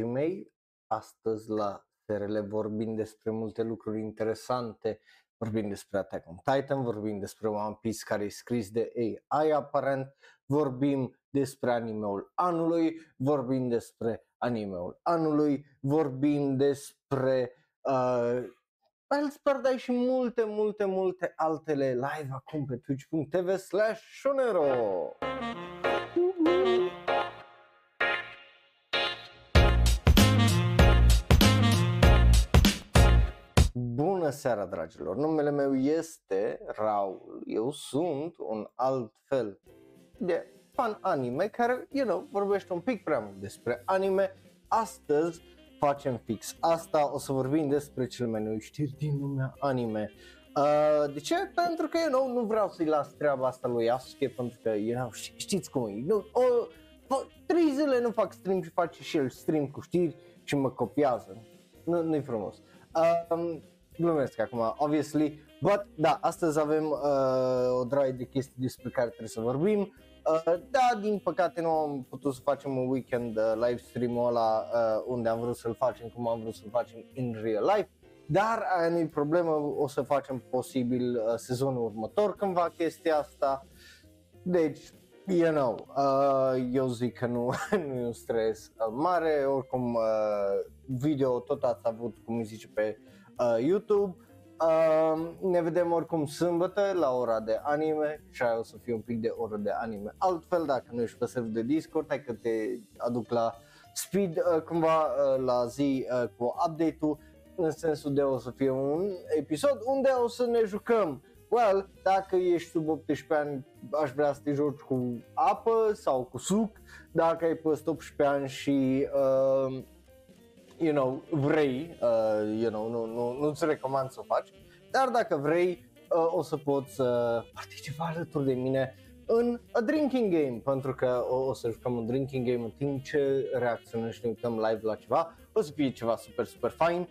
mei, astăzi la SRL vorbim despre multe lucruri interesante, vorbim despre Attack on Titan, vorbim despre One Piece care e scris de AI aparent, vorbim despre animeul anului, vorbim despre animeul anului, vorbim despre uh, Wild Paradise și multe, multe, multe altele live acum pe twitch.tv slash shonero. Seara, dragilor! Numele meu este Raul. Eu sunt un alt fel de fan anime care, you know, vorbește un pic prea mult despre anime. Astăzi facem fix asta, o să vorbim despre cele mai noi știri din lumea anime. Uh, de ce? Pentru că, you know, nu vreau să-i las treaba asta lui Asuke, pentru că, you know, ști, știți cum e, nu, o, o, trei zile nu fac stream și face și el stream cu știri și mă copiază. Nu, nu-i frumos. Uh, glumesc acum, obviously, but da, astăzi avem uh, o draie de chestii despre care trebuie să vorbim. Uh, da, din păcate nu am putut să facem un weekend uh, live stream-ul ăla uh, unde am vrut să-l facem cum am vrut să-l facem in real life, dar aia nu-i problemă, o să facem posibil uh, sezonul următor cândva chestia asta. Deci, you know, uh, eu zic că nu, nu e un stres uh, mare, oricum uh, video tot ați avut, cum îi zice, pe uh, YouTube. Uh, ne vedem oricum sâmbătă la ora de anime și aia o să fie un pic de oră de anime. Altfel, dacă nu ești pe server de Discord, hai că te aduc la speed uh, cumva uh, la zi uh, cu update-ul în sensul de o să fie un episod unde o să ne jucăm. Well, dacă ești sub 18 ani, aș vrea să te joci cu apă sau cu suc. Dacă ai peste 18 ani și uh, you know, vrei, uh, you know, nu, nu, nu-ți recomand să o faci, dar dacă vrei, uh, o să poți să uh, participi alături de mine în a drinking game, pentru că o, o să jucăm un drinking game în timp ce reacționăm și ne uităm live la ceva, o să fie ceva super, super fain.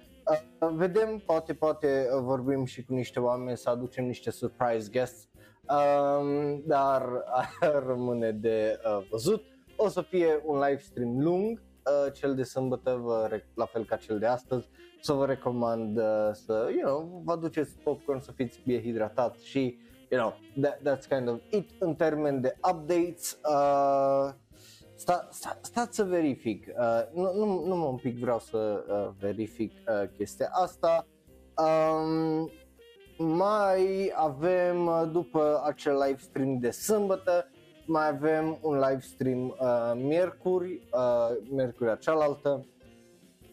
Uh, vedem, poate, poate uh, vorbim și cu niște oameni, să aducem niște surprise guests, uh, dar rămâne de uh, văzut. O să fie un live stream lung, uh, cel de sâmbătă, vă, la fel ca cel de astăzi, să vă recomand uh, să, you know, vă aduceți popcorn, să fiți bine hidratat și, you know, that, that's kind of it în termen de updates. Uh, sta, sta, stați să verific, uh, nu, nu, nu mă un pic vreau să uh, verific uh, chestia asta. Um, mai avem, uh, după acel live stream de sâmbătă, mai avem un live stream uh, miercuri, uh, miercurea cealaltă,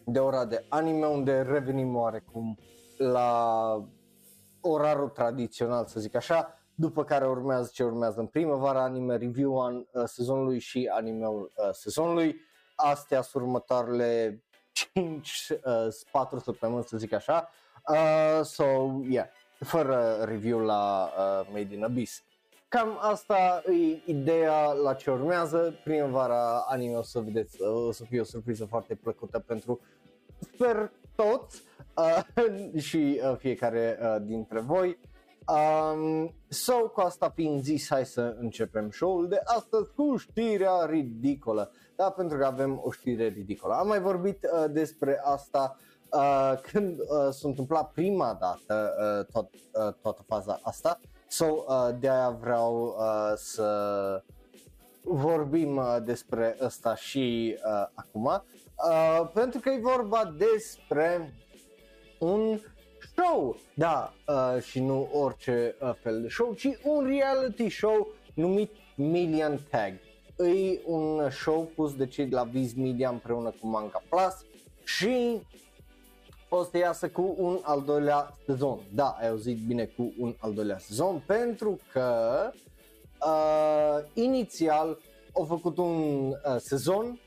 de ora de anime, unde revenim oarecum la orarul tradițional, să zic așa, după care urmează ce urmează în primăvara, anime review an uh, sezonului și animeul uh, sezonului. Astea sunt următoarele 5, uh, 4 săptămâni, să zic așa. Uh, so, yeah, fără review la uh, Made in Abyss. Cam asta e ideea la ce urmează. Primăvara anime o să vedeți, o să fie o surpriză foarte plăcută pentru sper toți uh, și uh, fiecare uh, dintre voi. Um, so, cu asta fiind zis, hai să începem show-ul de astăzi cu știrea ridicolă. Da, pentru că avem o știre ridicolă. Am mai vorbit uh, despre asta uh, când uh, s-a întâmplat prima dată uh, tot, uh, toată faza asta So, uh, de aia vreau uh, să vorbim uh, despre ăsta și uh, acum, uh, pentru că e vorba despre un show, da, uh, și nu orice uh, fel de show, ci un reality show numit Million Tag. E un show pus de cei de la Viz Media împreună cu Manga Plus și o să iasă cu un al doilea sezon. Da, ai auzit bine cu un al doilea sezon pentru că uh, inițial au făcut un uh, sezon.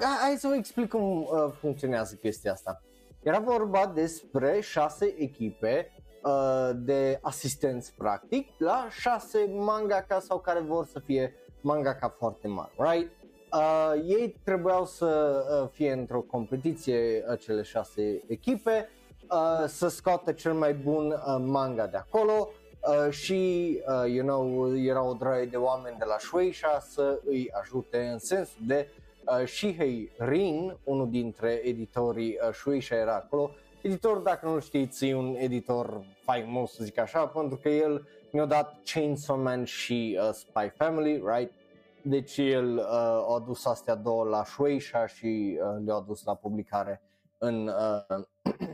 Hai să vă explic cum uh, funcționează chestia asta. Era vorba despre șase echipe uh, de asistenți practic la șase mangaka sau care vor să fie mangaka foarte mari, right? Uh, ei trebuiau să uh, fie într-o competiție uh, cele șase echipe, uh, să scoată cel mai bun uh, manga de acolo uh, și, uh, you know, era o draie de oameni de la Shueisha să îi ajute în sensul de uh, Shihei Rin, unul dintre editorii uh, Shueisha era acolo. Editor, dacă nu știți, e un editor faimos, să zic așa, pentru că el mi-a dat Chainsaw Man și uh, Spy Family, right? Deci el uh, a adus astea două la Shueisha și uh, le-a adus la publicare în uh,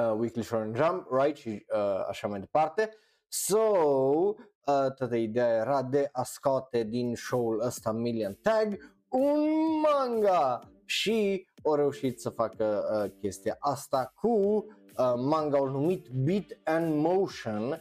uh, Weekly Shonen Jump, right? Și uh, așa mai departe. So, uh, toată ideea era de a scoate din show-ul ăsta Million Tag un manga și au reușit să facă uh, chestia asta cu uh, manga-ul numit Beat and Motion uh,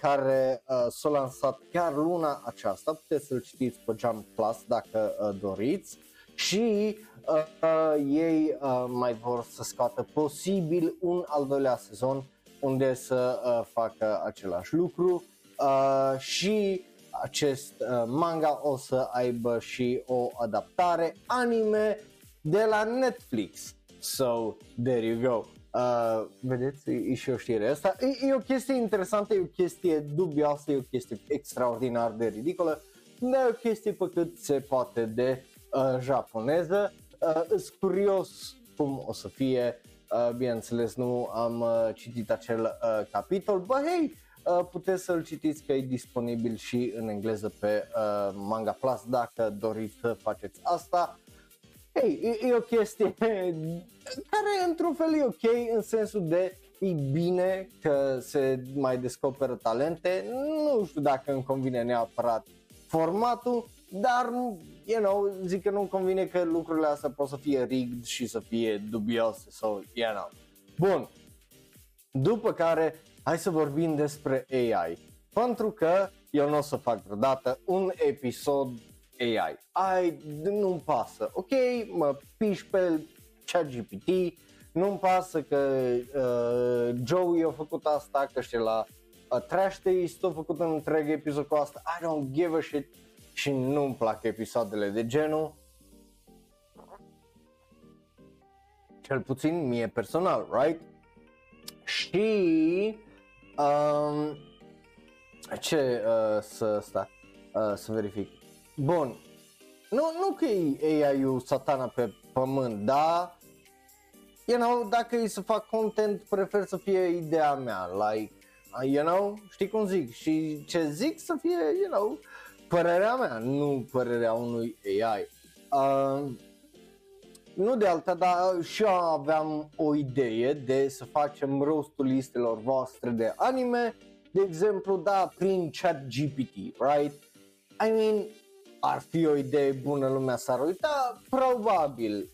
care uh, s-a lansat chiar luna aceasta, puteți să-l citiți pe Jump Plus dacă uh, doriți și uh, uh, ei uh, mai vor să scoată posibil un al doilea sezon unde să uh, facă același lucru uh, și acest uh, manga o să aibă și o adaptare anime de la Netflix. So, there you go. Uh, vedeți, e, e și o știre asta. E, e o chestie interesantă, e o chestie dubioasă, e o chestie extraordinar de ridicolă, dar e o chestie pe cât se poate de uh, japoneză. Uh, sunt curios cum o să fie, uh, bineînțeles nu am uh, citit acel uh, capitol, but hey, uh, puteți să-l citiți că e disponibil și în engleză pe uh, Manga Plus dacă doriți să faceți asta. Hey, e, e o chestie care într-un fel e ok în sensul de e bine că se mai descoperă talente, nu știu dacă îmi convine neapărat formatul, dar, you know, zic că nu-mi convine că lucrurile astea pot să fie rigged și să fie dubiose, so, you know. Bun, după care hai să vorbim despre AI, pentru că eu nu o să fac vreodată un episod AI. Ai, nu-mi pasă, ok, mă piși pe ChatGPT, nu-mi pasă că uh, Joey a făcut asta, că și la uh, Trash Taste a făcut un întreg episod cu asta, I don't give a shit și nu-mi plac episoadele de genul. Cel puțin mie personal, right? Și um, ce uh, să sta, uh, să verific. Bun. Nu, nu că e AI-ul satana pe pământ, dar you know, dacă e să fac content, prefer să fie ideea mea, like, you know, știi cum zic, și ce zic să fie, you know, părerea mea, nu părerea unui AI. Uh, nu de alta, dar și eu aveam o idee de să facem rostul listelor voastre de anime, de exemplu, da, prin chat GPT, right? I mean, ar fi o idee bună, lumea s-ar uita? Probabil.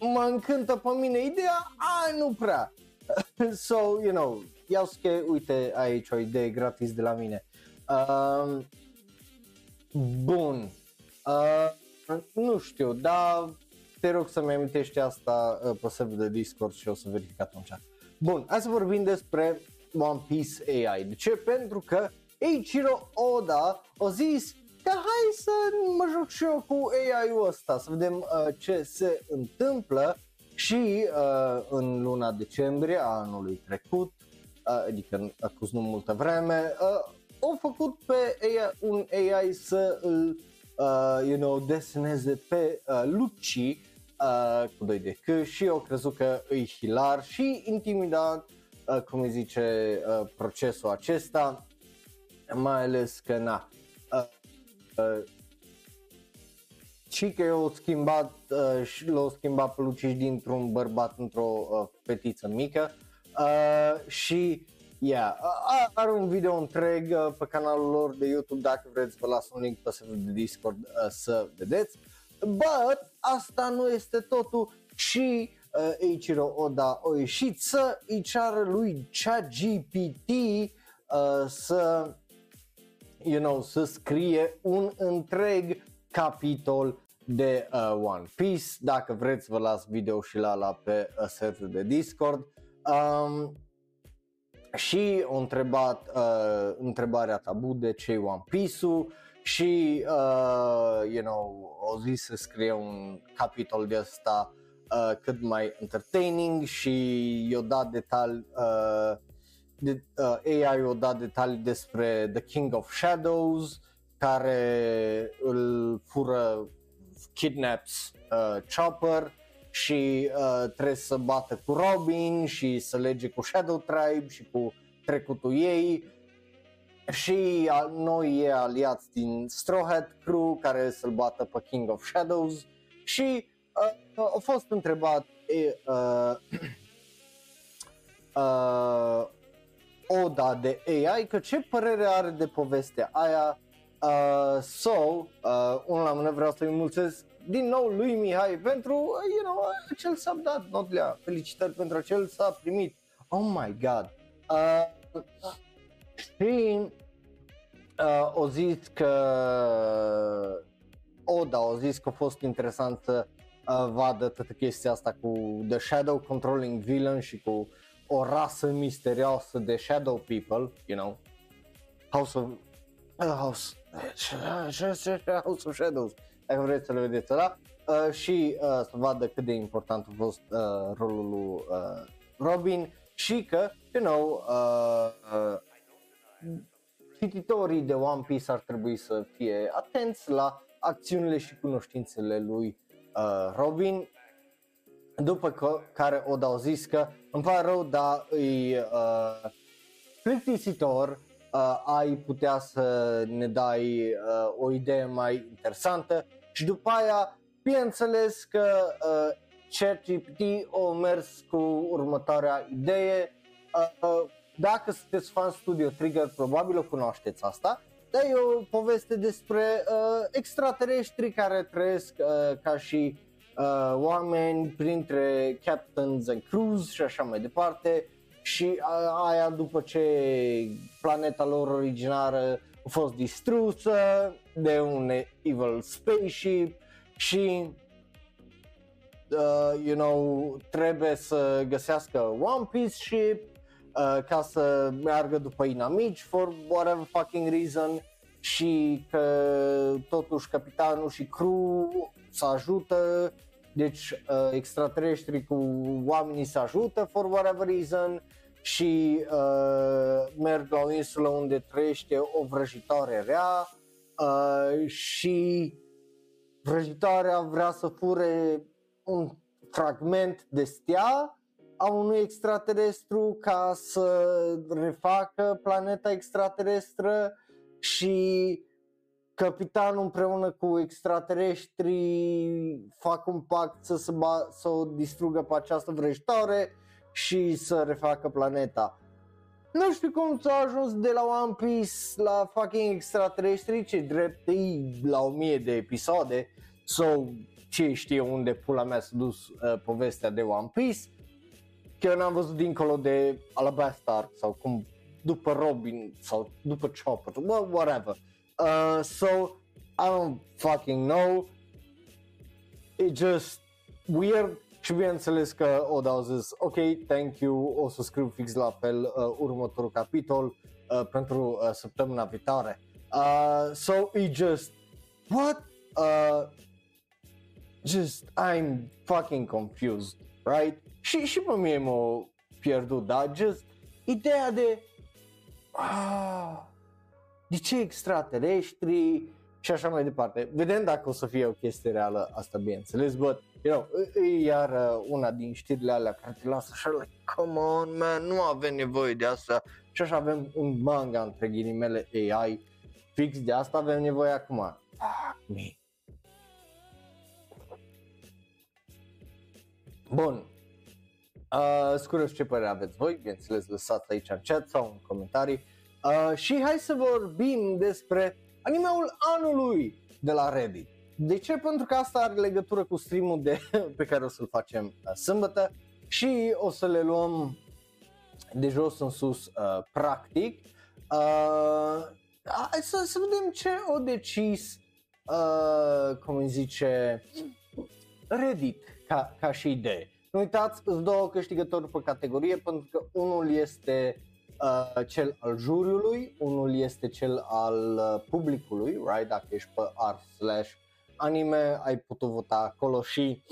Mă încântă pe mine ideea? A, nu prea. so, you know, iau că, uite, aici o idee gratis de la mine. Uh, bun. Uh, nu știu, dar te rog să-mi amintești asta uh, pe serverul de Discord și o să verific atunci. Bun, hai să vorbim despre One Piece AI. De ce? Pentru că Eiichiro Oda a zis că hai să mă joc și eu cu AI-ul ăsta, să vedem uh, ce se întâmplă și uh, în luna decembrie a anului trecut, uh, adică acum nu multă vreme, uh, au făcut pe AI, un AI să îl uh, you know, deseneze pe uh, Luci uh, cu doi de C și au crezut că îi hilar și intimidat, uh, cum îi zice uh, procesul acesta, mai ales că na, uh, uh, și că i-au schimbat uh, și l-au schimbat pe Luciș dintr-un bărbat într-o uh, fetiță mică. Uh, și yeah, uh, are un video întreg uh, pe canalul lor de YouTube dacă vreți vă las un link pe serverul de Discord uh, să vedeți. But asta nu este totul și uh, Eiichiro Oda a ieșit să îi ceară lui ChatGPT uh, să you know, să scrie un întreg capitol de uh, One Piece. Dacă vreți vă las video și la la pe uh, serverul de Discord. Um, și o întrebat uh, întrebarea tabu de ce One Piece-ul și uh, you know, o zis să scrie un capitol de asta uh, cât mai entertaining și i-o dat detalii uh, de, uh, AI a dat detalii despre The King of Shadows care îl fură kidnaps uh, Chopper și uh, trebuie să bată cu Robin și să lege cu Shadow Tribe și cu trecutul ei. Și a, noi e aliați din Straw Hat Crew care să-l bată pe King of Shadows. Și uh, a fost întrebat uh, uh, Oda de AI că ce părere are de povestea aia Uh, so, uh, unul la mână vreau să-i mulțumesc din nou lui Mihai pentru, uh, you know, acel s-a dat notlea, felicitări pentru acel s-a primit. Oh my god. Uh, și uh, o zis că Oda o zis că a fost interesant să uh, vadă toată chestia asta cu The Shadow Controlling Villain și cu o rasă misterioasă de Shadow People, you know, House of uh, House House of Shadows, dacă vreți să le vedeți ăla, uh, și uh, să vadă cât de important a fost uh, rolul lui uh, Robin și că, you know, uh, uh, cititorii de One Piece ar trebui să fie atenți la acțiunile și cunoștințele lui uh, Robin, după că, care o dau zis că îmi pare rău, dar îi uh, plictisitor uh, ai putea să ne dai uh, o idee mai interesantă și după aia, bineînțeles că uh, ChatGPT a mers cu următoarea idee. Uh, uh, dacă sunteți fan Studio Trigger, probabil o cunoașteți asta, dar e o poveste despre uh, extraterestri care trăiesc uh, ca și uh, oameni printre captains and crews și așa mai departe. Și aia după ce planeta lor originară a fost distrusă de un evil spaceship și uh, you know, trebuie să găsească One Piece ship uh, ca să meargă după inamici for whatever fucking reason și că totuși capitanul și crew să ajută deci uh, extraterestri cu oamenii se ajută for whatever reason și uh, merg la o insulă unde trăiește o vrăjitoare rea uh, și vrăjitoarea vrea să fure un fragment de stea a unui extraterestru ca să refacă planeta extraterestră și capitanul împreună cu extraterestri fac un pact să, se ba- să o distrugă pe această vrăjitoare și să refacă planeta. Nu știu cum s-a ajuns de la One Piece la fucking extraterestri, ce drept e la o mie de episoade, sau ce știe unde pula mea s-a dus uh, povestea de One Piece, că eu n-am văzut dincolo de Alabastar sau cum după Robin sau după Chopper, whatever. Uh, so, I don't fucking know. It just weird și bineînțeles că o dau zis, ok, thank you, o să scriu fix la fel uh, următorul capitol uh, pentru uh, săptămâna viitoare. Uh, so it just, what? Uh, just, I'm fucking confused, right? Și, și pe mine m-a pierdut, dar just ideea de, ah, de ce extraterestri și așa mai departe. Vedem dacă o să fie o chestie reală asta, bineînțeles, but you know, e iar uh, una din știrile alea care te lasă așa, like, come on, man, nu avem nevoie de asta. Și așa avem un manga, între ghilimele, AI, fix de asta avem nevoie acum. Fuck me. Bun. Uh, scură ce părere aveți voi, bineînțeles, lăsați aici în chat sau în comentarii. Uh, și hai să vorbim despre animeul anului de la Reddit. De ce? Pentru că asta are legătură cu streamul de, pe care o să-l facem uh, sâmbătă și o să le luăm de jos în sus uh, practic. Uh, hai să, să vedem ce o decis, uh, cum îi zice, Reddit ca, ca și idee. Nu uitați, sunt două câștigători pe categorie pentru că unul este uh, cel al juriului, unul este cel al uh, publicului, right? Dacă ești pe r slash anime, ai putut vota acolo și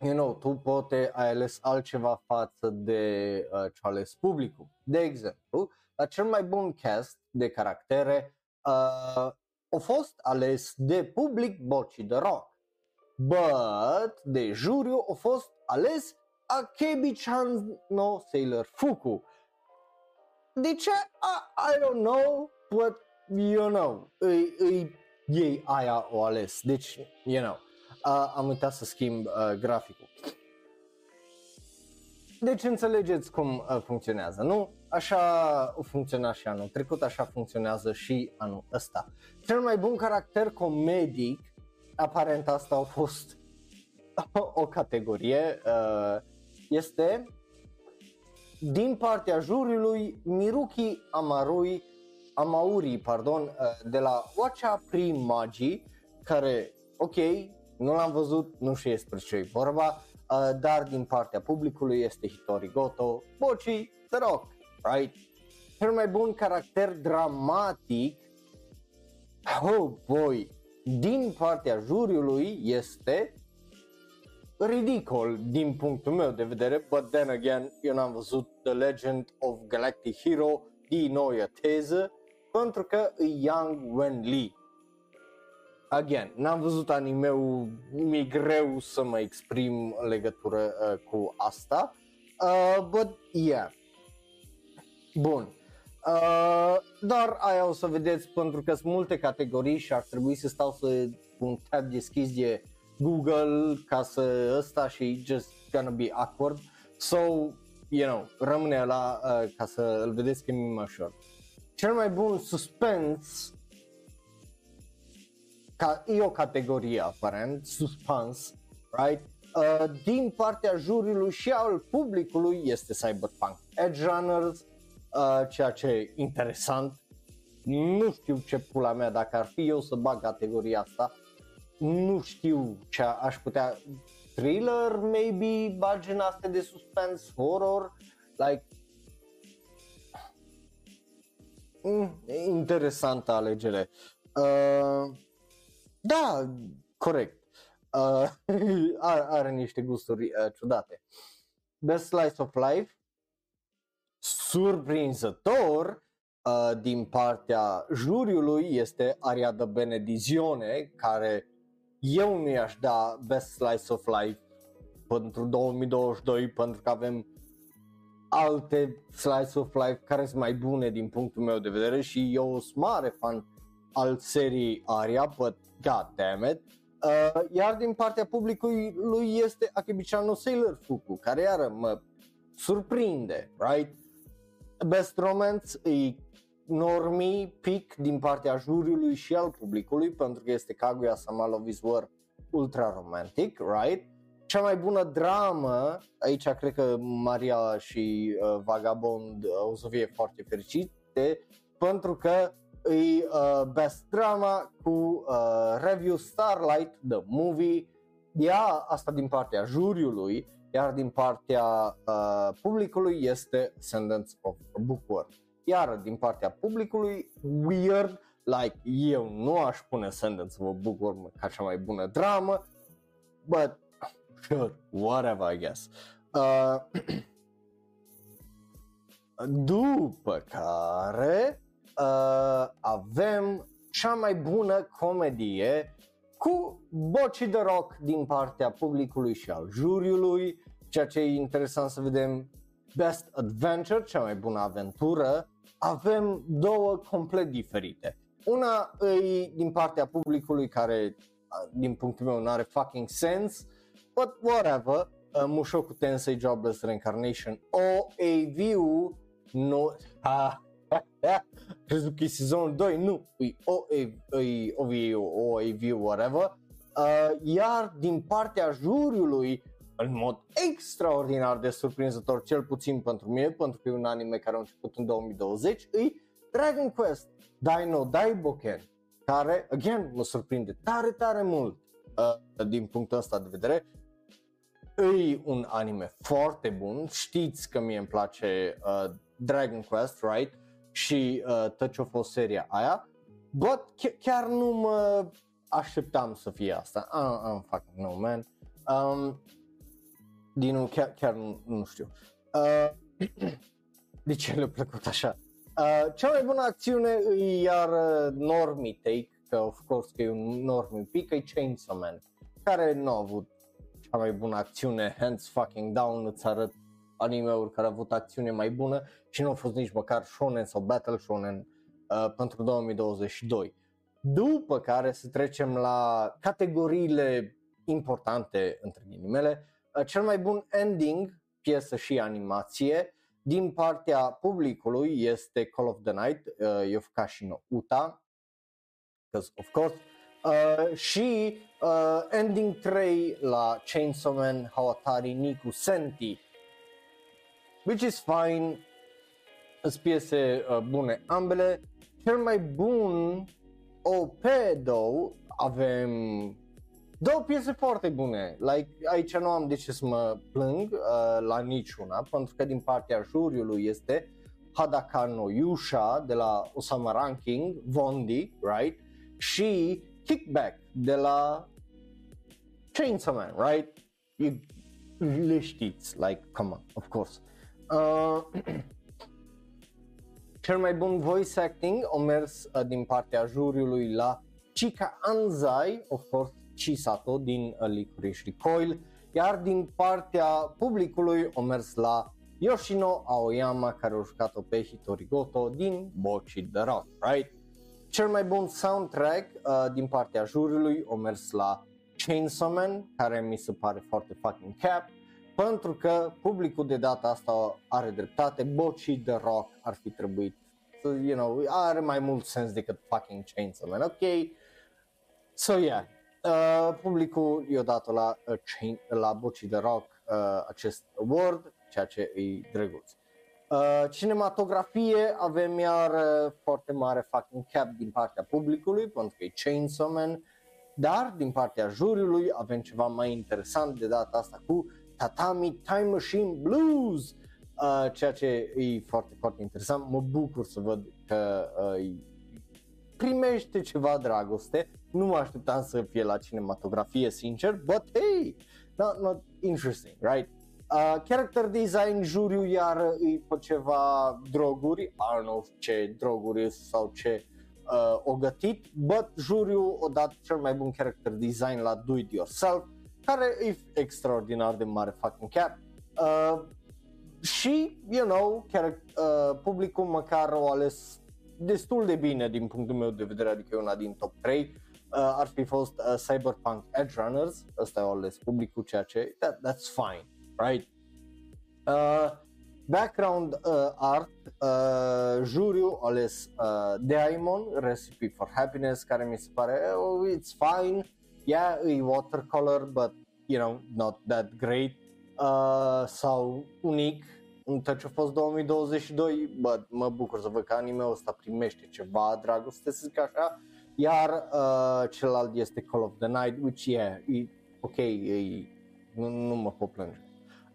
you know, tu poate ai ales altceva față de uh, ce a ales publicul. De exemplu, la cel mai bun cast de caractere, uh, a fost ales de public Boci de Rock. But de juriu a fost ales Akebi Chan no Sailor Fuku. De ce? I, I don't know, but you know, îi, îi, ei aia o ales. Deci, you know, uh, am uitat să schimb uh, graficul. Deci înțelegeți cum uh, funcționează, nu? Așa a funcționat și anul trecut, așa funcționează și anul ăsta. Cel mai bun caracter comedic, aparent asta a fost o categorie, uh, este din partea juriului Miruki Amarui, Amauri, pardon, uh, de la Watcha Primagi, care, ok, nu l-am văzut, nu știu despre ce e vorba, uh, dar din partea publicului este Hitori Goto, Boci, The Rock, right? Cel mai bun caracter dramatic, oh boy, din partea juriului este ridicol din punctul meu de vedere, but then again, eu n-am văzut The Legend of Galactic Hero din noua teză, pentru că e Yang Wen Li. Again, n-am văzut animeul, mi-e greu să mă exprim în legătură uh, cu asta, uh, but yeah. Bun. Uh, dar aia o să vedeți pentru că sunt multe categorii și ar trebui să stau să un tab deschis de Google ca să ăsta și just gonna be awkward. So, you know, rămâne la uh, ca să îl vedeți că e mai ușor. Cel mai bun suspens ca, e o categorie aparent, suspans, right? Uh, din partea juriului și al publicului este Cyberpunk Edge Runners, uh, ceea ce e interesant. Nu știu ce pula mea dacă ar fi eu să bag categoria asta, nu știu ce aș putea, thriller maybe, bagi în astea de suspense, horror, like, mm, interesantă alegere. Uh, da, corect. Uh, are, are niște gusturi uh, ciudate. Best Slice of Life, surprinzător, uh, din partea juriului este Ariada Benedizione, care eu nu i-aș da Best Slice of Life pentru 2022 pentru că avem alte Slice of Life care sunt mai bune din punctul meu de vedere și eu sunt mare fan al serii Aria, but god damn it. Uh, iar din partea publicului lui este Akebichan Sailor Fuku, care iară mă surprinde, right? Best Romance e normii pic din partea juriului și al publicului pentru că este Kaguya Sama Love is War ultra romantic, right? Cea mai bună dramă, aici cred că Maria și uh, Vagabond uh, o să fie foarte fericite pentru că e uh, best drama cu uh, review Starlight, the movie, ea asta din partea juriului, iar din partea uh, publicului este Sentence of Bookworm iar din partea publicului, weird, like eu nu aș pune Sundance să mă bucur ca cea mai bună dramă, but sure, whatever I guess. Uh, după care uh, avem cea mai bună comedie cu boci de rock din partea publicului și al juriului, ceea ce e interesant să vedem Best Adventure, cea mai bună aventură, avem două complet diferite. Una e din partea publicului care, din punctul meu, nu are fucking sense, but whatever, uh, Mushoku Tensei Jobless Reincarnation OAV-ul nu... Ha, crezut că e sezonul 2, nu, e OAV, OAV, whatever. Uh, iar din partea juriului în mod extraordinar de surprinzător, cel puțin pentru mine, pentru că e un anime care a început în 2020, e Dragon Quest Dino Daiboken, care, again, mă surprinde tare, tare mult uh, din punctul ăsta de vedere. E un anime foarte bun, știți că mie îmi place uh, Dragon Quest, right? Și uh, tot ce a fost seria aia, but ch- chiar nu mă așteptam să fie asta. I, I'm fucking no man. Um, din nou, chiar, chiar nu, nu știu. Uh, de ce le-a plăcut așa? Uh, cea mai bună acțiune e iar uh, Normie Take, că of course că e un enorm pic, e Chainsaw Man, care nu a avut cea mai bună acțiune, hands fucking down, îți arăt anime-uri care au avut acțiune mai bună și nu a fost nici măcar shonen sau battle shonen uh, pentru 2022. După care să trecem la categoriile importante între ghilimele, uh, cel mai bun ending, piesă și animație, din partea publicului este Call of the Night, uh, Yofukashi no Uta, because of course, uh, și uh, ending 3 la Chainsaw Man Hawatari Niku Senti, which is fine, sunt piese uh, bune ambele. Cel mai bun OP, though, avem două piese foarte bune. Like, aici nu am de ce să mă plâng uh, la niciuna, pentru că din partea juriului este Hadaka no Yusha de la Osama Ranking, Vondi, right? Și Kickback de la Chainsaw Man, right? You, le știți, like, come on, of course. Uh, cel mai bun voice acting a mers uh, din partea juriului la Chika Anzai, of course Chisato din uh, Licorice Recoil, iar din partea publicului a mers la Yoshino Aoyama care a jucat-o pe Hitori Goto din Bochi the Rock, right? Cel mai bun soundtrack uh, din partea juriului a mers la Chainsaw Man, care mi se pare foarte fucking cap, pentru că publicul de data asta are dreptate, Bochi the Rock ar fi trebuit să, you know, are mai mult sens decât fucking Chainsaw Man, ok? So yeah, uh, publicul i-a dat la, uh, chain, la Bochi the Rock uh, acest award, ceea ce e drăguț. Uh, cinematografie avem iar uh, foarte mare fucking cap din partea publicului pentru că e Chainsaw Man, dar din partea juriului avem ceva mai interesant de data asta cu Tatami Time Machine Blues, uh, ceea ce e foarte, foarte interesant. Mă bucur să văd că uh, primește ceva dragoste. Nu mă așteptam să fie la cinematografie, sincer, but hey, not, not interesting, right? Uh, character design, juriu iar e pe ceva droguri, I don't know ce droguri sau ce uh, o gătit, but juriu o dat cel mai bun character design la Do It Yourself, care e extraordinar de mare fucking cap. Uh, și, you know, chiar, uh, publicul măcar o ales destul de bine din punctul meu de vedere, adică e una din top 3, uh, ar fi fost uh, Cyberpunk Edge Runners, ăsta e ales publicul, ceea ce, that, that's fine, right? Uh, background uh, art, uh, juriu ales uh, Daimon, Recipe for Happiness, care mi se pare, oh, it's fine, yeah, e watercolor, but, you know, not that great, uh, sau unic, în ce a fost 2022, but mă bucur să văd că anime-ul ăsta primește ceva dragoste, să zic așa, iar uh, celălalt este Call of the Night, which yeah, e ok, e, nu, nu mă pot plânge.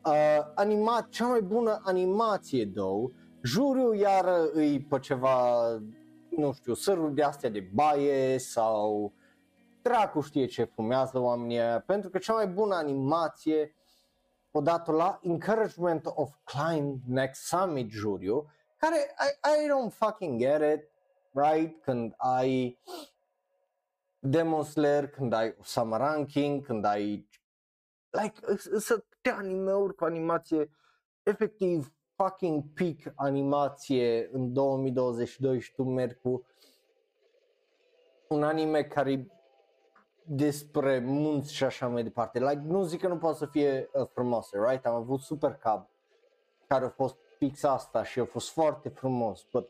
Uh, anima, cea mai bună animație, though, juriul iar îi pe ceva, nu știu, săruri de astea de baie sau dracu știe ce fumează oamenii aia, pentru că cea mai bună animație odată la Encouragement of Climb Next Summit juriu, care I, I don't fucking get it, right? Când ai Demon Slayer, când ai Summer Ranking, când ai like, să te anime-uri cu animație efectiv fucking peak animație în 2022 și tu mergi cu un anime care despre munți și așa mai departe. Like, nu zic că nu poate să fie uh, frumoase, right? Am avut Super Cub care a fost fix asta și a fost foarte frumos, but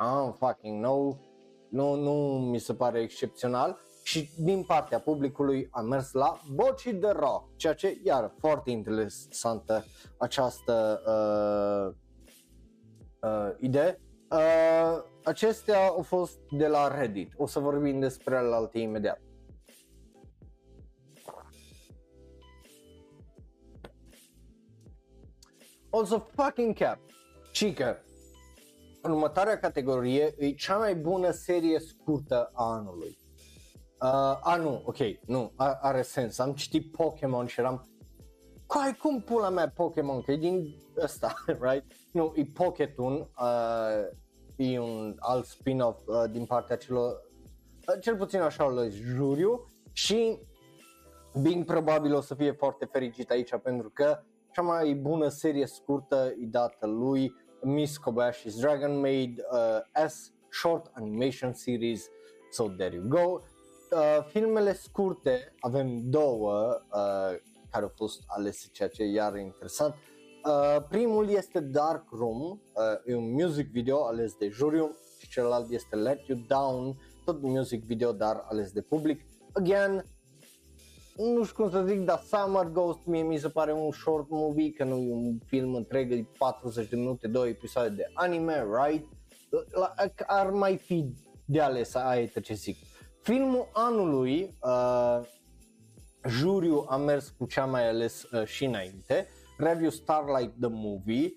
I don't fucking know, nu, nu mi se pare excepțional și din partea publicului am mers la Boci de Rock, ceea ce iar foarte interesantă această uh, uh, idee. Uh, acestea au fost de la Reddit, o să vorbim despre alte imediat. Also fucking cap. Chica, următoarea categorie e cea mai bună serie scurtă a anului. Uh, a, nu, ok, nu, are sens. Am citit Pokémon și eram Coi, cum pula mea Pokémon, că e din ăsta, right? Nu, e Pokétun, uh, e un alt spin-off uh, din partea celor, uh, cel puțin așa o juriu și Bing probabil o să fie foarte fericit aici pentru că cea mai bună serie scurtă e dată lui Miss Kobayashi's Dragon Maid uh, S Short Animation Series. So there you go. Uh, filmele scurte avem două uh, care au fost alese, ceea ce iar e interesant. Uh, primul este Dark Room, uh, e un music video ales de juriu și celălalt este Let You Down, tot music video dar ales de public. Again, nu știu cum să zic, dar Summer Ghost mie mi se pare un short movie, că nu e un film întreg de 40 de minute, două episoade de anime, right? Ar mai fi de ales, aia ce zic. Filmul anului, uh, juriu a mers cu cea mai ales uh, și înainte, Review Starlight the Movie,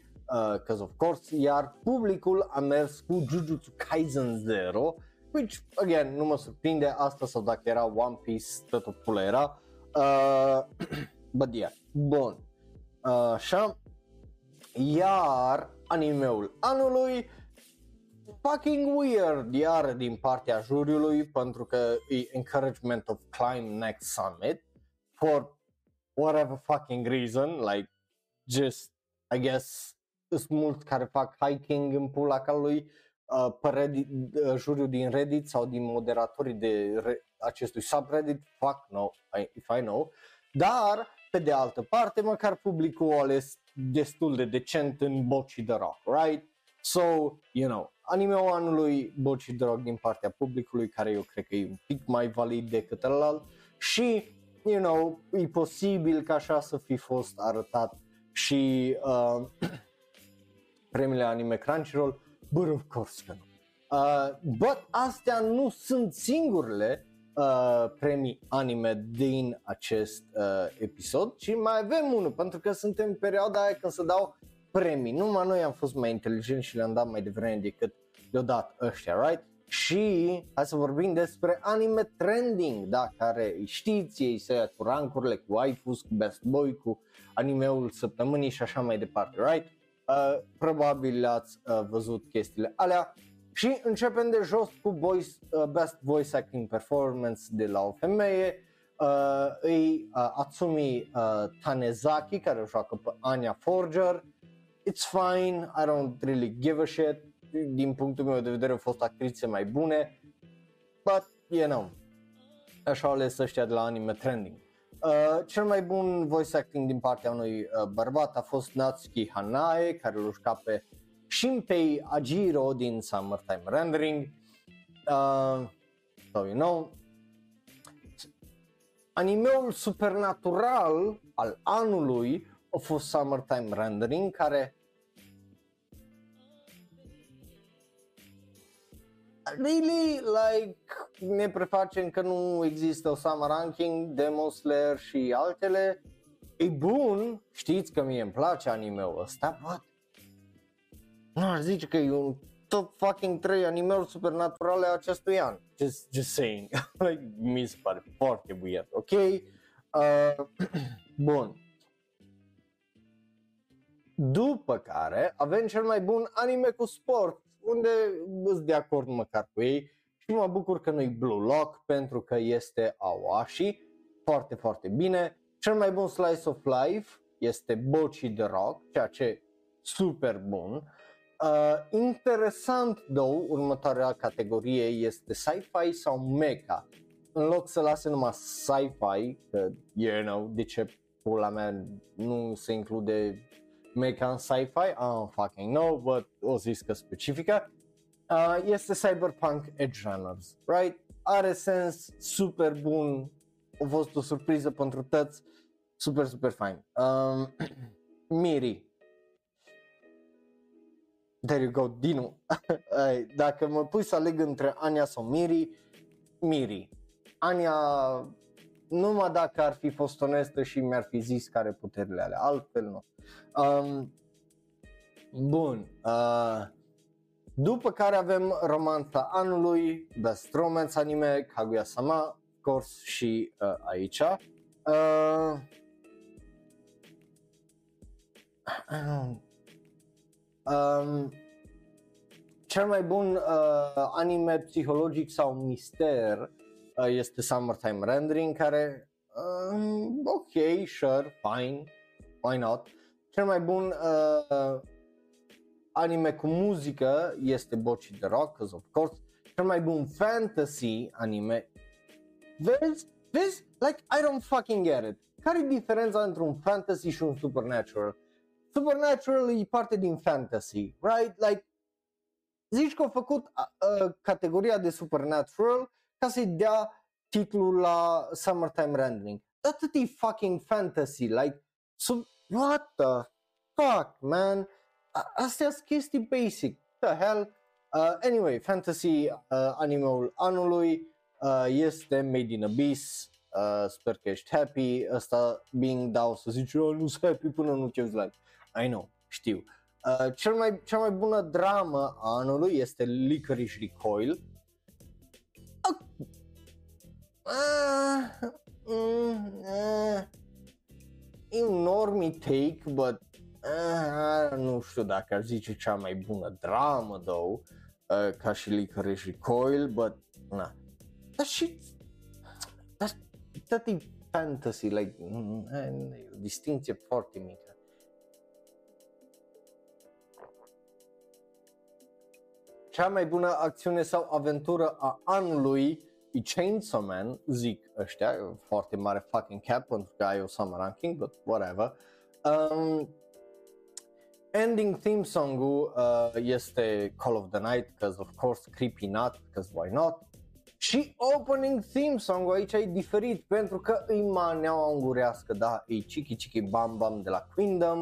uh, of course, iar publicul a mers cu Jujutsu Kaisen Zero, which, again, nu mă surprinde asta sau dacă era One Piece, tot o pulă era, Uh, but yeah, bun. Uh, așa. Iar animeul anului fucking weird iar din partea juriului pentru că e encouragement of climb next summit for whatever fucking reason like just I guess sunt mulți care fac hiking în pula calului uh, pe Reddit, uh, juriul din Reddit sau din moderatorii de re- acestui subreddit, fuck no, I, if I know, dar pe de altă parte măcar publicul a ales destul de decent în Boci the Rock, right? So, you know, anime-ul anului Boci the Rock din partea publicului, care eu cred că e un pic mai valid decât ălalt și, you know, e posibil ca așa să fi fost arătat și uh, premiile anime Crunchyroll, but of course că nu. Uh, but astea nu sunt singurele uh, premii anime din acest uh, episod și mai avem unul pentru că suntem în perioada aia când se dau premii. Numai noi am fost mai inteligenți și le-am dat mai devreme decât le-au dat ăștia, right? Și hai să vorbim despre anime trending, da, care știți, ei se cu rankurile, cu waifus, cu best boy, cu animeul săptămânii și așa mai departe, right? Uh, probabil ați uh, văzut chestiile alea și începem de jos cu voice, uh, Best Voice Acting Performance de la o femeie, uh, e uh, Atsumi uh, Tanezaki care o joacă pe Anya Forger. It's fine, I don't really give a shit. Din punctul meu de vedere au fost actrițe mai bune, but you know, așa au ales ăștia de la anime trending. Uh, cel mai bun voice acting din partea unui uh, bărbat a fost Natsuki Hanae, care îl juca pe Shinpei Ajiro din Summertime Rendering. Uh, so you know, animeul supernatural al anului a fost Summertime Rendering, care really, like, ne prefacem că nu există o Summer Ranking, Demon Slayer și altele. E bun, știți că mie îmi place anime-ul ăsta, but nu aș zice că e un top fucking 3 animeuri supernaturale a acestui an. Just, just saying. like, mi se pare foarte weird, ok? Uh, bun. După care avem cel mai bun anime cu sport, unde sunt de acord măcar cu ei și mă bucur că nu-i Blue Lock pentru că este Awashi, foarte, foarte bine. Cel mai bun slice of life este Bochi the Rock, ceea ce super bun. Uh, interesant, though, următoarea categorie este sci-fi sau mecha. În loc să lase numai sci-fi, că, you know, de ce pula mea nu se include mecha în sci-fi, I don't fucking know, but o zis că specifică, uh, este Cyberpunk Edge Runners, right? Are sens, super bun, a fost o surpriză pentru toți, super, super fain. Um, Miri, There you go, Dinu. Dacă mă pui să aleg între Ania sau Miri, Miri. Ania, numai dacă ar fi fost onestă și mi-ar fi zis care puterile ale, altfel nu. Um, bun. Uh, după care avem romanța anului, Best Romance Anime, Kaguya-sama, of course, și uh, aici. Uh, Um, cel mai bun uh, anime psihologic sau mister uh, este Summertime Rendering, care, uh, ok, sure, fine, why not. Cel mai bun uh, anime cu muzică este Bocchi the Rock, of course. Cel mai bun fantasy anime, vezi, vezi, like, I don't fucking get it. Care e diferența între un fantasy și un supernatural? Supernatural e parte din fantasy, right? Like, zici că au făcut uh, uh, categoria de Supernatural ca să-i dea titlul la Summertime Rendering. Atât e fucking fantasy, like, sub, what the fuck, man? Astea sunt chestii basic, the hell? Uh, anyway, fantasy uh, animeul anului uh, este Made in Abyss, uh, sper că ești happy, ăsta being dau să zici, eu nu sunt happy până nu ce like. I know, știu. Uh, cel mai, cea mai bună dramă a anului este Licorice Recoil. Uh, uh, uh, e un normie take, but uh, nu știu dacă ar zice cea mai bună dramă, though, uh, ca și Licorice Recoil, but, na. Dar și, dar, dat e fantasy, like, mm, e o distinție foarte mică. Cea mai bună acțiune sau aventură a anului e Chainsaw Man, zic ăștia, foarte mare fucking cap pentru că ai o summer ranking, but whatever. Um, ending theme song-ul uh, este Call of the Night, because of course Creepy Not, because why not? Și opening theme song-ul aici e diferit pentru că îi maneaua ungurească, da, e Chiki Chiki Bam Bam de la Queendom,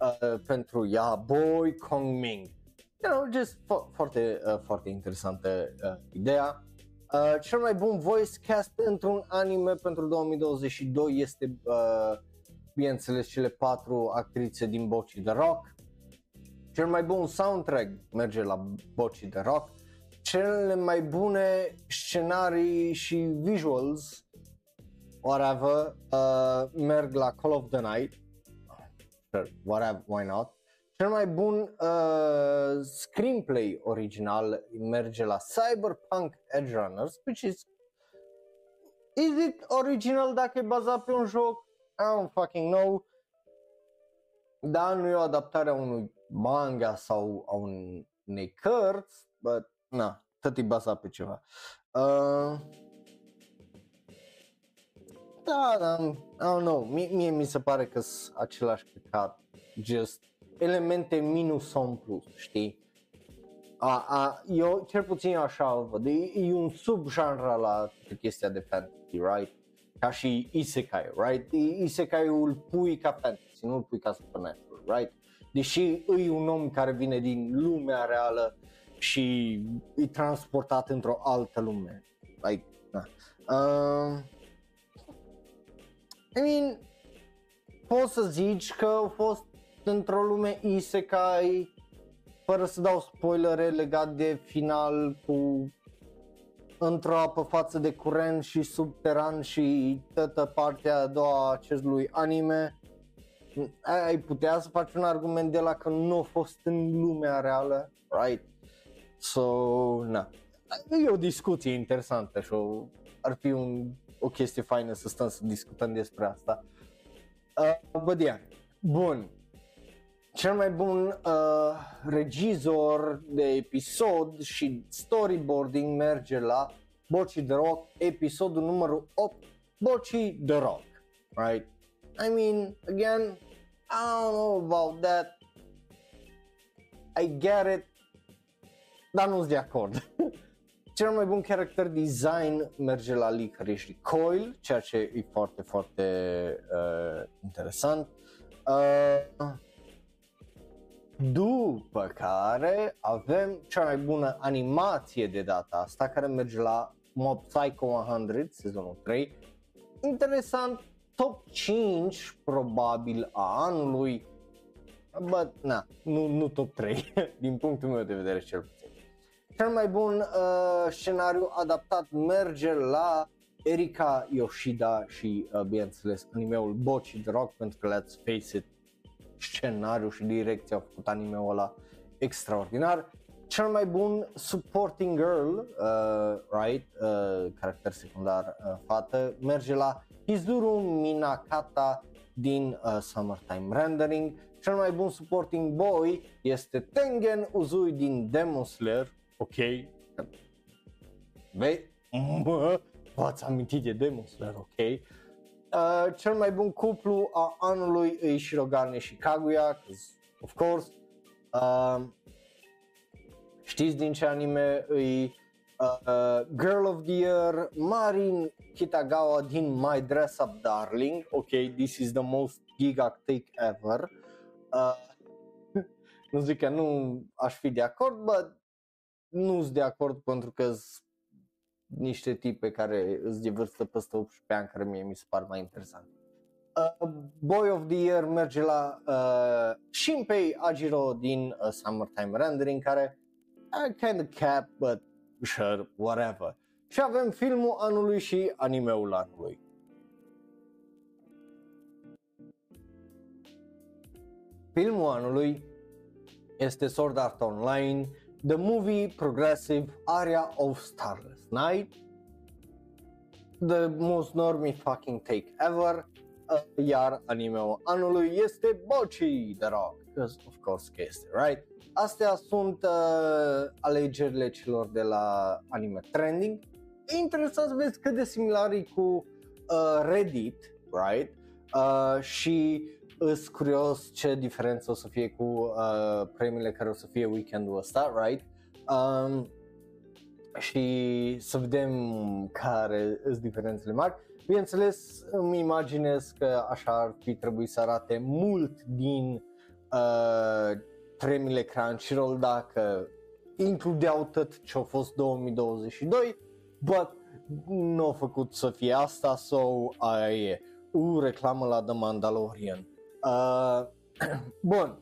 uh, pentru Ya Boy Kong Ming you know, just fo- foarte, uh, foarte interesantă uh, ideea. Uh, cel mai bun voice cast într-un anime pentru 2022 este, uh, bineînțeles, cele patru actrițe din Bochi The Rock. Cel mai bun soundtrack merge la Bochi The Rock. Cele mai bune scenarii și visuals, whatever, uh, merg la Call of the Night. Sure, whatever, why not? Cel mai bun uh, screenplay original merge la Cyberpunk Edge Runners, which is Is it original dacă e bazat pe un joc? I don't fucking know. Da, nu e o adaptare a unui manga sau a unei cărți, but na, tot e bazat pe ceva. Uh, da, da, I don't know, mie, mie mi se pare că sunt același căcat, just elemente minus sau în plus, știi? A, a, eu, cel puțin eu așa o văd, e, e un subgenre la chestia de fantasy, right? Ca și isekai, right? Isekai îl pui ca fantasy, nu îl pui ca supernatural, right? Deși e un om care vine din lumea reală și e transportat într-o altă lume. Like, na. Uh, I mean, poți să zici că au fost într-o lume isekai, fără să dau spoilere legat de final cu într-o apă față de curent și subteran și toată partea a doua a acestui anime, ai putea să faci un argument de la că nu a fost în lumea reală, right? So, na. E o discuție interesantă și o, ar fi un, o chestie faină să stăm să discutăm despre asta. Uh, but yeah. Bun, cel mai bun uh, regizor de episod și storyboarding merge la Boci The Rock, episodul numărul 8, Boci The Rock, right? I mean, again, I don't know about that. I get it, dar nu-s de acord. Cel mai bun character design merge la Licorice Coil, ceea ce e foarte, foarte uh, interesant. Uh, după care avem cea mai bună animație de data asta care merge la Mob Psycho 100, sezonul 3. Interesant, top 5 probabil a anului, but na, nu, nu top 3 din punctul meu de vedere cel puțin. Cel mai bun uh, scenariu adaptat merge la Erika Yoshida și, uh, bineînțeles, animeul Bochi the Rock, pentru că let's face it, scenariu și direcția au făcut anime-ul ăla extraordinar. cel mai bun supporting girl, uh, right, uh, caracter secundar uh, fată, merge la Hizuru Minakata din uh, Summertime Rendering. Cel mai bun supporting boy este Tengen Uzui din Demon Slayer. Ok. Vei? v-ați amintit de Demon Slayer, ok? Uh, cel mai bun cuplu a anului e Shirogane și Kaguya, of course. Uh, știți din ce anime e uh, Girl of the Year, Marin Kitagawa din My Dress Up Darling, ok, this is the most gigactic ever. Uh, nu zic că nu aș fi de acord, but nu sunt de acord pentru că niște tipe care îți de vârstă peste 18 ani care mie mi se par mai interesant. Uh, Boy of the Year merge la uh, Shinpei Ajiro din uh, Summertime Rendering care I kind of cap, but sure, whatever. Și avem filmul anului și animeul anului. Filmul anului este Sword Art Online, the movie progressive Aria of Starless Night, the most normie fucking take ever, uh, iar animeul anului este Bochi The Rock, because of course că este, right? Astea sunt uh, alegerile celor de la Anime Trending. E interesant să vezi cât de similar e cu uh, Reddit, right? Uh, și îs curios ce diferență o să fie cu uh, premiile care o să fie weekendul ăsta, right? Um, și să vedem care sunt diferențele mari. Bineînțeles, îmi imaginez că așa ar fi trebuit să arate mult din uh, premiile Crunchyroll dacă includeau tot ce a fost 2022, but nu au făcut să fie asta, so aia e. U, reclamă la The Mandalorian. Uh, bun,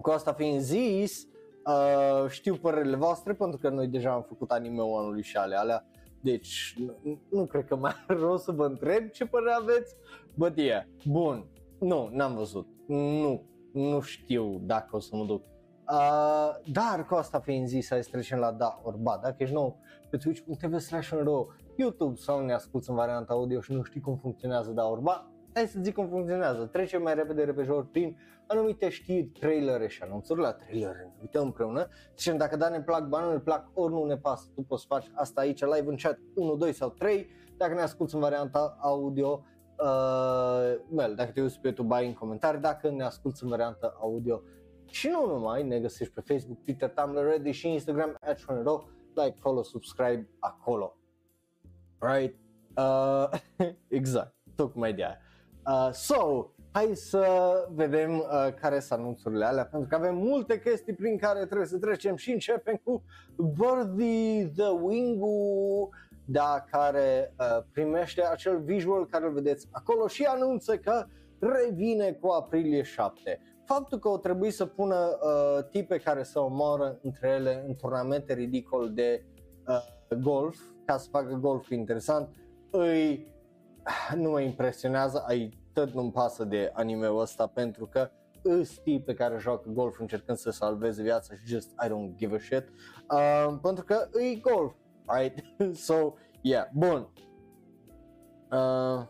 cu asta fiind zis, uh, știu părerile voastre pentru că noi deja am făcut anime-ul anului și ale alea, deci nu, nu cred că mai are rost să vă întreb ce părere aveți, but yeah, bun, nu, n-am văzut, nu, nu știu dacă o să mă duc. Uh, dar cu asta fiind zis, să trecem la da orba. Dacă ești nou pe twitch.tv slash YouTube sau ne asculti în varianta audio și nu știi cum funcționează da orba, hai să zic cum funcționează. Trecem mai repede repejor prin anumite știri, trailere și anunțuri la trailere. Ne uităm împreună. Zicem dacă da ne plac, bani ne plac, ori nu ne pasă. Tu poți face asta aici live în chat 1, 2 sau 3. Dacă ne asculti în varianta audio, uh, well, dacă te uiți pe YouTube, ai în comentarii, dacă ne asculti în varianta audio și nu numai, ne găsești pe Facebook, Twitter, Tumblr, Reddit și Instagram, like, follow, subscribe acolo. Right? Uh, exact, tocmai de aia. Uh, so, hai să vedem uh, care sunt anunțurile alea, pentru că avem multe chestii prin care trebuie să trecem și începem cu Worthy the Wingu, da, care uh, primește acel visual care îl vedeți acolo și anunță că revine cu aprilie 7. Faptul că o trebuie să pună uh, tipe care să omoară între ele în turnamente ridicol de uh, golf, ca să facă golf interesant, îi nu mă impresionează, ai tot nu-mi pasă de anime-ul ăsta pentru că îs tipe care joacă golf încercând să salveze viața și just I don't give a shit uh, pentru că e golf, right? so, yeah, bun. Uh,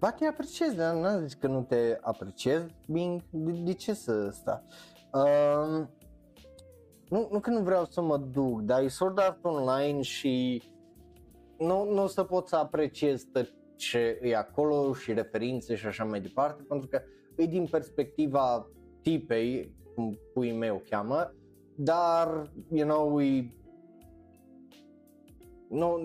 Ba te apreciez, dar nu zici că nu te apreciez, Bing, de, de ce să sta? Uh, nu, nu că nu vreau să mă duc, dar e Sword Art Online și nu, nu o să pot să apreciez tot ce e acolo și referințe și așa mai departe, pentru că e din perspectiva tipei, cum pui meu cheamă, dar, you know, e, nu,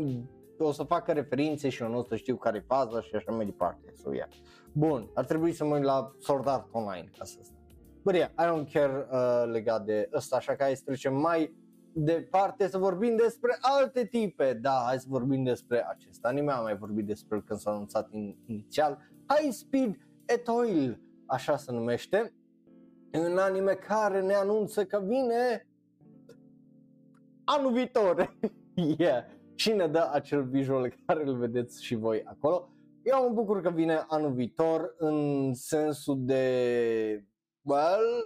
o să facă referințe și eu nu o să știu care e faza și așa mai departe. So, yeah. Bun, ar trebui să mă uit la Sword Art Online ca să stai. But yeah, I don't care uh, legat de ăsta, așa că hai să trecem mai departe să vorbim despre alte tipe. Da, hai să vorbim despre acest anime, am mai vorbit despre el când s-a anunțat in, inițial. High Speed Etoile, așa se numește. Un anime care ne anunță că vine anul viitor. yeah. Și ne dă acel visual care îl vedeți și voi acolo. eu mă bucur că vine anul viitor în sensul de, well,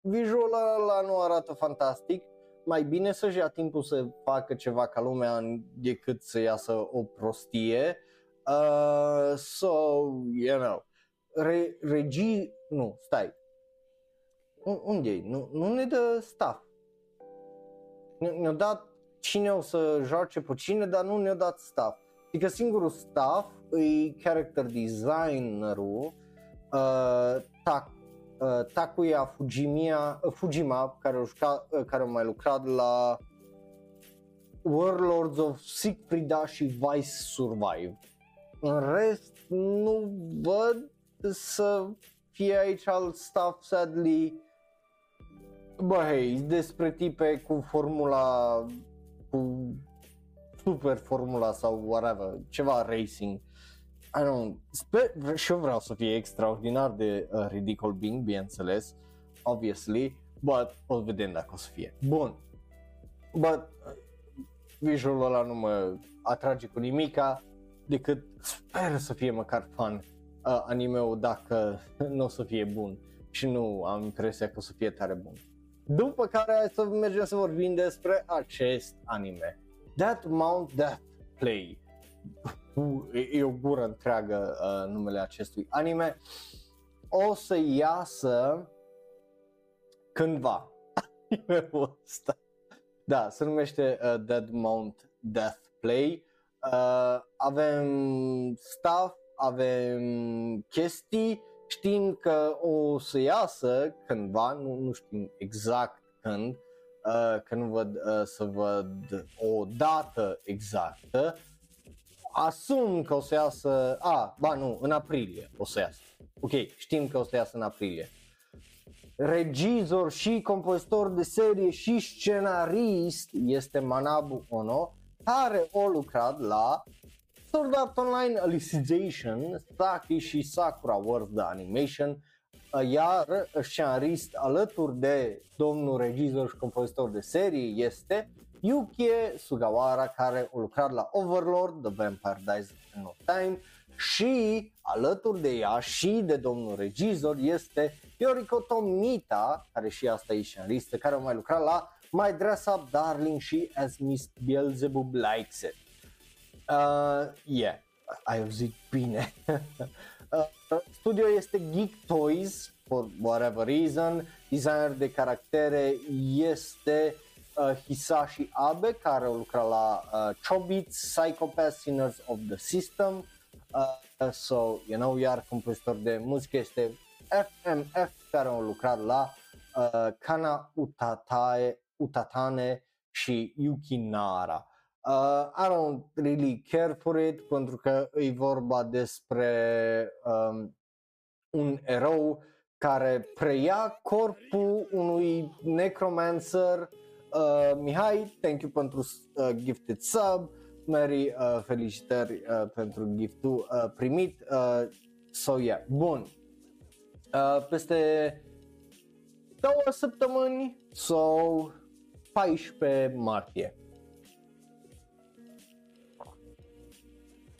visual ăla nu arată fantastic, mai bine să-și ia timpul să facă ceva ca lumea decât să iasă o prostie. Uh, so, you know, Re, regii, nu, stai, unde e? Nu, nu ne dă staff. Ne-a dat cine o să joace pe cine, dar nu ne-a dat staff. Adică singurul staff e character designerul uh, Tak, uh, Takuya Fujimiya, uh, Fujima, care, a jucat, uh, care a mai lucrat la Warlords of Siegfrieda și Vice Survive. În rest, nu văd să fie aici alt staff, sadly. Bă, hei, despre tipe cu formula, cu super formula sau whatever, ceva racing. I don't, sper, și eu vreau să fie extraordinar de uh, ridicol Bing, bineînțeles, obviously, but o vedem dacă o să fie. Bun, but uh, visualul ăla nu mă atrage cu nimica, decât sper să fie măcar fun uh, anime-ul dacă nu o să fie bun și nu am impresia că o să fie tare bun. După care hai să mergem să vorbim despre acest anime. That Mount Death Play. E o gură întreagă uh, numele acestui anime. O să iasă cândva. da, se numește uh, Dead Mount Death Play. Uh, avem stuff, avem chestii, știm că o să iasă cândva, nu, nu știm exact când, uh, că nu văd uh, să văd o dată exactă, asum că o să iasă, a, ba nu, în aprilie o să iasă. Ok, știm că o să iasă în aprilie. Regizor și compozitor de serie și scenarist este Manabu Ono, care a lucrat la Sword Art Online Alicization, Saki și Sakura World the Animation, iar scenarist alături de domnul regizor și compozitor de serie este Yukie Sugawara care a lucrat la Overlord, The Vampire Dies in No Time și alături de ea și de domnul regizor este Yoriko Tomita, care și asta e scenaristă, care a mai lucrat la My Dress Up Darling și As Miss Beelzebub Likes It. Uh, yeah, ai auzit bine. uh, studio este Geek Toys, for whatever reason. Designer de caractere este uh, Hisashi Abe, care a lucrat la uh, Chobits, Psychopath, Sinners of the System. Uh, so, you know, iar compozitor de muzică este FMF, care a lucrat la uh, Kana Utatae, Utatane și Yuki Nara. Uh, I don't really care for it pentru că e vorba despre um, un erou care preia corpul unui necromancer. Uh, Mihai, thank you pentru uh, gifted sub. Mary, uh, felicitări uh, pentru giftul uh, primit. Uh, so yeah, bun. Uh, peste două săptămâni, so 14 martie.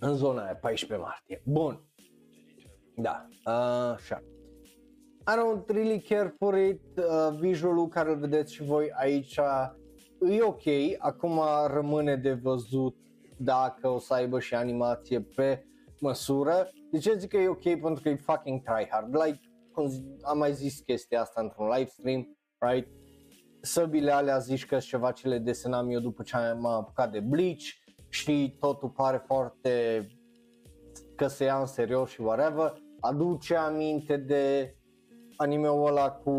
în zona aia, 14 martie. Bun. Da, uh, așa. I don't really care for it, uh, visualul care îl vedeți și voi aici e ok, acum rămâne de văzut dacă o să aibă și animație pe măsură. De ce zic că e ok? Pentru că e fucking tryhard, like, am mai zis chestia asta într-un live stream, right? Săbile alea zici că ceva ce le desenam eu după ce am apucat de Bleach, și totul pare foarte că se ia în serios și whatever, aduce aminte de anime-ul ăla cu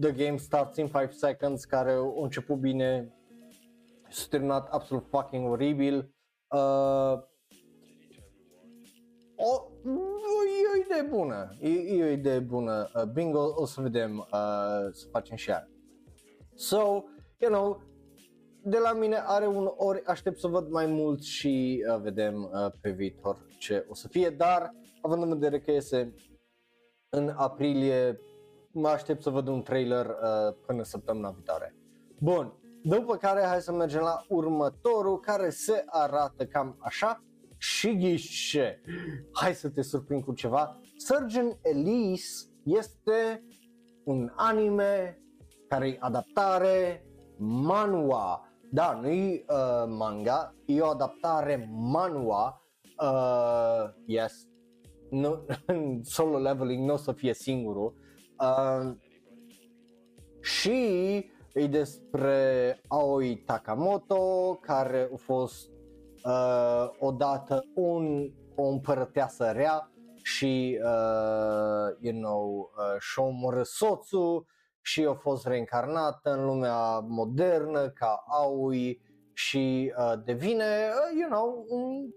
The Game Starts in 5 Seconds care a început bine s-a terminat absolut fucking oribil. Uh, o, e o idee bună, e, e o idee bună. Uh, bingo, o să vedem uh, să facem și aia. So, you know, de la mine are un ori, aștept să văd mai mult și uh, vedem uh, pe viitor ce o să fie, dar având în vedere că iese în aprilie, mă aștept să văd un trailer uh, până săptămâna viitoare. Bun, după care hai să mergem la următorul care se arată cam așa. și ghice, hai să te surprind cu ceva, Surgeon Elise este un anime care e adaptare manua. Da, nu e uh, manga, e o adaptare manua. Uh, yes, nu, solo leveling nu o să fie singurul. Uh, și e despre Aoi Takamoto, care a fost uh, odată un, o împărăteasă rea și, uh, you know, uh, și-a omorât soțul și a fost reîncarnată în lumea modernă ca Aoi și uh, devine, uh, you know, un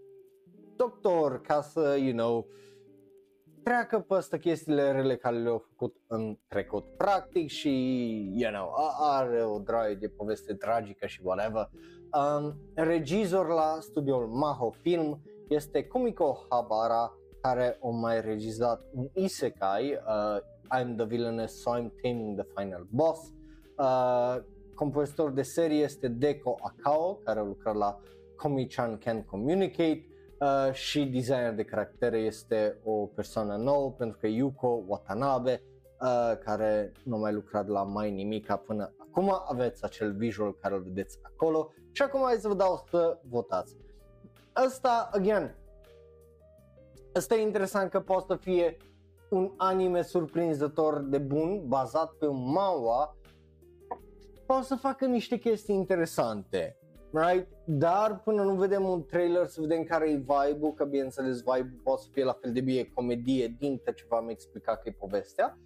doctor ca să, you know, treacă peste chestiile rele care le-au făcut în trecut practic și, you know, are o draie de poveste tragică și whatever. Um, regizor la studioul Maho Film este Kumiko Habara, care a mai regizat un isekai, uh, I'm the villainess, so I'm taming the final boss. Uh, compozitor de serie este Deko Akao, care a lucrat la Komi-chan Can Communicate uh, și designer de caractere este o persoană nouă pentru că Yuko Watanabe, uh, care nu a mai lucrat la mai nimica până acum, aveți acel visual care îl vedeți acolo. Și acum hai să vă dau să votați. Asta, again, Asta e interesant că poate să fie un anime surprinzător de bun, bazat pe un manhwa, poate să facă niște chestii interesante, right? Dar până nu vedem un trailer să vedem care e vibe-ul, că bineînțeles vibe-ul poate să fie la fel de bine comedie din ce v-am explicat că e povestea,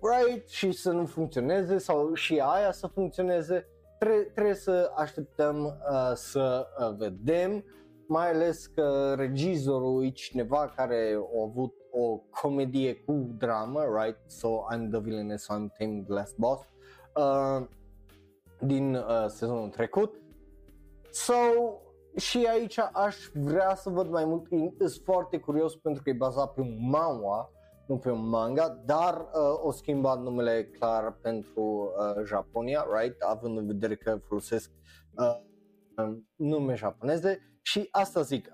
right? Și să nu funcționeze sau și aia să funcționeze, Tre- trebuie să așteptăm uh, să uh, vedem mai ales că regizorul e cineva care a avut o comedie cu dramă, right? So I'm the villain, so I'm Tim Glass Boss uh, din uh, sezonul trecut. So și aici aș vrea să văd mai mult, sunt foarte curios pentru că e bazat pe un manhwa, nu pe un manga, dar uh, o schimbat numele clar pentru uh, Japonia, right? Având în vedere că folosesc uh, nume japoneze și asta zic,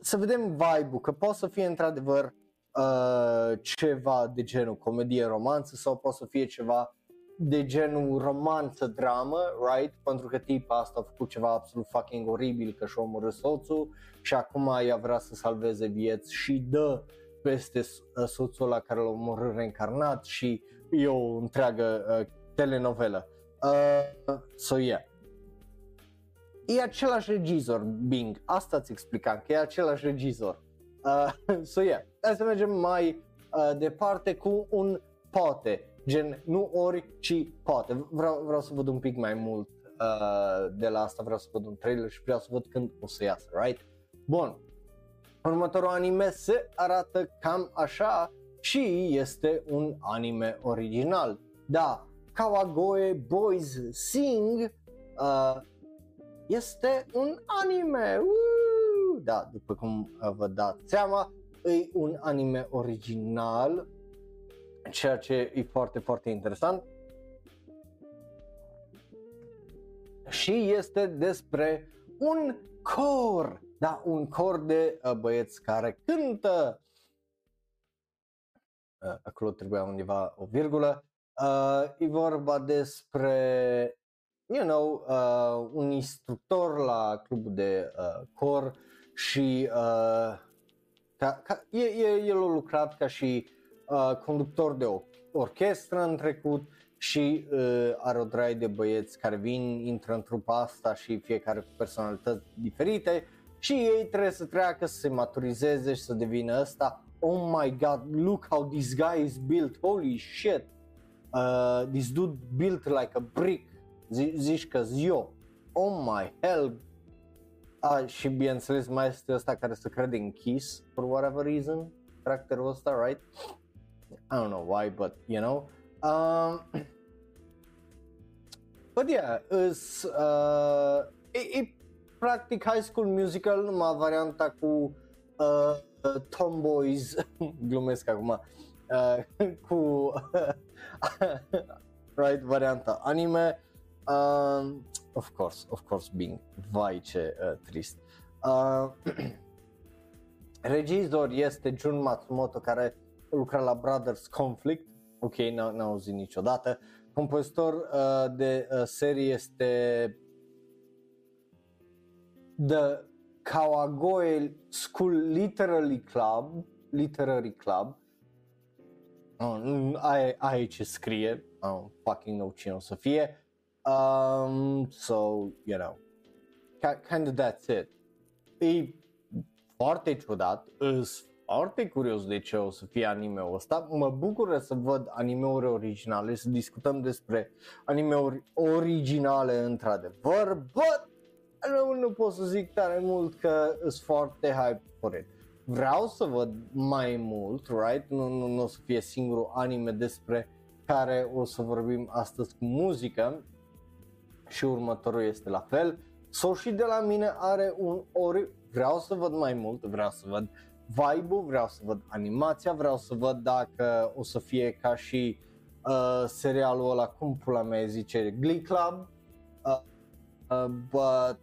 să vedem vibe-ul, că poate să fie într-adevăr uh, ceva de genul comedie romanță sau poate să fie ceva de genul romanță dramă, right? Pentru că tipa asta a făcut ceva absolut fucking oribil că și-a omorât soțul și acum ea vrea să salveze vieți și dă peste uh, soțul la care l-a omorât reîncarnat și e o întreagă uh, telenovelă. Uh, so yeah e același regizor, Bing, asta ți explicam, că e același regizor. Uh, so yeah, hai să mergem mai uh, departe cu un poate, gen nu ori, ci poate. Vreau, vreau să văd un pic mai mult uh, de la asta, vreau să văd un trailer și vreau să văd când o să iasă, right? Bun, următorul anime se arată cam așa și este un anime original. Da, Kawagoe Boys Sing uh, este un anime. Uuu! Da, după cum vă dați seama, e un anime original, ceea ce e foarte, foarte interesant. Și este despre un cor, da, un cor de uh, băieți care cântă. Uh, acolo trebuia undeva o virgulă. Uh, e vorba despre you know, uh, un instructor la clubul de uh, cor și uh, ca, ca, e, e, el a lucrat ca și uh, conductor de o, orchestră în trecut și uh, are o draie de băieți care vin, intră în trupa asta și fiecare cu personalități diferite și ei trebuie să treacă să se maturizeze și să devină ăsta. Oh my god, look how this guy is built, holy shit! Uh, this dude built like a brick zici că eu, oh my hell, a, și bineînțeles mai este ăsta care se crede închis for whatever reason, caracterul ăsta, right? I don't know why, but you know. Um, but yeah, is, uh, e, e practic High School Musical, numai varianta cu uh, Tomboys, glumesc acum, uh, cu right, varianta anime Um, of course, of course, Bing. Vai ce uh, trist. Uh, Regizor este Jun Matsumoto care lucra la Brothers Conflict, ok, n-au auzit niciodată. Compozitor uh, de uh, serie este The Kawagoe School Literary Club, Literary Club. Oh, ai, ai ce scrie, I don't fucking know cine o să fie. Um, so, you know, kind of that's it. E foarte ciudat, îs foarte curios de ce o să fie anime-ul ăsta. Mă bucură să văd anime-uri originale, să discutăm despre anime-uri originale într-adevăr, but nu, nu pot să zic tare mult că sunt foarte hype for it. Vreau să văd mai mult, right? Nu, nu, nu o să fie singurul anime despre care o să vorbim astăzi cu muzică și următorul este la fel. Sau și de la mine are un ori, vreau să văd mai mult, vreau să văd vibe-ul, vreau să văd animația, vreau să văd dacă o să fie ca și uh, serialul ăla, cum pula mea zice, Glee Club, uh, uh, but,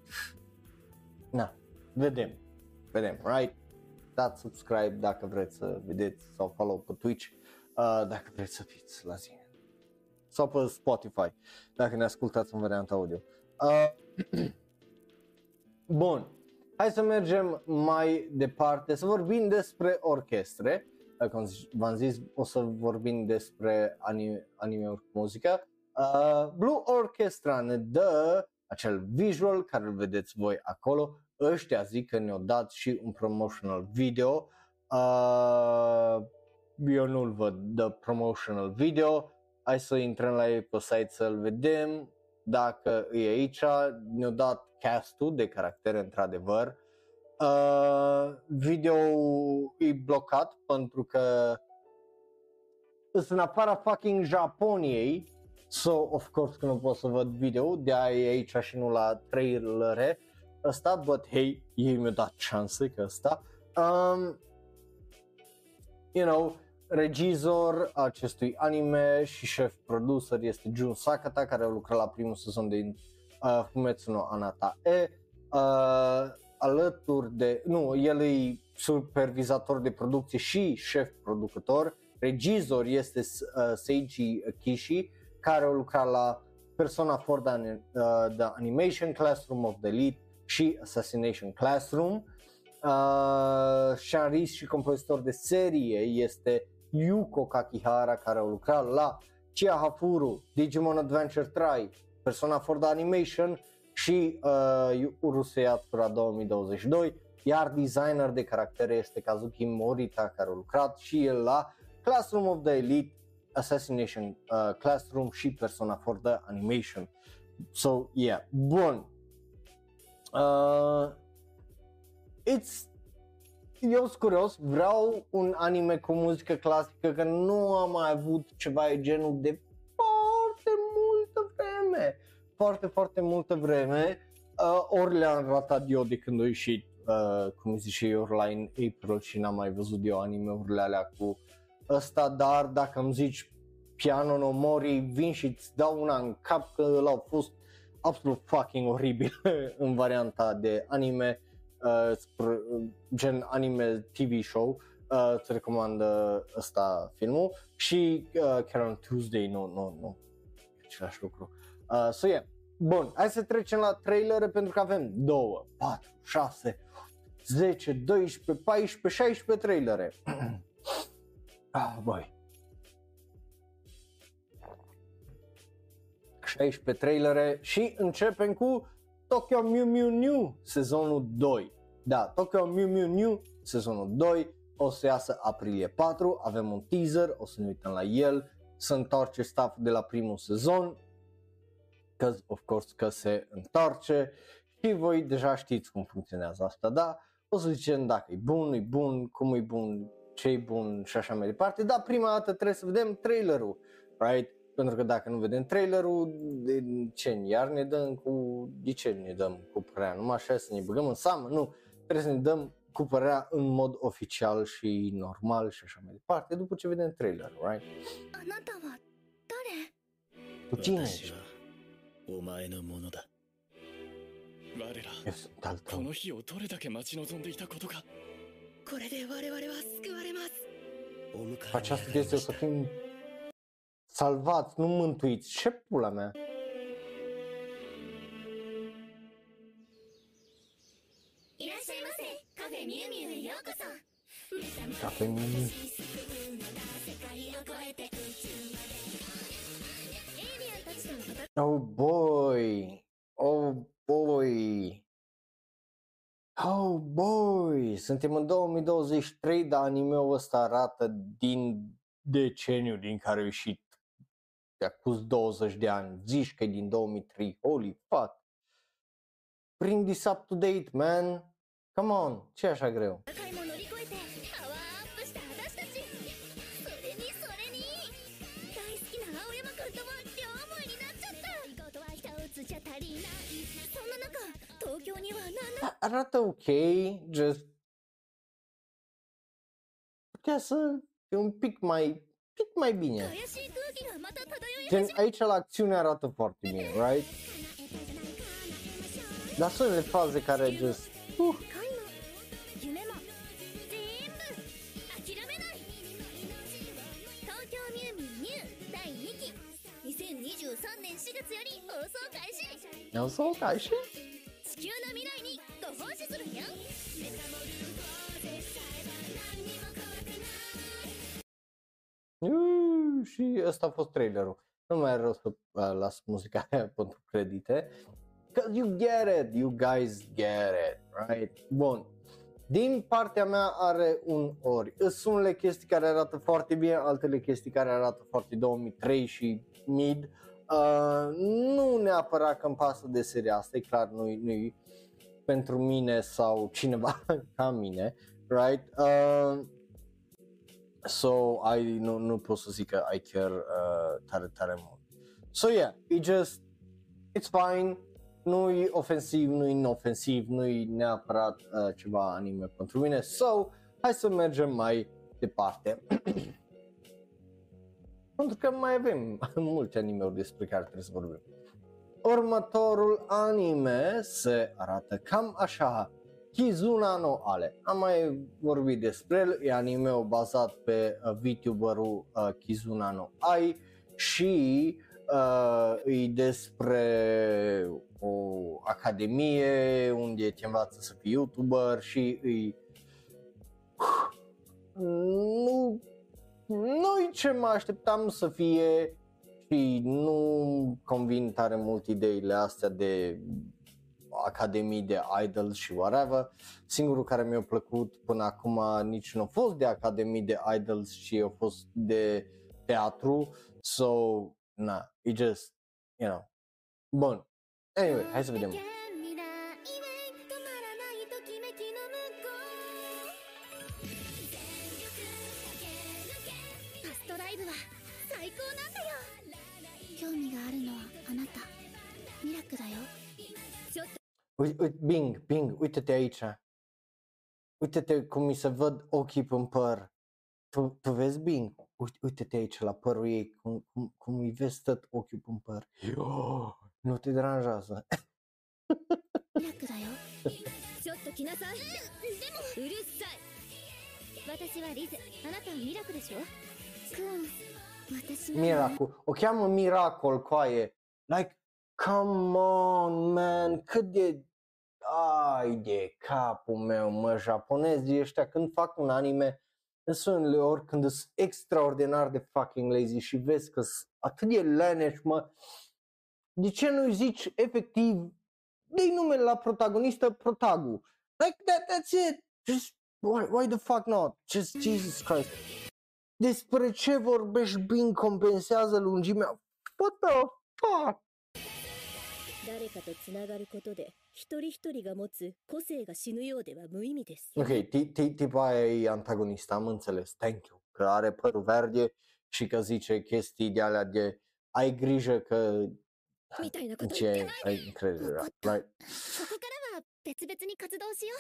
na, vedem, vedem, right? Dați subscribe dacă vreți să vedeți sau follow pe Twitch uh, dacă vreți să fiți la zi. Sau pe Spotify dacă ne ascultați în varianta audio. Uh, Bun, hai să mergem mai departe, să vorbim despre orchestre. Cum v-am zis, o să vorbim despre anime, anime cu muzică. Uh, Blue Orchestra ne dă acel visual care îl vedeți voi acolo. Ăștia zic că ne-au dat și un promotional video. Uh, eu nu-l văd, the promotional video. Hai să intrăm la ei pe site să-l vedem. Dacă e aici, ne-au dat castul de caractere într-adevăr. Uh, video e blocat pentru că sunt în afara fucking Japoniei, so of course că nu pot să văd video, de aia e aici și nu la trailere ăsta, but hey, ei mi-au dat șanse că ăsta. Um, you know, regizor acestui anime și șef producer este Jun Sakata care a lucrat la primul sezon din uh, Fumetsu no Anata E, uh, alături de, nu, el e supervizator de producție și șef producător, regizor este uh, Seiji Kishi, care a lucrat la Persona 4 the, uh, the Animation Classroom of the Elite și Assassination Classroom. Uh, scenarist și compozitor de serie este Yuko Kakihara, care a lucrat la Chia Hafuru, Digimon Adventure 3, Persona 4 Animation și uh, Urusei Yatsura 2022, iar designer de caractere este Kazuki Morita care a lucrat și el la Classroom of the Elite, Assassination uh, Classroom și Persona 4 The Animation. So, yeah, bun. Uh, it's eu sunt curios, vreau un anime cu muzică clasică, că nu am mai avut ceva de genul de vreme, foarte, foarte multă vreme, uh, ori le-am ratat eu de când a ieșit, uh, cum zice eu, online April și n-am mai văzut eu anime-urile alea cu ăsta, dar dacă îmi zici Piano no Mori, vin și îți dau una în cap că l-au fost absolut fucking oribil în varianta de anime, uh, gen anime TV show, uh, îți recomandă ăsta filmul. Și uh, chiar on Tuesday, nu, nu, nu, același lucru. Uh, so yeah. Bun, hai să trecem la trailere pentru că avem 2, 4, 6, 10, 12, 14, 16 trailere. ah, băi. 16 trailere și începem cu Tokyo Mew Mew New sezonul 2. Da, Tokyo Mew Mew New sezonul 2 o să iasă aprilie 4, avem un teaser, o să ne uităm la el, să întoarce staff de la primul sezon, că, of course, că se întoarce și voi deja știți cum funcționează asta, da? O să zicem dacă e bun, e bun, cum e bun, ce e bun și așa mai departe, dar prima dată trebuie să vedem trailerul, right? Pentru că dacă nu vedem trailerul, de ce iar ne dăm cu, de ce ne dăm cu părerea, numai așa să ne băgăm în seamă, nu, trebuie să ne dăm cu părerea în mod oficial și normal și așa mai departe, după ce vedem trailerul, right? Tu cine ești? お前のものだ我らこの日をどれだけ待ち望んでいたことかこれで我々は救われますお迎え Aceasta este o să fim salvați, nu mântuiți. Ce pula mea? いらっしゃいませカフェミュウミュウへようこそ Cafe Miu Miu. Deci, suntem în 2023, dar animeul ăsta arată din deceniu din care a ieșit de acuz 20 de ani, zici că e din 2003, holy fuck. Bring this up to date, man. Come on, ce e așa greu? Arată ok, just piesă e un pic mai, pic mai bine. Gen, aici la acțiune arată foarte bine, right? Dar sunt unele faze care just... Uh, Eu sou o Caixa. Și ăsta a fost trailerul. Nu mai are rost să las muzica aia pentru credite. Cause you get it, you guys get it, right? Bun. Din partea mea are un ori. Sunt unele chestii care arată foarte bine, altele chestii care arată foarte 2003 și mid. Uh, nu neapărat că îmi pasă de seria asta, e clar, nu-i, nu pentru mine sau cineva ca mine, right? Uh, so I nu, nu pot să zic că I care uh, tare tare mult. So yeah, it just it's fine. Nu-i ofensiv, nu-i inofensiv, nu-i neapărat uh, ceva anime pentru mine. So, hai să mergem mai departe. pentru că mai avem multe anime-uri despre care trebuie să vorbim. Următorul anime se arată cam așa. Kizuna no Ale. Am mai vorbit despre el, e anime bazat pe uh, VTuberul uh, Kizuna no Ai și uh, e despre o academie unde te învață să fii YouTuber și îi nu nu ce mă așteptam să fie și nu convin tare mult ideile astea de academii de idol și whatever. Singurul care mi-a plăcut până acum nici nu a fost de academii de idols, ci a fost de teatru. So, na, it just, you know. Bun. Anyway, hai să vedem. Mirak だよ Uite, uite, Bing, Bing, uite-te aici. Uite-te cum mi se văd ochii pe păr. Tu, tu vezi Bing? Uite, uite-te aici la părul ei, cum, cum, cum îi vezi tot ochiul pe păr. Yo, nu te deranjează. ミラクだよちょっと来なさいでもうるさい私はリズあなたはミラクでしょくん私なの Miracol. O cheamă Miracol, coaie. Like, come on, man, cât de... Ai de capul meu, mă, japonezii ăștia când fac un anime, sunt ori când sunt extraordinar de fucking lazy și vezi că sunt atât de leneși, mă. De ce nu-i zici efectiv, dă numele la protagonistă Protagu? Like, that, that's it. Just, why, why the fuck not? Just, Jesus Christ. Despre ce vorbești bine compensează lungimea? What the fuck? 誰かとつながることで 一人一人が持つ個性が死ぬようでは無意味です。 Ok, ti- ti- tipa aia e antagonista, am înțeles, thank you, că are părul verde și că zice chestii de alea de ai grijă că みたいなこと言って ce ない ai încredere, right? ここからは別々に活動しよ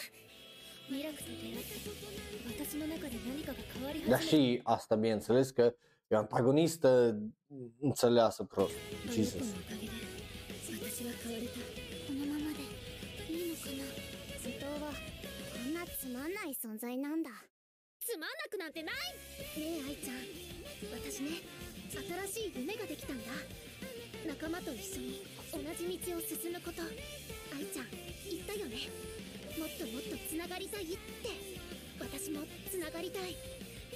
うミラクと出会って私の中で何かが変わり Dar 始め și asta bineînțeles că e o antagonistă înțeleasă prost, あの子 Jesus. つままんない存在なんだ。つまんなくなんてない！ねえ愛ちゃん。私ね新しい夢ができたんだ。仲間と一緒に同じ道を進むこと。愛ちゃん言ったよね。もっともっとつながりたいって。私もつながりたい。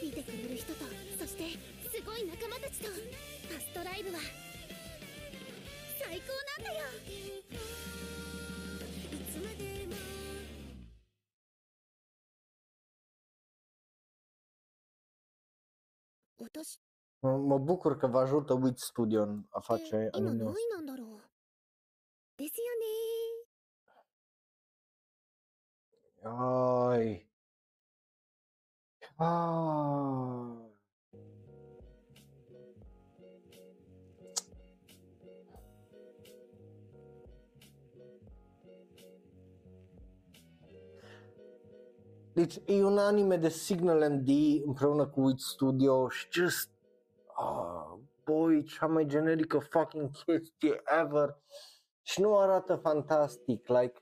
見てくれる人とそしてすごい仲間たちと。ファストライブは最高なんだよ私 Mă, mă bucur că vă ajută Wit Studio în a って face 今 anime 何位なんだろうですよね Ai. Ah. Deci e un anime de Signal MD împreună cu Wit Studio și just ah, boy, cea mai generică fucking chestie ever. Și nu arată fantastic, like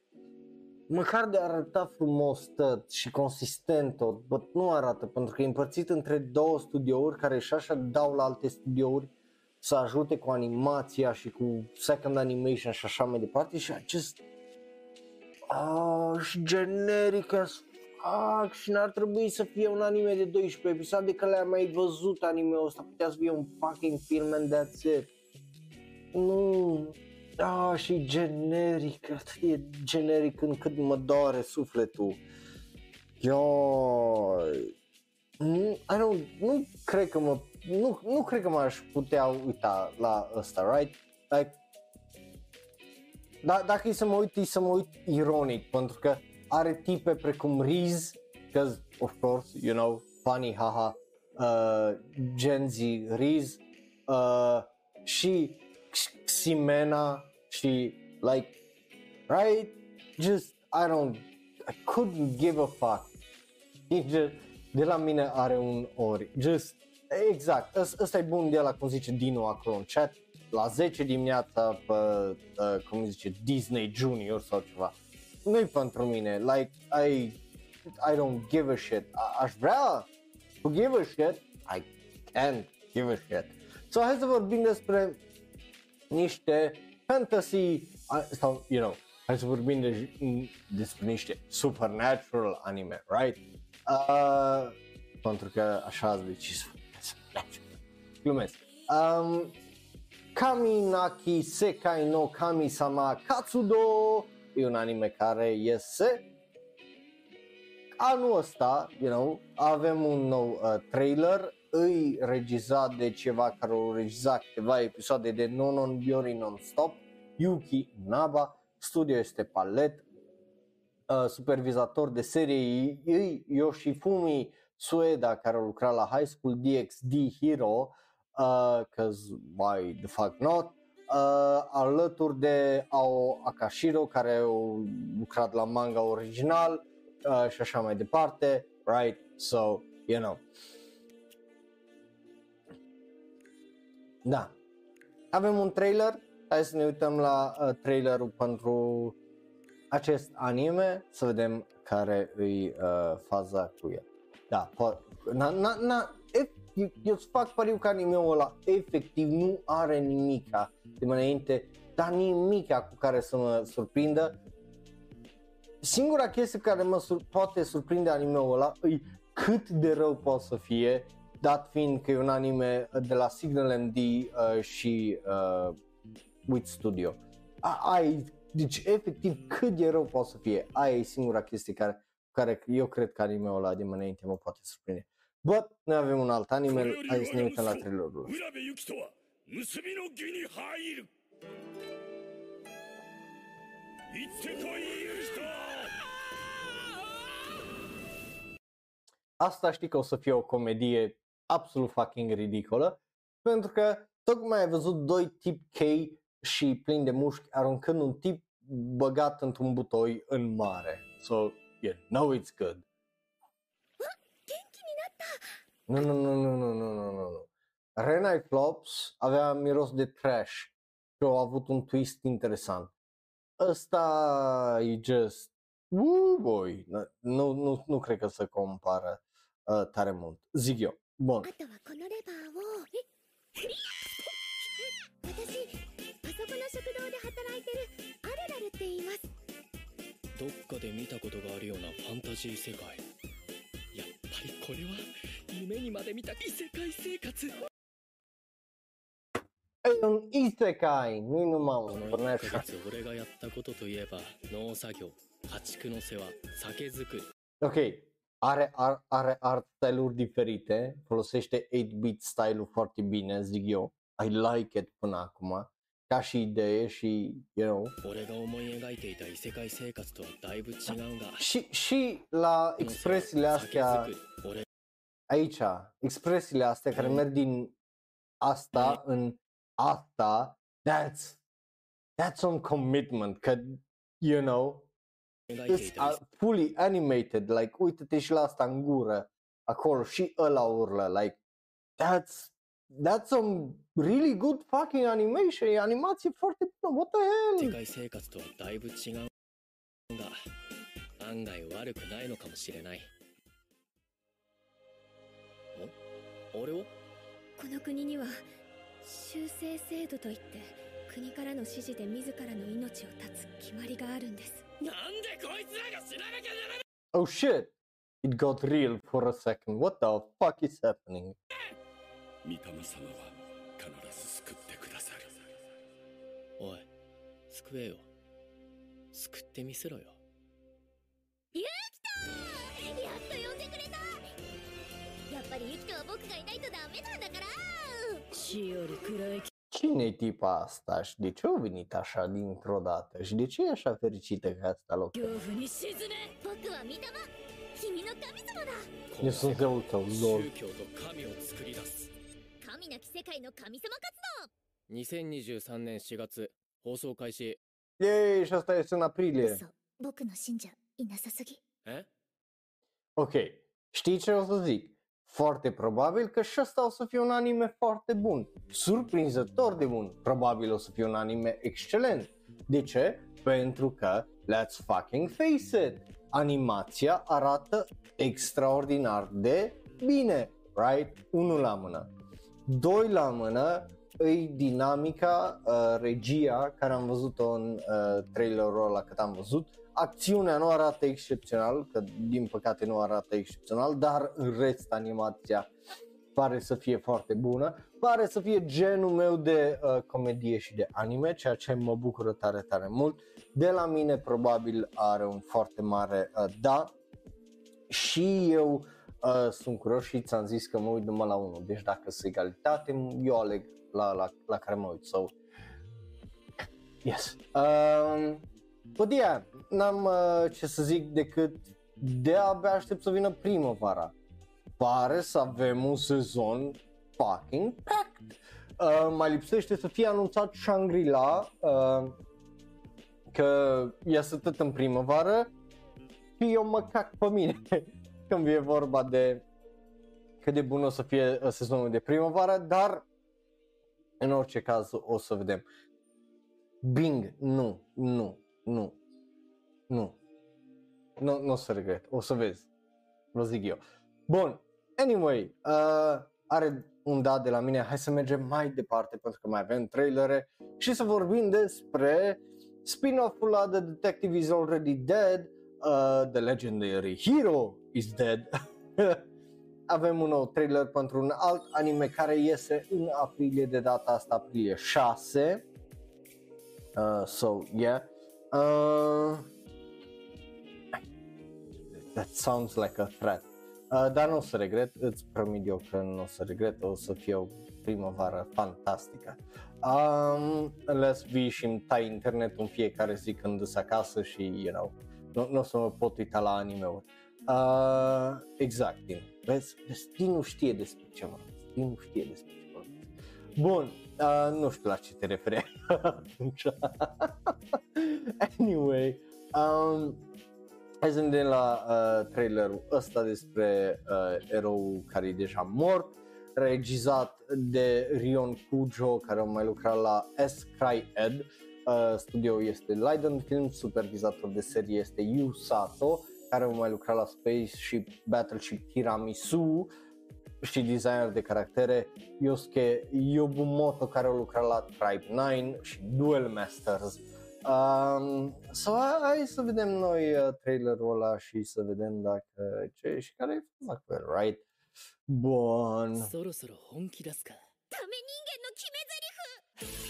măcar de arăta frumos tot și consistent tot, but nu arată pentru că e împărțit între două studiouri care și așa dau la alte studiouri să ajute cu animația și cu second animation și așa mai departe și acest ah, și generic as fuck și n-ar trebui să fie un anime de 12 episoade că le-am mai văzut anime-ul ăsta, putea să fie un fucking film and that's it. Nu, da, și generic, atât de generic încât mă doare sufletul. Eu, nu, I don't, nu cred că mă, nu, nu cred că m-aș putea uita la ăsta, right? Like, da, dacă e să mă uit, e să mă uit ironic, pentru că are tipe precum Riz, because of course, you know, funny, haha, uh, Gen Z Riz, uh, și Ximena și like, right? Just, I don't, I couldn't give a fuck. E just, de la mine are un ori. Just, exact, Ăs- ăsta e bun de la cum zice Dino acolo în chat, la 10 dimineața pe, uh, cum zice, Disney Junior sau ceva. Nu-i pentru mine, like, I, I don't give a shit. A- aș vrea to give a shit, I can't give a shit. So, hai să vorbim despre niște fantasy a- sau, you know, hai să vorbim de, despre niște supernatural anime, right? Uh, pentru că așa ați decis. Glumesc. Um, Kaminaki Sekai no Kami-sama Katsudo e un anime care iese anul ăsta, you know, avem un nou uh, trailer, îi regizat de ceva care au regizat câteva episoade de Nonon Biori Non-Stop, Yuki Naba, studio este Palet, uh, supervizator de serie e Yoshifumi Sueda care a lucrat la High School DxD Hero, uh, cause why the fuck not, uh, alături de Ao Akashiro care a lucrat la manga original uh, și așa mai departe, right? So, you know. Da. Avem un trailer, hai să ne uităm la uh, trailerul pentru acest anime, să vedem care îi uh, faza cu el. Da, po- na, na, na, ef- eu, eu îți fac pariu că anime-ul ăla efectiv nu are nimica de mai înainte, dar nimica cu care să mă surprindă. Singura chestie care mă sur- poate surprinde anime-ul ăla e cât de rău poate să fie, dat fiind că e un anime de la Signal MD uh, și uh, Wit Studio. A, ai, deci efectiv cât de rău poate să fie, aia e singura chestie care, care eu cred că anime-ul ăla de mai înainte mă poate surprinde. But, ne avem un alt anime, hai să ne uităm la trailerul Asta știi că o să fie o comedie absolut fucking ridicolă, pentru că tocmai ai văzut doi tip K și plini de mușchi aruncând un tip băgat într-un butoi în mare. So, yeah, now it's good. Nu, nu, nu, nu, nu, nu, nu, nu, nu. Renai Flops avea miros de trash și a avut un twist interesant. Ăsta e just, Woo, boy. Nu, nu, nu cred că se compară uh, tare mult, zic eu. Bun. Dokka 私あそこの食堂で働いてるアルラルって言いますどっかで見たことがあるようなファンタジー世界やっぱりこれは夢にまで見た異世界生活 e un isekai, nu numai こ un の1 pornește. ヶ月俺がやったことといえば農作業家畜の世話酒造り Ok, are, are, are art style-uri diferite, folosește 8-bit style-ul foarte bine, zic eu. I like it până acum, ca și idee și, you know, 俺が思い描いていた異世界生活とはだいぶ違うが și, și la この世話 expresiile 酒 astea 造り俺 aici, expresiile astea care merg din asta în asta, that's, that's some commitment, că, you know, 描いてい It's た uh, fully animated, like uite-te și la asta în gură, acolo și ăla urlă, like that's that's some really good fucking animation, e animație foarte bună, what the 世 hell? 界生活とはだいぶ違うが案外悪くないのかもしれない お俺を？この国には修正制度といって国からの指示で自らの命を絶つ決まりがあるんです。なんでこいつらが死ななきゃならない Oh shit, it got real for a second, what the fuck is happening? 御霊様は必ず救ってくださる。おい救えよ。救ってみせろよぱりユキトは僕がいないとダメなんだからしおり暗い Cine e tipa asta și de ce a venit așa dintr-o dată și de ce e așa fericită că ați loc? Eu sunt răul tău, Zor. 神なき世界の神様活動2023年4月放送開始 Yay, și asta este în aprilie. Ok, știi ce o să zic? Foarte probabil că și ăsta o să fie un anime foarte bun. Surprinzător de bun. Probabil o să fie un anime excelent. De ce? Pentru că, let's fucking face it, animația arată extraordinar de bine, right? Unul la mână. Doi la mână, îi dinamica, uh, regia care am văzut-o în uh, trailerul ăla cât am văzut. Acțiunea nu arată excepțional, că din păcate nu arată excepțional, dar în rest animația pare să fie foarte bună. Pare să fie genul meu de uh, comedie și de anime, ceea ce mă bucură tare, tare mult. De la mine probabil are un foarte mare uh, da și eu uh, sunt curios și ți-am zis că mă uit numai la unul. Deci dacă sunt egalitate, eu aleg la, la, la care mă uit. So, yes. Um, but yeah, n-am uh, ce să zic decât de-abia aștept să vină primăvara. Pare să avem un sezon fucking packed. Uh, mai lipsește să fie anunțat Shangri-La uh, că iasă tot în primăvară și eu mă cac pe mine când e vorba de cât de bun o să fie uh, sezonul de primăvară, dar în orice caz o să vedem. Bing, nu, nu, nu, nu, nu, nu o să regret, o să vezi, vă zic eu. Bun, anyway, uh, are un da de la mine, hai să mergem mai departe pentru că mai avem trailere și să vorbim despre spin-off-ul la The Detective is Already Dead, uh, The Legendary Hero is Dead. avem un nou trailer pentru un alt anime care iese în aprilie, de data asta aprilie 6. Uh, so, yeah. Uh, that sounds like a threat. Uh, dar nu o să regret, îți promit eu că nu o să regret, o să fie o primăvară fantastică. Um, unless vii și îmi tai internetul în fiecare zi când îs acasă și, you know, nu, nu o să mă pot uita la anime-uri. Uh, exact, Dinu. Vezi, vezi, Dinu știe despre ce mă Dinu știe despre ce mă Bun, uh, nu știu la ce te referi atunci. anyway, um, hai să vedem la uh, trailerul ăsta despre uh, erou care e deja mort, regizat de Rion Kujo, care a mai lucrat la S. Cry Ed uh, studio este Leiden Film, supervizator de serie este Yu Sato, care a mai lucrat la Spaceship Battleship Tiramisu și designer de caractere Yosuke Yobumoto care a lucrat la Tribe 9 și Duel Masters. Um, so, hai să vedem noi uh, trailerul ăla și să vedem dacă ce și care e faza cu el, right? Bun. そろそろ本気出すかダメ人間の決め台詞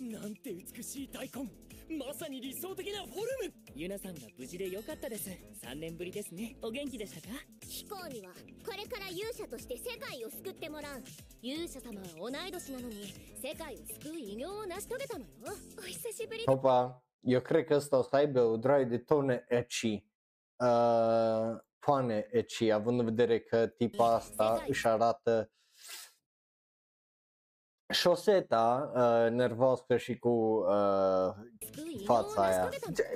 なんて美しい大根。まさに理想的なフォルム。ユナさんが無事でよかったです。3年ぶりですね。お元気でしたか？飛行にはこれから勇者として世界を救ってもらう。勇者様は同い年なのに世界を救う偉業を成し遂げたのよ。お久しぶり。Opa, eu cred că ăsta o să aibă o droaie de tone ecchi, uh, toane ecchi, având în vedere că tipa asta își arată șoseta uh, nervoasă și cu uh, fața aia.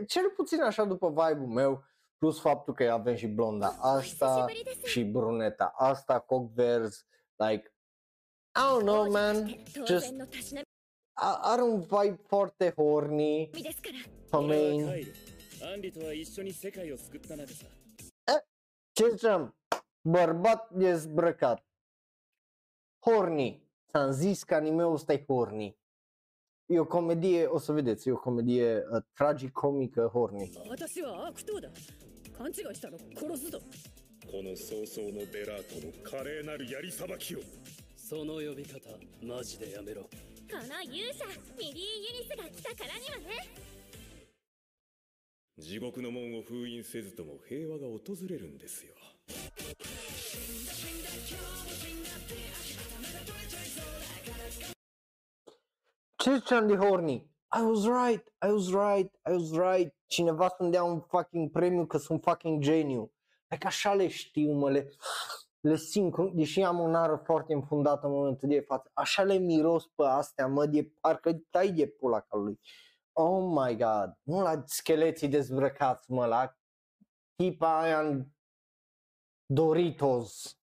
Cel puțin așa după vibe-ul meu, plus faptul că avem și blonda asta și bruneta asta, coc verzi, like, I don't know, man, just are un vibe foarte horny, femein. Eh, ce ziceam? Bărbat dezbrăcat. zbrăcat. Horny. Ți-am zis că anime-ul ăsta e horny. E o comedie, o să vedeți, e o comedie uh, tragicomică horny. 私は悪党だ勘違いしたら殺すぞこの早々のベラートの華麗なる槍さばきをその呼び方マジでやめろこの勇者ミリー・ユニスが来たからにはね地獄の門を封印せずとも平和が訪れるんですよ Ce ziceam de horny? I was right, I was right, I was right. Cineva să-mi dea un fucking premiu că sunt fucking geniu. Like așa le știu, mă, le, le simt, cum- deși am o nară foarte înfundată în momentul de față, așa le miros pe astea, mă, de parcă tai de pula calului. Oh my god, nu la scheleții dezbrăcați, mă, la tipa aia în Doritos.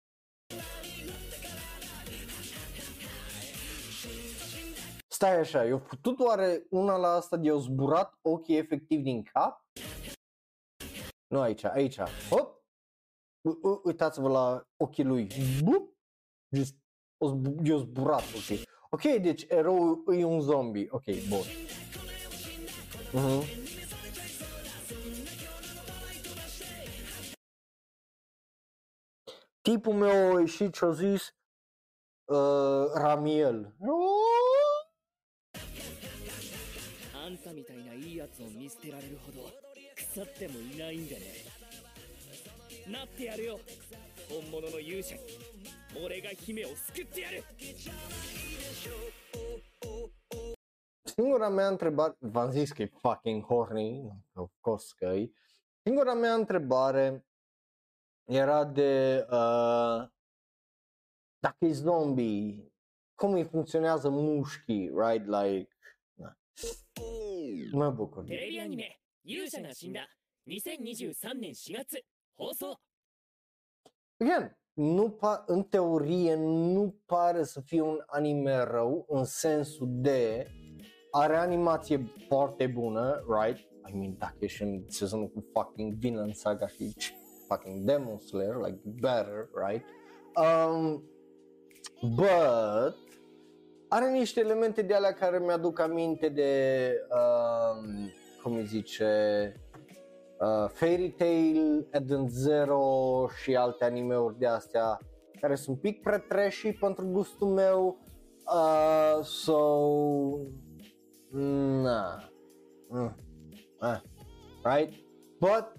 Stai așa, eu putut oare una la asta de o zburat ochii efectiv din cap? Nu aici, aici. Hop! U- u- uitați-vă la ochii lui. Bup! Just, o zbu- i-o zburat ochii. Ok, deci eroul e un zombie. Ok, bun. Mhm. Tipul meu a ieșit și a zis uh, Ramiel. あんたみたいないいやつを見捨てられるほど腐ってもいないんでねなってやるよ本物の勇者に俺が姫を救ってやる Singura mea întrebare, v-am zis că e fucking horny, of course că e. Singura mea întrebare era de uh, dacă e zombie, cum îi funcționează mușchii, right? Like, na. mă bucur. テレビアニメ「勇者が死んだ」2023年4月放送 Again, nu pa- în teorie nu pare să fie un anime rău în sensul de are animație foarte bună, right? I mean, dacă ești în sezonul cu fucking Vinland Saga și fucking Demon Slayer, like better, right? Um, but are niște elemente de alea care mi-aduc aminte de, um, cum îi zice, uh, Fairy Tail, Eden Zero și alte animeuri de astea care sunt un pic prea trashy pentru gustul meu. Uh, so, na, mm, eh, right? But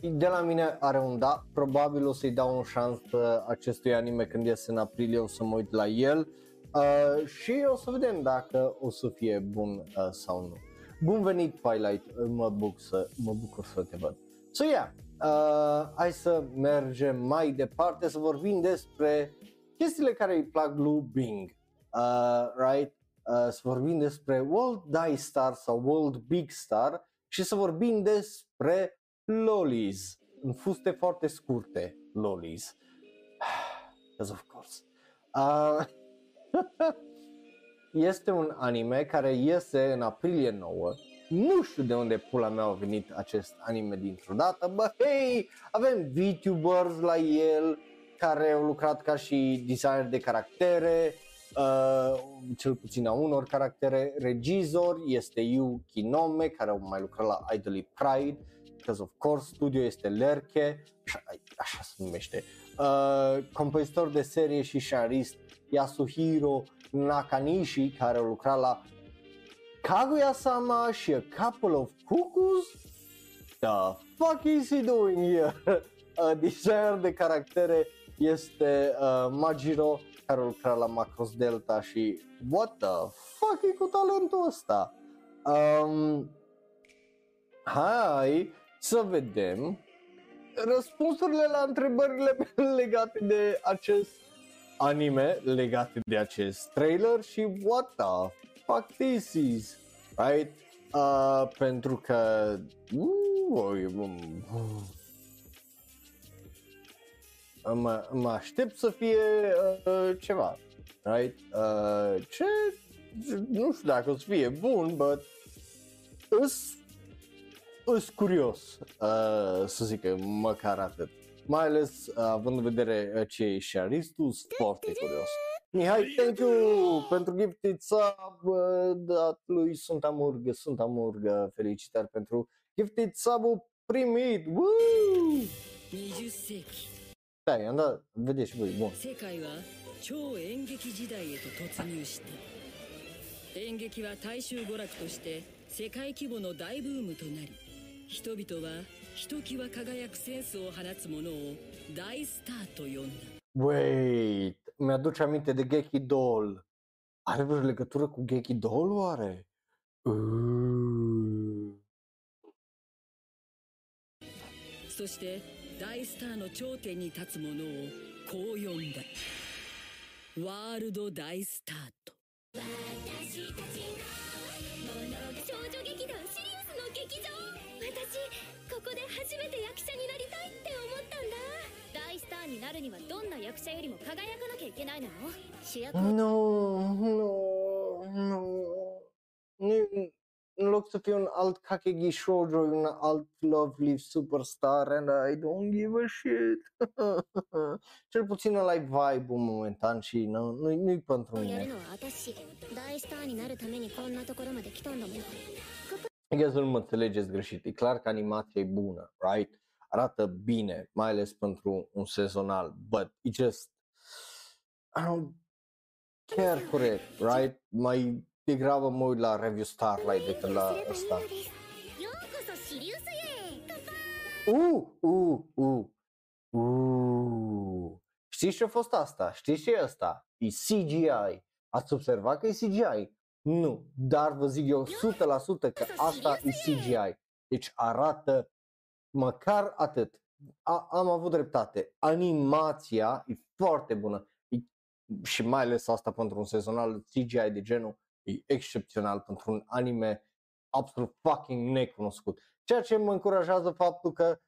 de la mine are un da, probabil o să-i dau un șansă acestui anime când iese în aprilie, o să mă uit la el uh, și o să vedem dacă o să fie bun uh, sau nu. Bun venit Twilight, uh, mă bucur să, mă bucur să te văd. So yeah, uh, hai să mergem mai departe să vorbim despre chestiile care îi plac lui Bing, uh, right? Uh, să vorbim despre World Die Star sau World Big Star și să vorbim despre lolis. în fuste foarte scurte, lolis. Because of course. Uh, este un anime care iese în aprilie 9. Nu știu de unde pula mea a venit acest anime dintr-o dată, bă, hei, avem VTubers la el care au lucrat ca și designer de caractere, uh, cel puțin a unor caractere, regizor este Yu Kinome care au mai lucrat la Idly Pride, because of course studio este Lerche, așa, așa se numește, uh, compozitor de serie și șarist Yasuhiro Nakanishi care au lucrat la Kaguya-sama și A Couple of Cuckoos? The fuck is he doing here? uh, designer de caractere este uh, Majiro care a lucrat la Macros Delta și what the fuck e cu talentul ăsta? Um, hai să vedem răspunsurile la întrebările mele legate de acest anime, legate de acest trailer și what the fuck this is, right? Uh, pentru că uh, uh, mă, mă aștept să fie uh, ceva, right? Uh, ce, nu știu dacă o să fie bun, but îs, îs curios uh, să zic măcar atât. Mai ales uh, având în vedere uh, ce e și Aristus, foarte curios. Mihai, thank you pentru gifted sub uh, dat lui Sunt Amurgă, Sunt Amurgă, felicitări pentru gifted sub primit, Woo! 20世紀 Da, i-am dat, vedeți și voi, bun. 世界は超演劇時代へと突入した演劇は大衆娯楽として世界規模の大ブームとなり人々はひときわ輝くセンスを放つ者を大スターと呼んだ Wait, mi-aduce aminte de Geki Doll. Are vreo legătură cu Geki Doll oare? Uh. そして大スターの頂点に立つ者をこう呼んだワールド大スタート少初めて役者になりたいって思ったんだ。大スターになるにはどんな役者よりも輝かなきゃいけないの？よ主役は…のーのーのーねロクトピオンアルカケギショウジョウンアルプロブリフスーパースターアンドアイドンギブシェッチェルポチナライブバイブモメンタンシーノノイパントミネやるのは私。大スターになるためにこんなところまで来たんだもん。Adică să nu mă înțelegeți greșit, e clar că animația e bună, right? Arată bine, mai ales pentru un sezonal, but it just, I don't care for it, right? Mai degrabă mă uit la Review Starlight decât la asta. Uh, uh, uh, uh. Știți ce a fost asta? Știți ce e asta? E CGI. Ați observat că e CGI. Nu, dar vă zic eu 100% că asta e CGI. Deci arată măcar atât. A, am avut dreptate. Animația e foarte bună. E, și mai ales asta pentru un sezonal CGI de genul e excepțional pentru un anime absolut fucking necunoscut. Ceea ce mă încurajează faptul că,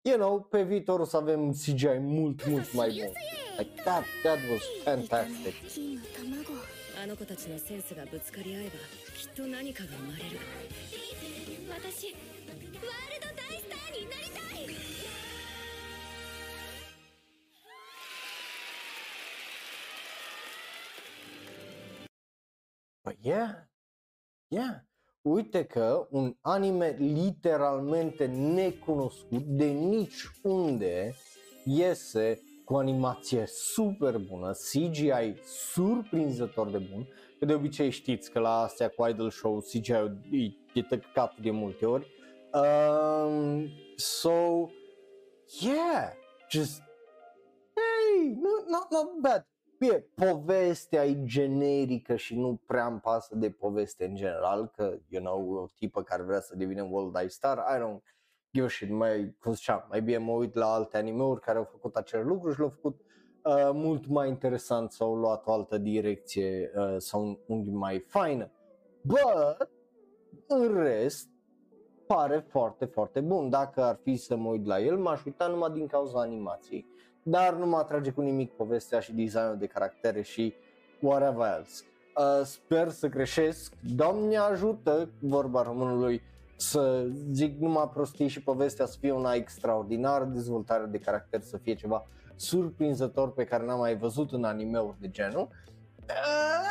you know, pe viitor o să avem CGI mult, mult mai bun. Like that, that was fantastic. あの子たちのセンスがぶつかり合えばきっと何かが生まれる私ワールド大スターになりたい yeah, yeah. Uite că un anime literalmente necunoscut de niciunde iese cu animație super bună, CGI surprinzător de bun, că de obicei știți că la astea cu Idol Show CGI-ul e, e tăcat de multe ori. Um, so, yeah, just, hey, not, not, not bad. Bine, povestea e generică și nu prea îmi pasă de poveste în general, că, you know, o tipă care vrea să devină World Eye Star, I don't give a shit, mai, cum ziceam, mai bine mă uit la alte anime-uri care au făcut acel lucru și l-au făcut uh, mult mai interesant sau au luat o altă direcție uh, sau un unghi mai faină. But, în rest, pare foarte, foarte bun. Dacă ar fi să mă uit la el, m-aș uita numai din cauza animației. Dar nu mă atrage cu nimic povestea și designul de caractere și whatever else. Uh, sper să greșesc, Doamne ajută, vorba românului, să zic numai prostii și povestea să fie una extraordinară, dezvoltarea de caracter să fie ceva surprinzător pe care n-am mai văzut în anime-uri de genul. Uh,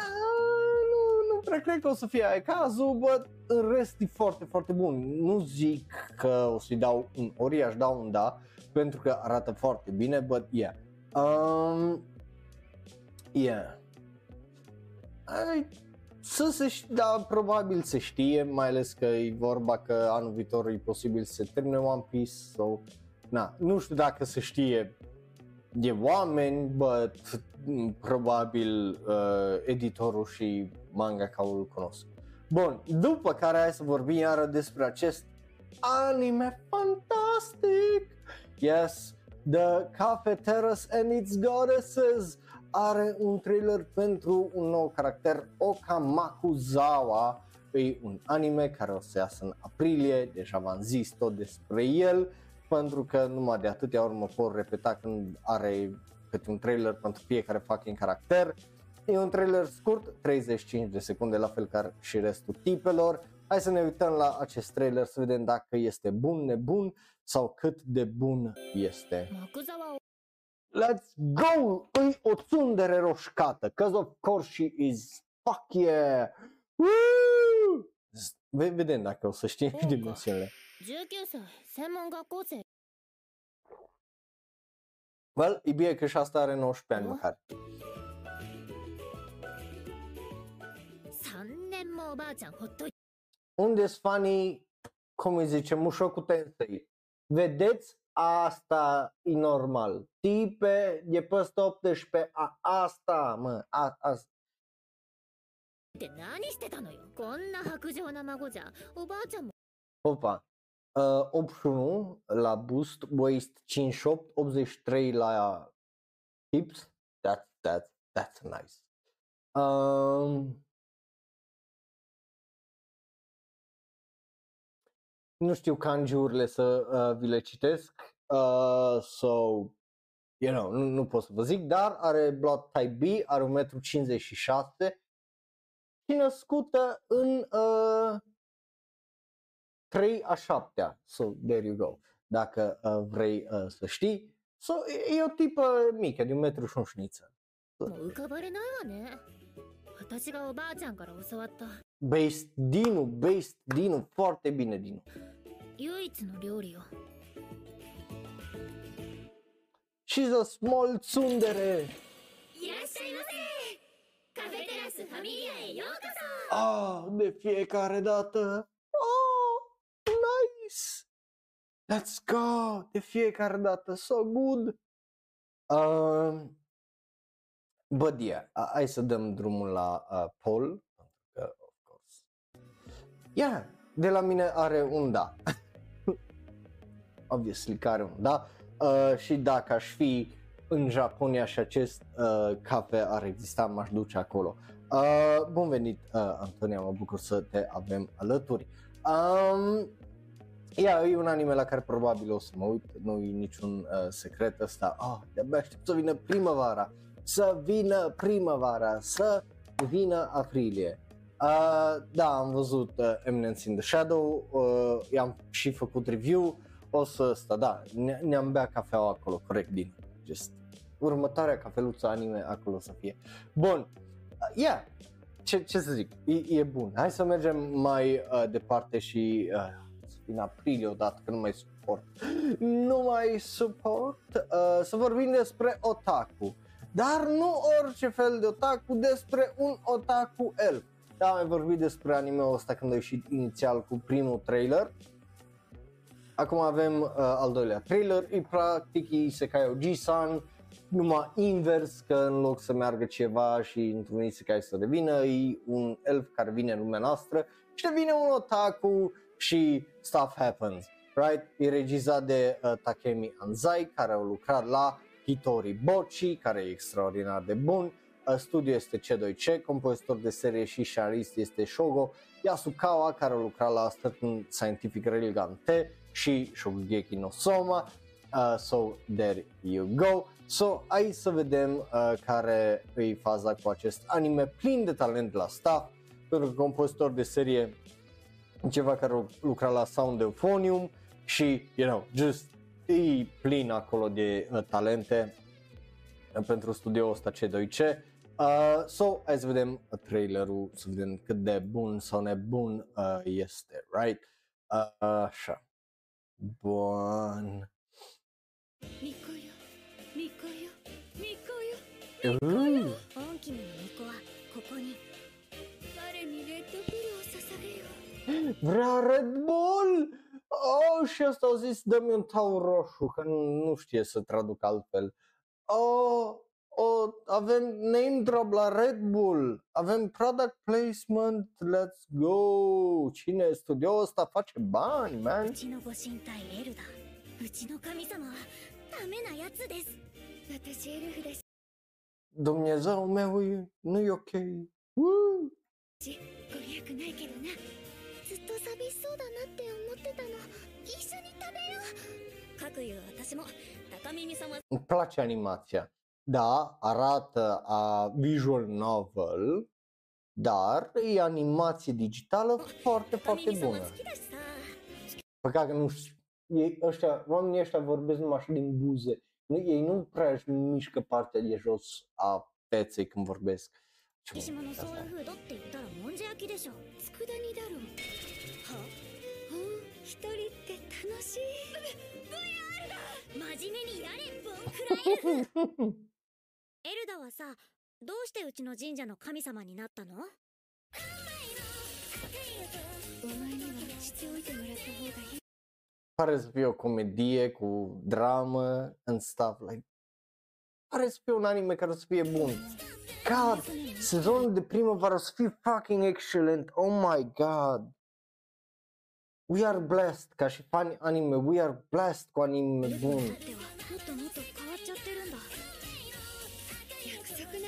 nu, nu prea cred că o să fie cazul, but în rest e foarte, foarte bun. Nu zic că o să-i dau un ori, aș da un da, pentru că arată foarte bine, but yeah. Um, yeah. Ai, să se știe, da, probabil se știe, mai ales că e vorba că anul viitor e posibil să se termine One Piece, so, na, nu știu dacă se știe de oameni, but mm, probabil uh, editorul și manga ca îl cunosc. Bun, după care hai să vorbim iară despre acest anime fantastic. Yes, The Cafeteras and its Goddesses are un trailer pentru un nou caracter, Okamakuzawa, e un anime care o să iasă în aprilie, deja v-am zis tot despre el, pentru că numai de atâtea ori mă pot repeta când are câte un trailer pentru fiecare fucking caracter. E un trailer scurt, 35 de secunde, la fel ca și restul tipelor. Hai să ne uităm la acest trailer să vedem dacă este bun, nebun sau cât de bun este. 木沢を Let's go! Îi o tsundere roșcată, cause of course she is, fuck yeah! Woo! Ve- vedem dacă o să știm Oh, dimensiunile. 19歳専門学校生 Well, e bine că și asta are 19 ani Oh. măcar. 3年もおばあちゃんほっとい Unde s fanii, cum îi zice, Mushoku Tensei? Vedeți, asta e normal. Tipe de peste 18, a, asta, mă, a, a, て何してたのよこんな白状な孫じゃおばあちゃんも Opa, uh, 81 la boost, waist 58, 83 la hips. That's, that's, that's nice. Um, nu știu kanjiurile să uh, vi le citesc, uh, so, you know, nu, nu pot să vă zic, dar are blood type B, are 1,56 m și născută în uh, 3 a 7 So, there you go. Dacă uh, vrei uh, să știi. So, e, e o tipă mică, de un metru și un șniță. もう浮かばれないわね私がおばあちゃんから教わった Based Dinu, based Dinu, foarte bine Dinu. 唯一の料理よ She's a small tsundere. いらっしゃいませカフェテラスファミリアへようこ Ah, de fiecare dată. Oh, nice. Let's go. De fiecare dată. So good. Um, but yeah, a- hai să dăm drumul la uh, Paul. pentru că, of course. Yeah, de la mine are un da. Obviously că are un da. Uh, și dacă aș fi în Japonia și acest uh, cafe ar exista, m-aș duce acolo. Uh, bun venit, uh, Antonia, mă bucur să te avem alături. Um, Ia, e un anime la care probabil o să mă uit, nu e niciun uh, secret ăsta. Oh, de-abia aștept să vină primăvara, să vină primăvara, să vină aprilie. Uh, da, am văzut uh, Eminence in the Shadow, uh, i-am și făcut review, o să ăsta, da, ne- ne-am bea cafeaua acolo, corect, din just următoarea cafeluță anime acolo o să fie. Bun, uh, yeah, ce, ce să zic, e, e bun. Hai să mergem mai uh, departe și uh, în aprilie odată, că nu mai suport. Nu mai suport uh, să vorbim despre otaku. Dar nu orice fel de otaku, despre un otaku elf. Da, am mai vorbit despre anime-ul ăsta când a ieșit inițial cu primul trailer. Acum avem uh, al doilea trailer, e practic Isekai Oji-san, numai invers, că în loc să meargă ceva și într-un Isekai să devină, e un elf care vine în lumea noastră și devine un otaku și stuff happens, right? E regizat de uh, Takemi Anzai, care a lucrat la Hitori Bochi, care e extraordinar de bun, uh, studio este C2C, compozitor de serie și scenarist este Shogo Yasukawa, care a lucrat la Certain Scientific Railgun T și Shogeki no Soma, uh, so there you go. So, hai să vedem uh, care e faza cu acest anime plin de talent la staff, pentru că compozitor de serie ceva care a lucrat la Sound Euphonium și, you know, just e plin acolo de uh, talente uh, pentru studioul ăsta C2C. Uh, so, hai să vedem trailerul, să vedem cât de bun sau nebun uh, este, right? Uh, așa. Bun. Uh. Vrea Red Bull! Oh, și asta au zis, dă-mi un taur roșu, că nu știe să traduc altfel. Oh, oh, avem name drop la Red Bull, avem product placement, let's go! Cine e studioul ăsta face bani, う man? ちのご神体エルダうちの神様はダメなやつです私エルフだし Dumnezeu meu e, nu e ok. Woo! ご利益ないけどなずっと寂しそうだなって思ってたの一緒に食べようかくいう私も高耳様 Îmi place animația. da, arată a visual novel, dar e animație digitală foarte, foarte bună. Păcat că nu știu, ei, ăștia, oamenii ăștia vorbesc numai așa din buze. Nu, ei nu prea își mișcă partea de jos a feței când vorbesc. Ce エルフエルダはさどうしてうちの神社の神様になったのお前にはしておいてもらった方がいい Pare să fie o comedie cu dramă and stuff like Pare să fie un anime care o să fie bun. God, sezonul de primăvară o să fie fucking excelent. Oh my god. We are blessed ca și fani anime. We are blessed cu anime だ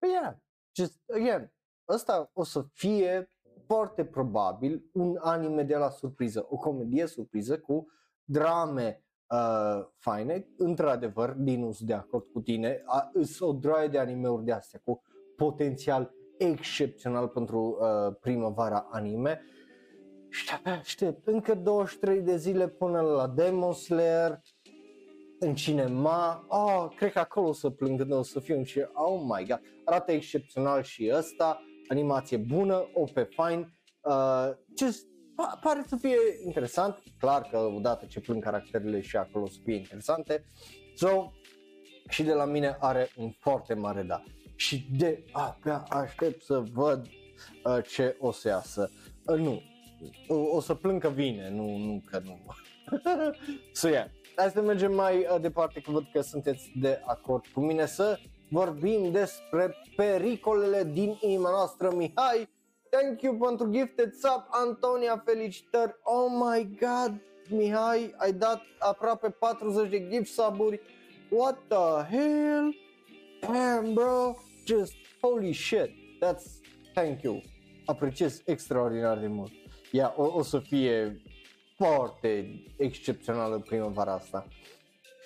But yeah, just again, ăsta o să fie foarte probabil un anime de la surpriză, o comedie surpriză cu drame uh, faine, într-adevăr, Dinu, sunt de acord cu tine, a, sunt o droaie de animeuri de astea cu potențial excepțional pentru uh, primăvara anime. Și abia aștept încă 23 de zile până la Demon Slayer în cinema, oh, cred că acolo o să plâng când o să fiu și oh my god, arată excepțional și ăsta, animație bună, OP fine, uh, just, pa- pare să fie interesant, clar că odată ce plâng caracterele și acolo o să fie interesante, so, și de la mine are un foarte mare da. Și de abia aștept să văd uh, ce o să iasă. Uh, nu, o, o să plâng că vine, nu, nu că nu. so, yeah. Hai să mergem mai uh, departe, că văd că sunteți de acord cu mine să vorbim despre pericolele din inima noastră, Mihai. Thank you pentru gifted sub, Antonia, felicitări. Oh my god, Mihai, ai dat aproape 40 de gift sub-uri. What the hell? Damn, bro. Just holy shit. That's thank you. Apreciez extraordinar de mult. Ia, o, o să fie foarte excepțională primăvara asta.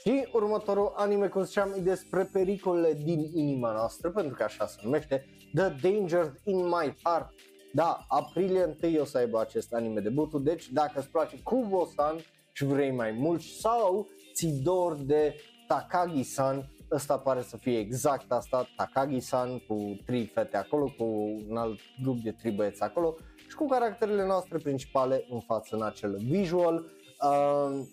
Și următorul anime, cum ziceam, e despre pericolele din inima noastră, pentru că așa se numește, The Dangers in My Heart. Da, aprilie 1 o să aibă acest anime debutul, deci dacă îți place Kubo-san și vrei mai mult sau ți dor de Takagi-san, ăsta pare să fie exact asta, Takagi-san cu trei fete acolo, cu un alt grup de trei băieți acolo și cu caracterele noastre principale în față în acel visual. Um,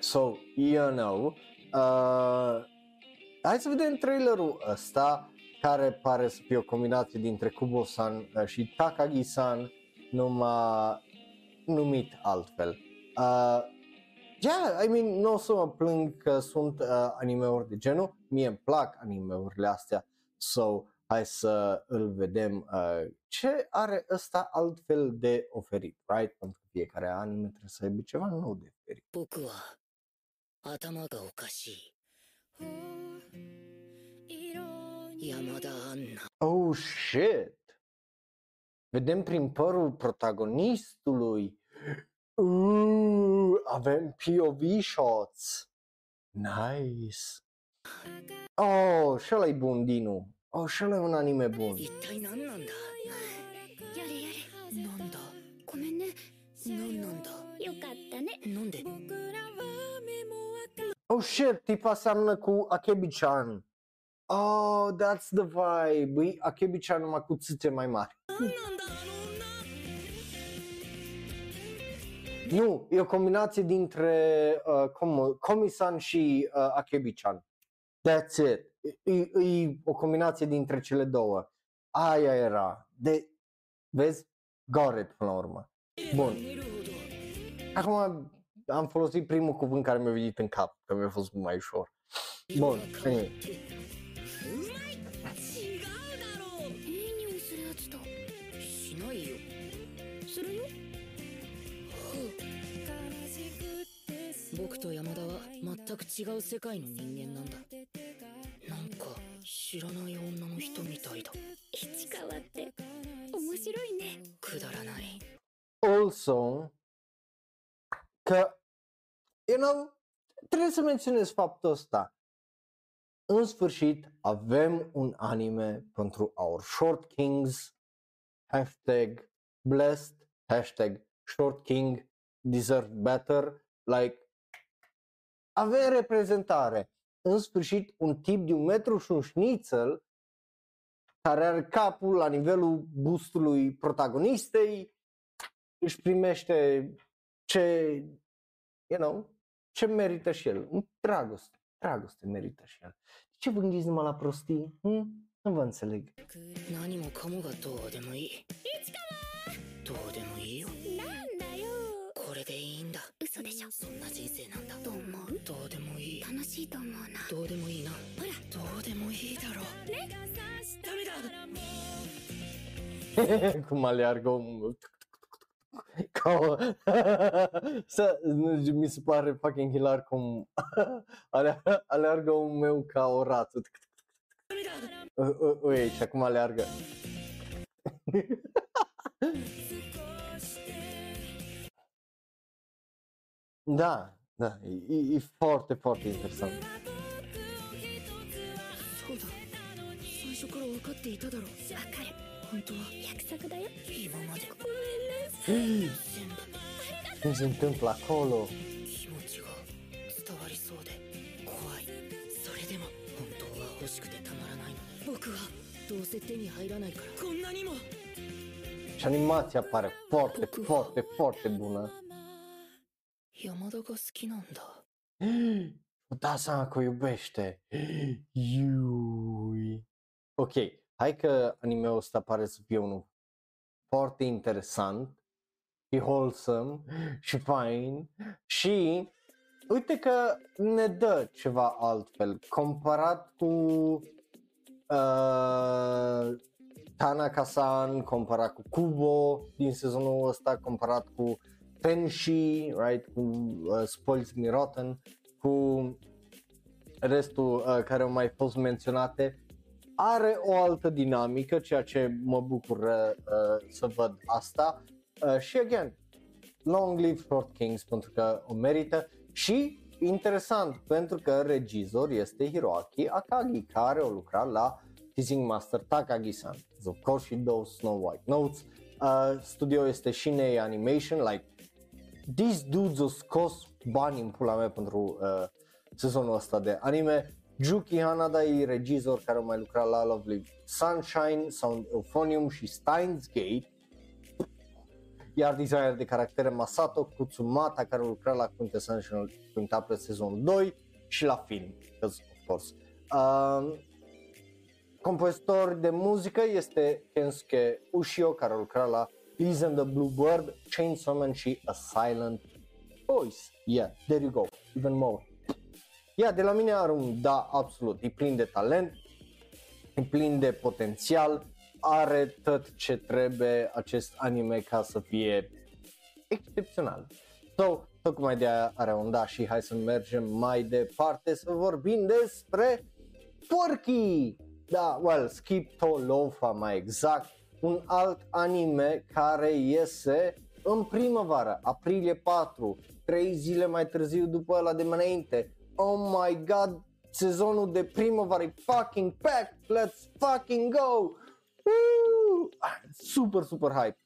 so, you know, Uh, hai să vedem trailerul ăsta care pare să fie o combinație dintre Kubo-san uh, și Takagi-san numai numit altfel. Uh, yeah, I mean, nu o să mă plâng că sunt uh, animeuri de genul, mie îmi plac animeurile astea, so hai să îl vedem uh, ce are ăsta altfel de oferit, right? Pentru că fiecare anime trebuie să aibă ceva nou de oferit. Oh shit! Vedem prin părul protagonistului. Uuu, avem POV shots. Nice. Oh, și ăla bun, Dinu. Oh, și ăla e un anime bun. 一体何なんだやれやれなんだごめんね何なんだよかったねなんで Oh shit, tipa seamănă cu Akebi-chan. Oh, that's the vibe. E Akebi-chan numai cu țâțe mai mari. Nu, e o combinație dintre uh, Komo- Komi-san și uh, Akebi-chan. That's it. E, e, e o combinație dintre cele două. Aia era. De, vezi? Got it până la urmă. Bun. 寝るほど Acum am folosit primul cuvânt care mi-a venit în cap, că mi-a fost mai ușor. Bun, anyway. うまい違うだろういい匂いするやつだしないよするよ僕と山田は全く違う世界の人間なんだなんか 知らない女の人みたいだ市川って面白いねくだらない Also, că, you know, trebuie să menționez faptul ăsta. În sfârșit, avem un anime pentru Our Short Kings, hashtag blessed, hashtag Short King deserve better, like, avem reprezentare. În sfârșit, un tip de un metru și un șnițel care are capul la nivelul bustului protagonistei, își primește ce, you know, ce merită și el. Dragoste, dragoste merită și el. De ce vă gândiți numai la prostii? Hm? Nu vă înțeleg. 何もかもがどうでもいいどうでもいいよなんだよこれでいいんだ 嘘でしょそんな人生なんだと思うどうでもいい楽しいと思うなどうでもいいなほらどうでもいいだろねダメだ Cum aleargă omul. Ca o... Să, mi se pare fucking hilar cum ale- aleargă omul meu ca o rață. U- u- Ui, aici, cum aleargă. Da, da, e, e foarte, foarte interesant. そうだ最初から分かっていただろうわかる本当は約束だよ今までごめんなさい 全部 Ce se întâmplă acolo? 気持ちが伝わりそうで怖いそれでも本当は欲しくてたまらないの僕はどうせ手に入らないからこんなにも Și animația pare foarte, foarte, foarte bună. 山田が好きなんだ Îmi dau seama că o iubește. Iui. Ok, hai că anime-ul ăsta pare să fie unul foarte interesant și wholesome și fain și uite că ne dă ceva altfel comparat cu uh, Tanaka-san, comparat cu Kubo din sezonul ăsta, comparat cu Tenshi, right, cu uh, Spoils Me Rotten, cu restul uh, care au mai fost menționate, are o altă dinamică, ceea ce mă bucur uh, să văd asta. Uh, și again, long live Short Kings pentru că o merită și interesant pentru că regizor este Hiroaki Akagi care a lucrat la Teasing Master Takagi-san. Of course și două Snow White Notes. Uh, studio este Shinei Animation, like these dudes au scos bani în pula mea pentru uh, sezonul ăsta de anime. Juki Hanada e regizor care a mai lucrat la Lovely Sunshine, Sound Euphonium și Steins Gate. Iar designer de caractere Masato Kutsumata care a lucrat la Quintessential Quintuple sezonul 2 și la film, 'cause, of course. Uh, compozitor de muzică este Kensuke Ushio, care a lucrat la Bees and the Blue Bird, Chainsaw Man și A Silent Voice. Yeah, there you go, even more. Yeah, de la mine are un da absolut, e plin de talent, e plin de potențial, are tot ce trebuie acest anime ca să fie excepțional. So, tocmai de aia are un da și hai să mergem mai departe să vorbim despre Porky! Da, well, Skip to Lofa mai exact, un alt anime care iese în primăvară, aprilie 4, 3 zile mai târziu după ăla de înainte. Oh my god, sezonul de primăvară e fucking packed, let's fucking go! Woo! Ah, super, super hype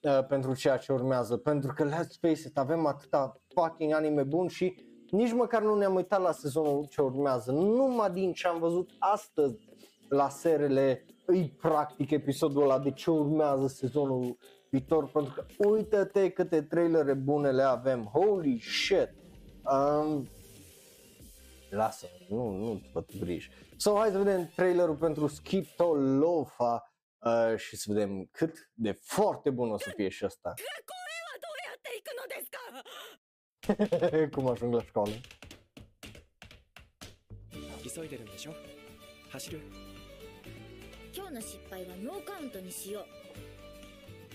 uh, pentru ceea ce urmează, pentru că let's face it, avem atâta fucking anime bun și nici măcar nu ne-am uitat la sezonul ce urmează, numai din ce am văzut astăzi la serele îi practic episodul ăla de ce urmează sezonul viitor pentru că uită-te câte trailere bune le avem, holy shit um, lasă, nu, nu vă griji so hai să vedem trailerul pentru Skip to Lofa uh, și să vedem cât de foarte bun o să fie și ăsta どうやって行くのですか cum ajung la școală 急いでるんでしょ走る 今日の失敗はノーカウントにしよう。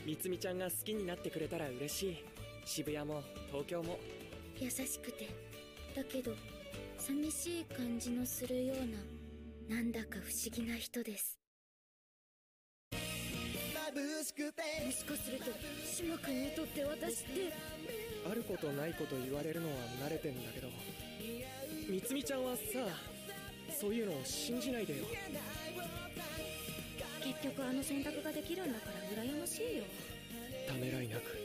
みつみちゃんが好きになってくれたら嬉しい。渋谷も東京も。優しくてだけど寂しい感じのするようななんだか不思議な人です。もしかすると島君にとって私ってあることないこと言われるのは慣れてんだけどみつみちゃんはさそういうのを信じないでよ結局あの選択ができるんだから羨ましいよ。ためらいなく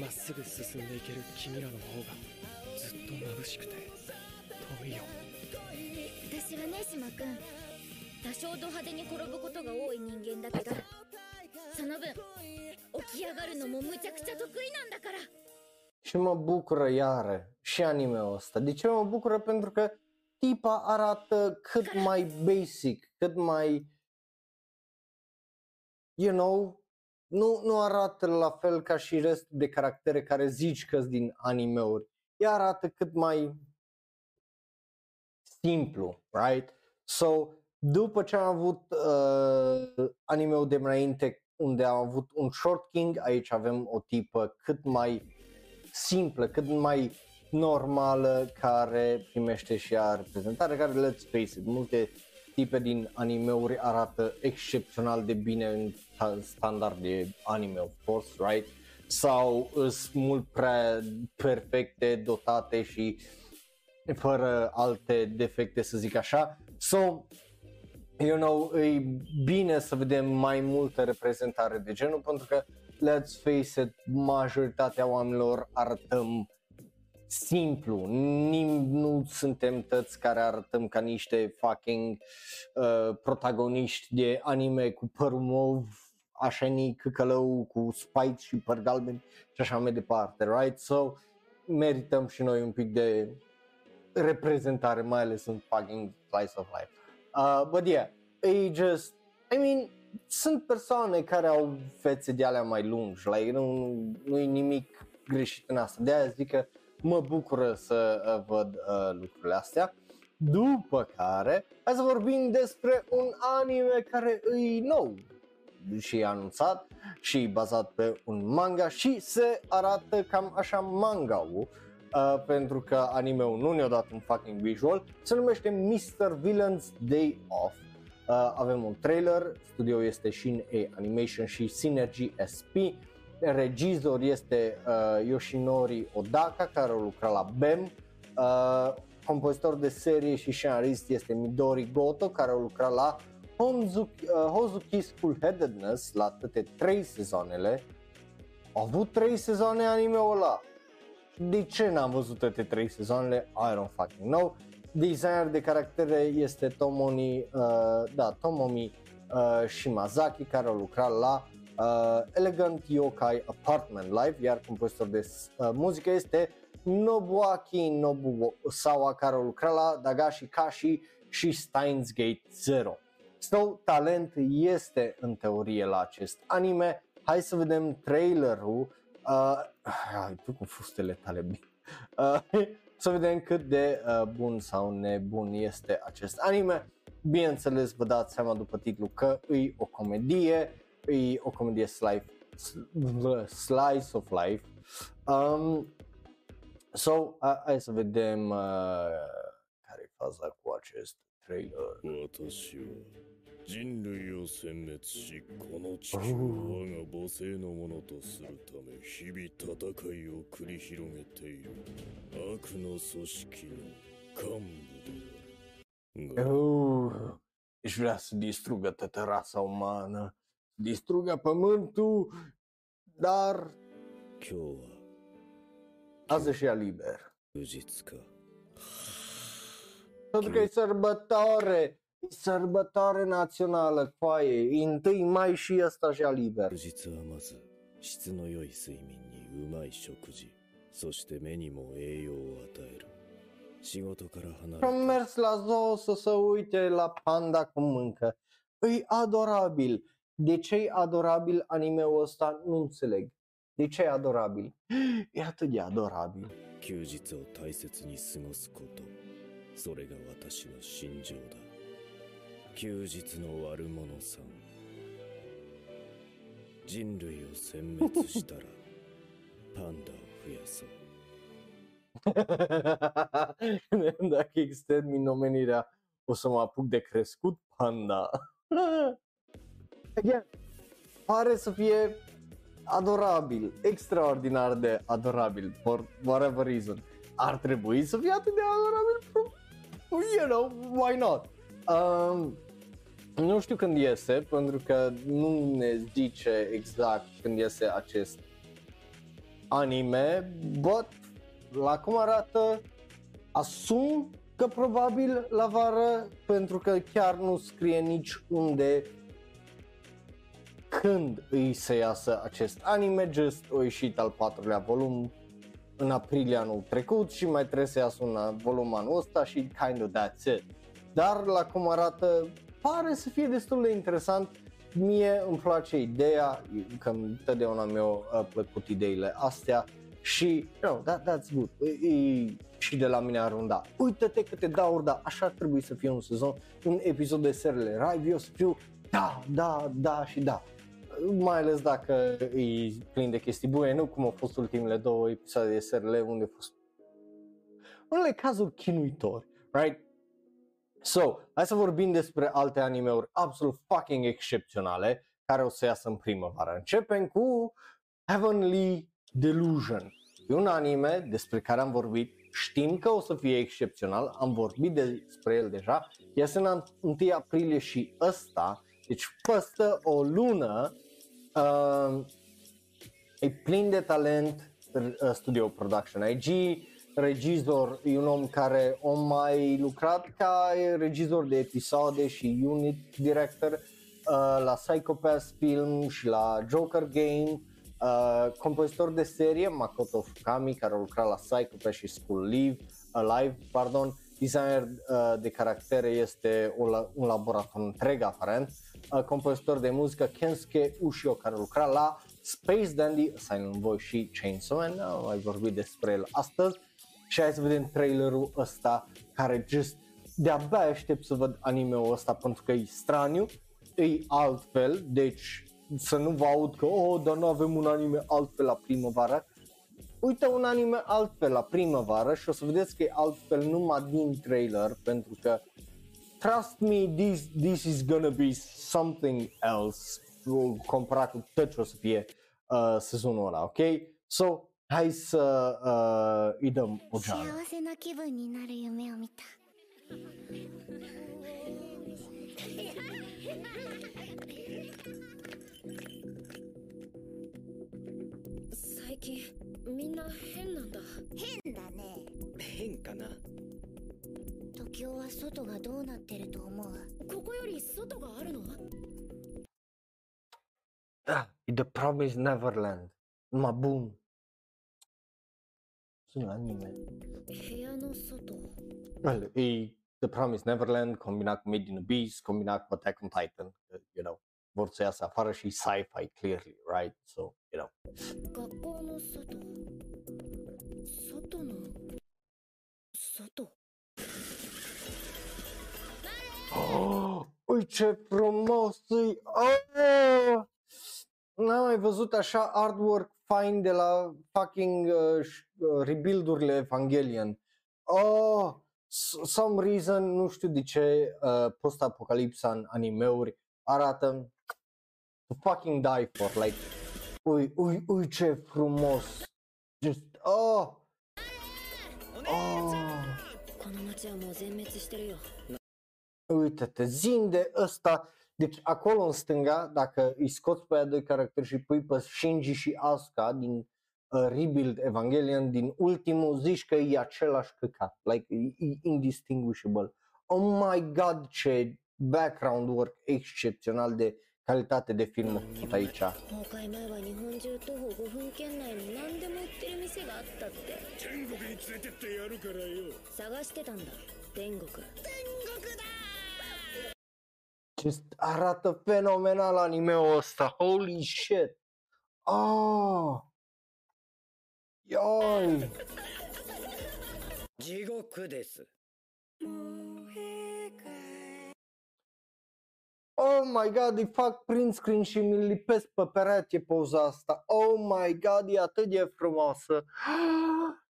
まっすぐ進んでいける君らの方がずっと眩しくて。遠いよ。私はね島君。多少ド派手に転ぶことが多い人間だけどその分起き上がるのもむちゃくちゃ得意なんだから。Și mă bucură iară și anime-ul ăsta. De ce mă bucură? Pentru că tipa arată cât mai basic, cât mai, you know, nu, nu arată la fel ca și restul de caractere care zici că din anime-uri. Ea arată cât mai simplu, right? So, după ce am avut uh, anime-ul de înainte unde am avut un short king, aici avem o tipă cât mai simplă, cât mai normală care primește și ea reprezentare, care let's face it, multe tipe din animeuri arată excepțional de bine în sta- standard de anime, of course, right? Sau sunt mult prea perfecte, dotate și fără alte defecte, să zic așa. So, you know, e bine să vedem mai multă reprezentare de genul pentru că let's face it, majoritatea oamenilor arătăm simplu, Nim, nu suntem toți care arătăm ca niște fucking uh, protagoniști de anime cu păr mov, așeni, căcălău, cu spike și păr galben și așa mai departe, right? So, merităm și noi un pic de reprezentare, mai ales în fucking slice of life. Uh, but yeah, e just, I mean, sunt persoane care au fețe de alea mai lungi, like, nu, nu e nimic greșit în asta. De aia zic că mă bucură să uh, văd uh, lucrurile astea. După care, hai să vorbim despre un anime care e nou și e anunțat și e bazat pe un manga și se arată cam așa manga-ul uh, pentru că anime-ul nu ne-a dat un fucking visual, se numește Mr. Villain's Day Off. Uh, avem un trailer, studio este Shin A Animation și Synergy SP, regizor este uh, Yoshinori Odaka care a lucrat la BEM, uh, compozitor de serie și scenarist este Midori Goto care a lucrat la Honzuki, uh, Hozuki School Headedness la toate trei sezoanele. Au avut trei sezoane anime-ul ăla. De ce n-am văzut toate trei sezoanele? I don't fucking know. Designer de caractere este Tomoni, uh, da, Tomomi uh, Shimazaki care a lucrat la uh, Elegant Yokai Apartment Live, iar compozitor de uh, muzică este Nobuaki Nobusawa care a lucrat la Dagashi Kashi și Steins Gate Zero. So, talent este în teorie la acest anime. Hai să vedem trailerul. Uh, ai, tu cu fustele tale bine. Uh, să vedem cât de uh, bun sau nebun este acest anime. Bineînțeles, vă dați seama după titlu că e o comedie, e o comedie slice, slice of life. Um, so, uh, hai să vedem uh, care e faza cu acest trailer. 私は人類を殲滅しこの地球を我が母性のものとするため日々戦いを繰り広げている悪の組織の幹部であるが Uh, își vrea să distrugă toată rasa umană, distrugă pământul, dar 今日は azi și ia liber. 休日か Pentru că e sărbătoare, e sărbătoare națională, coaie, e 1 mai și ăsta și ia liber. 休日はまず質の良い睡眠にうまい食事そして目にも栄養を与える仕事から離 Și am れ mers la zoo să se uite la panda cum mâncă. E adorabil. De ce e adorabil anime-ul ăsta? Nu înțeleg. De ce e adorabil? E atât de adorabil. 休日を大切に過ごすことそれが私の信条だ休日の悪者さん人類を殲滅したらパンダを増やそう Dacă extermin omenirea, o să mă apuc de crescut panda. Again, pare să fie adorabil, extraordinar de adorabil, for whatever reason. Ar trebui să fie atât de adorabil? You know, why not? Um, nu știu când iese, pentru că nu ne zice exact când iese acest anime, but la cum arată, asum că probabil la vară, pentru că chiar nu scrie nici unde când îi să iasă acest anime, just o ieșit al patrulea volum în aprilie anul trecut și mai trebuie să iasă un volum anul ăsta și kind of that's it. Dar la cum arată, pare să fie destul de interesant. Mie îmi place ideea, că întotdeauna mi-au uh, plăcut ideile astea și, you know, that, that's good. E, e, și de la mine arunda. Uită-te câte dauri, da, așa ar trebui să fie un sezon, un episod de serele Rai, eu să fiu da, da, da și da. Mai ales dacă e plin de chestii bune, nu cum au fost ultimele două episoade de serele unde au fost unele cazuri chinuitori, right? So, hai să vorbim despre alte animeuri absolut fucking excepționale care o să iasă în primăvară. Începem cu Heavenly Delusion. E un anime despre care am vorbit, știm că o să fie excepțional, am vorbit despre el deja, iese în 1 aprilie și ăsta, deci păstă o lună, uh, e plin de talent, uh, Studio Production IG, regizor e un om care a mai lucrat ca regizor de episoade și unit director uh, la Psychopath Film și la Joker Game, uh, compozitor de serie Makoto Fukami care a lucrat la Psychopath și School Live, Alive, pardon, designer uh, de caractere este un, la- un laborator întreg aparent, uh, compozitor de muzică Kensuke Ushio care a lucrat la Space Dandy, Silent Voice și Chainsaw Man, am mai vorbit despre el astăzi. Și hai să vedem trailerul ăsta care just de-abia aștept să văd anime-ul ăsta pentru că e straniu, e altfel, deci să nu vă aud că oh, dar nu avem un anime altfel la primăvară. Uite un anime altfel la primăvară și o să vedeți că e altfel numai din trailer pentru că trust me, this this is gonna be something else. Compared to tot ce o să fie uh, sezonul ăla, ok? So, hai să uh, uh îi dăm o geană. を見た最近みんな変なんだ変だね変かな時雄は外がどうなってると思うここより外があるの Da, e The Promised Neverland. Numai bun. sunt anime. 部屋の外 Well, e The Promised Neverland combinat cu Made in Abyss, combinat cu Attack on Titan, uh, you know, vor să iasă afară și sci-fi, clearly, right? So, you know. 学校の外外の外 Ui ce frumos e! Oh! N-am mai văzut așa artwork fine de la fucking uh, ș- uh, rebuild-urile Evangelion. Oh, s- some reason, nu știu de ce, uh, post-apocalipsa în animeuri arată to fucking die for, like, ui, ui, ui ce frumos. Just, oh! Oh! Uite-te, zim de ăsta, deci acolo în stânga, dacă îi scoți pe aia doi caracteri și pui pe Shinji și Asuka din uh, Rebuild Evangelion, din ultimul, zici că e același căcat, like, e, e indistinguishable. Oh my god, ce background work excepțional de calitate de film a făcut aici. 崩 Just arată fenomenal anime-ul ăsta, holy shit! Oh! Ioi! 地獄です。 Oh my god, îi fac print screen și mi lipesc pe perete poza asta. Oh my god, e atât de frumoasă.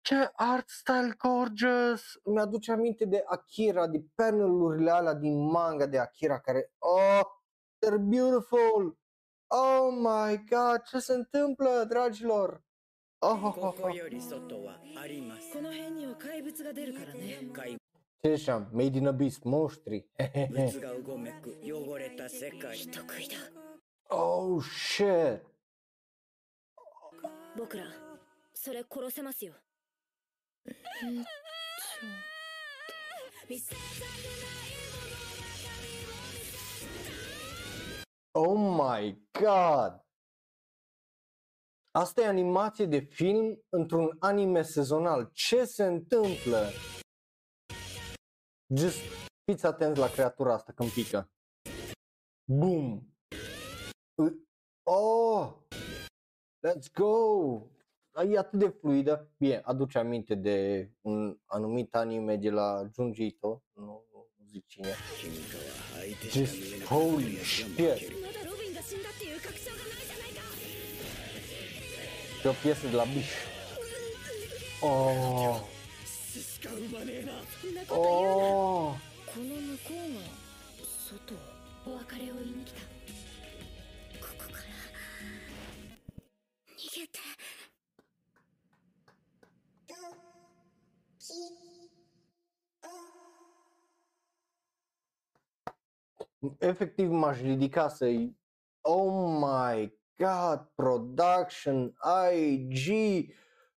Ce art style gorgeous! Mi-aduce aminte de Akira, de panelurile alea din manga de Akira care, oh, they're beautiful! Oh my god, ce se întâmplă, dragilor? Oh, oh, こ oh, こ oh. より外はあります。この辺には怪物が出るからね怪 Ce ziceam? Made in Abyss, monștri. 物がうごめく汚れた世界。人食いだ oh shit! 僕らそれ殺せますよ えっと Oh my god! Asta e animație de film într-un anime sezonal. Ce se întâmplă? Just fiți atenți la creatura asta când pică. Boom! Ui- Oh! Let's go! E atât de fluidă. Bine, aduce aminte de un anumit anime de la Junji Ito. Nu, nu zic cine. 君とは相手しか見え Just なく holy て shit! まだロビンが死んだっていう確証がないじゃないか E o piesă de la Bish. Oh, しか生まねえな。そんなこと言うな oh. この向こうが外お別れを言いに来た Efectiv m-aș ridica să-i Oh my god, production, IG,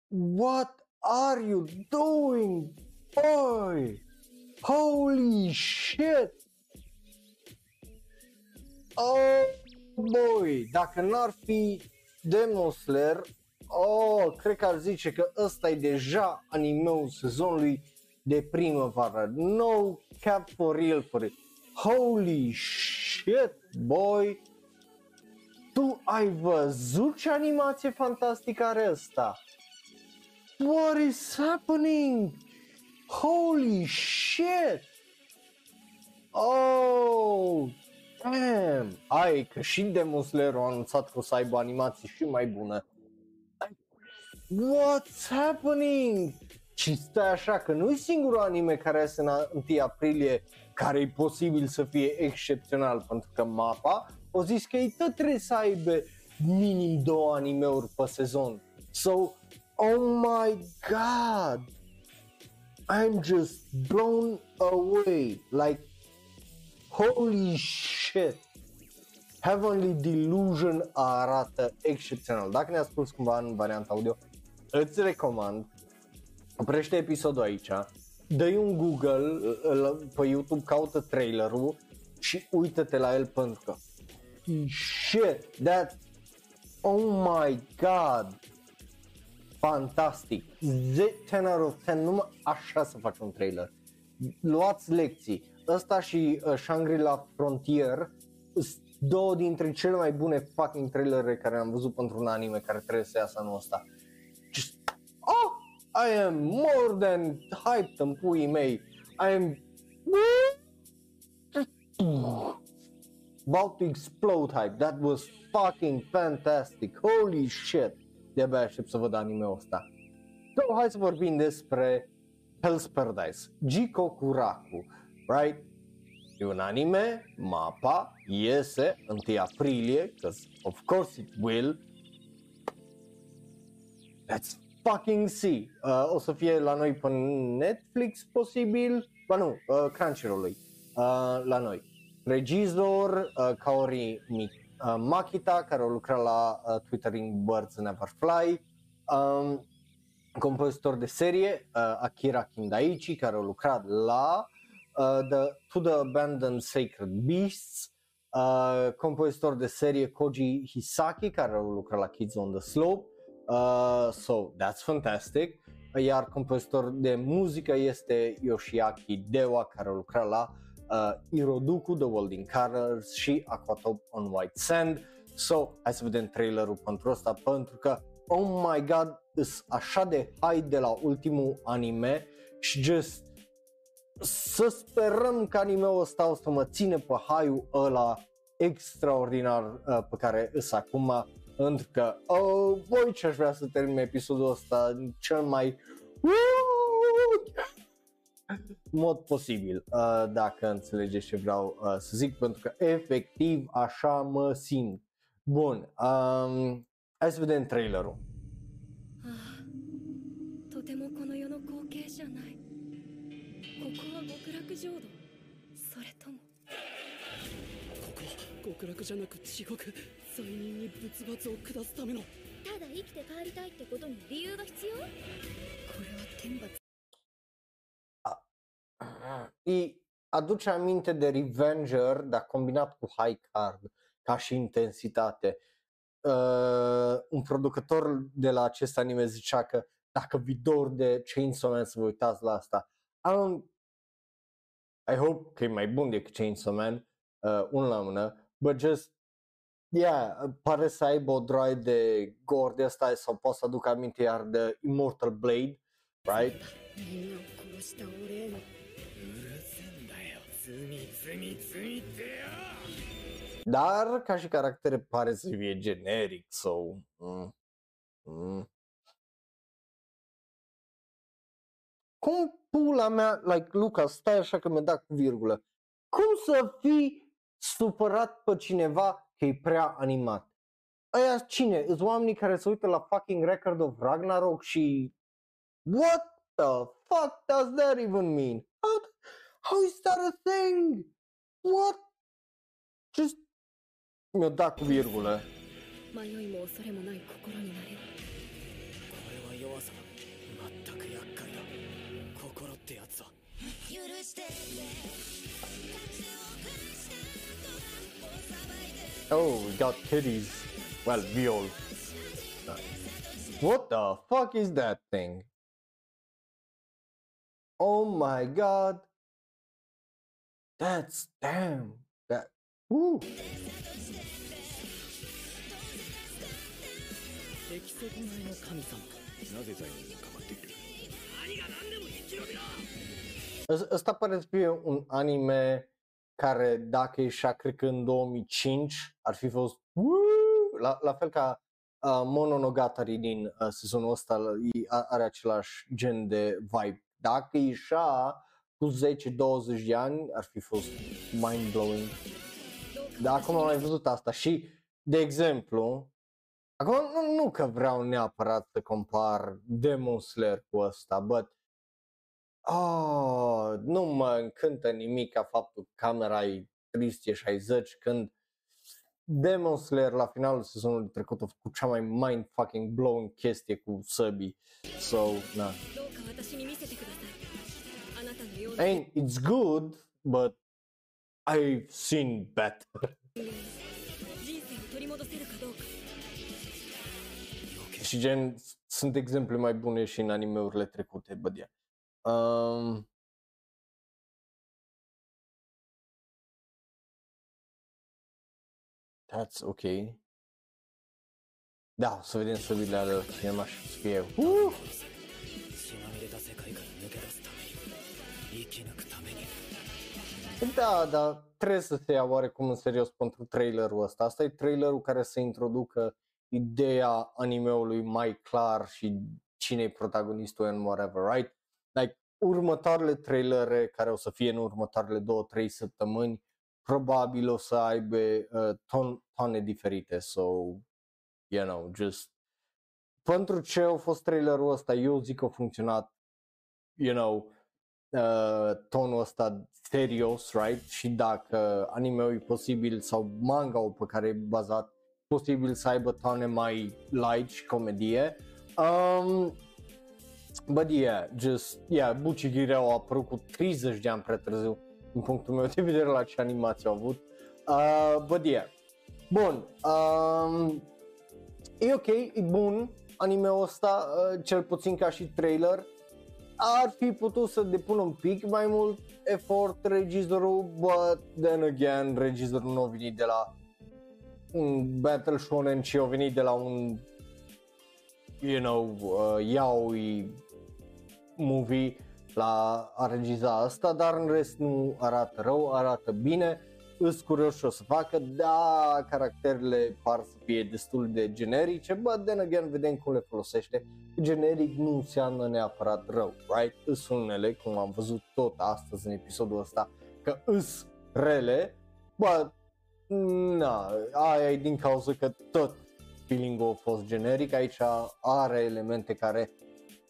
what are you doing, boy? Holy shit! Oh boy, dacă n-ar fi Demon Slayer, oh, cred că ar zice că ăsta e deja animeul sezonului de primăvară. No cap for real for it. Holy shit, boy! Tu ai văzut ce animație fantastică are ăsta? What is happening? Holy shit! Oh, damn! Ai că și Demon Slayer a anunțat că o să aibă animații și mai bună. What's happening? Și stai așa că nu e singurul anime care iese în a- 1 aprilie care e posibil să fie excepțional pentru că mapa o zis că ei tot trebuie să aibă minim două animeuri pe sezon. So, oh my god! I'm just blown away. Like, holy shit! Heavenly Delusion arată excepțional. Dacă ne-a spus cumva în varianta audio, îți recomand, oprește episodul aici, dă un Google îl- pe YouTube, caută trailerul și uită-te la el pentru că shit, that, oh my god, fantastic. 10 out of 10, numai așa să faci un trailer. Luați lecții. Ăsta și uh, Shangri-La Frontier sunt două dintre cele mai bune fucking trailere care am văzut pentru un anime care trebuie să iasă anul ăsta. I am more than hyped în puii mei. I am about to explode hype. That was fucking fantastic. Holy shit. De-abia aștept să văd anime-ul ăsta. So, hai să Hell's Paradise. Jiko Kuraku, right? E un anime, mapa, iese eh? 1 aprilie, because of course it will. Let's fucking see. Uh, o să fie la noi pe Netflix posibil, ba nu, uh, Crunchyroll-ului, uh, la noi. Regizor, uh, Kaori Mi- uh, Makita, care a lucrat la uh, Twittering Birds Never Fly. Um, compozitor de serie, uh, Akira Kindaichi, care a lucrat la uh, the, To the Abandoned Sacred Beasts, uh, compozitor de serie Koji Hisaki, care a lucrat la Kids on the Slope, uh, so that's fantastic, iar compozitor de muzică este Yoshiaki Dewa, care a lucrat la uh, Iroduku, The World in Colors și Aquatop on White Sand, so hai să vedem trailerul pentru asta, pentru că oh my god, is așa de high de la ultimul anime și just să sperăm că anime-ul ăsta o să mă ține pe haiul ăla extraordinar uh, pe care îs acum pentru că oh, voi ce aș vrea să termin episodul ăsta în cel mai mod posibil, uh, dacă înțelegeți ce vreau uh, să zic, pentru că efectiv așa mă simt. Bun, um, hai să vedem trailerul. ああとてもこの世の光景じゃないここは極楽浄土それともここ極楽じゃなく地獄 罪人に仏罰を下すためのただ生きて帰りたいってことに理由が必要これは天罰 E aduce aminte de Revenger, dar combinat cu High Card, ca și intensitate. Uh, un producător de la acest anime zicea că dacă vi dor de Chainsaw Man să vă uitați la asta. Um, I hope că e mai bun decât Chainsaw Man, uh, un la mână, but just Yeah, uh, pare să aibă o droaie de gore de asta sau poate să aduc aminte iar de Immortal Blade, right? Dar ca și caractere pare să fie generic. So, mm, mm. Cum pula mea, like Luca, stai așa că mi-a dat virgulă. Cum să fii supărat pe cineva că e prea animat? Aia cine? Îți oamenii care se uită la fucking Record of Ragnarok și... What the fuck does that even mean? How, how is that a thing? What? Just mi-a dat cu virgulă. 迷いも恐れもない心になれるこれは弱さまったく厄介だ心ってやつは Oh, we got titties. Well, we all. What the fuck is that thing? Oh my god. That's damn. That. Woo. 出来損ないの神様なぜ罪人にかかっている何が何でも生き延びろ Ăs- Ăsta pare să fie un anime care dacă ieșea, cred că în 2005, ar fi fost Woo! la, la fel ca uh, Mononogatari din uh, sezonul ăsta e- a- are același gen de vibe. Dacă ieșea cu 10-20 de ani, ar fi fost mind-blowing. Dar acum am mai văzut asta și, de exemplu, acum nu, nu că vreau neapărat să compar Demon Slayer cu ăsta, but oh, nu mă încântă nimic ca faptul că camera e 360 când Demon Slayer la finalul sezonului trecut a făcut cea mai mind fucking blown chestie cu săbii. So, na. And it's good, but I've seen better. și gen, sunt exemple mai bune și în animeurile trecute, bă, yeah. Um, that's okay. Da, să vedem slăbirile alea cineva și scrie. Uh! だ、だ、trebuie da, să se ia oarecum în serios pentru trailerul ăsta. Asta e trailerul care să introducă ideea animeului mai clar și cine e protagonistul în whatever, right? Like, următoarele trailere care o să fie în următoarele două, trei săptămâni probabil o să aibă uh, ton, tone diferite, so, you know, just pentru ce a fost trailerul ăsta, eu zic că a funcționat, you know, uh, tonul ăsta serios, right? Și dacă anime-ul e posibil sau manga-ul pe care e bazat posibil să aibă tone mai light și comedie. Um, but yeah, just, yeah, Bucci Ghireu a apărut cu 30 de ani prea târziu, din punctul meu de vedere la ce animație au avut. Uh, but yeah, bun, um, e ok, e bun anime-ul ăsta, uh, cel puțin ca și trailer, ar fi putut să depună un pic mai mult efort regizorul, but then again, regizorul nu a venit de la un Battle Shonen, ci a venit de la un, you know, uh, yaoi movie la a regiza asta, dar în rest nu arată rău, arată bine, îs curios ce o să facă, da, caracterele par să fie destul de generice, but then again vedem cum le folosește. Generic nu înseamnă neapărat rău, right? Îs unele, cum am văzut tot astăzi în episodul ăsta, că îs rele, but na, aia e din cauza că tot feeling-ul a fost generic, aici are elemente care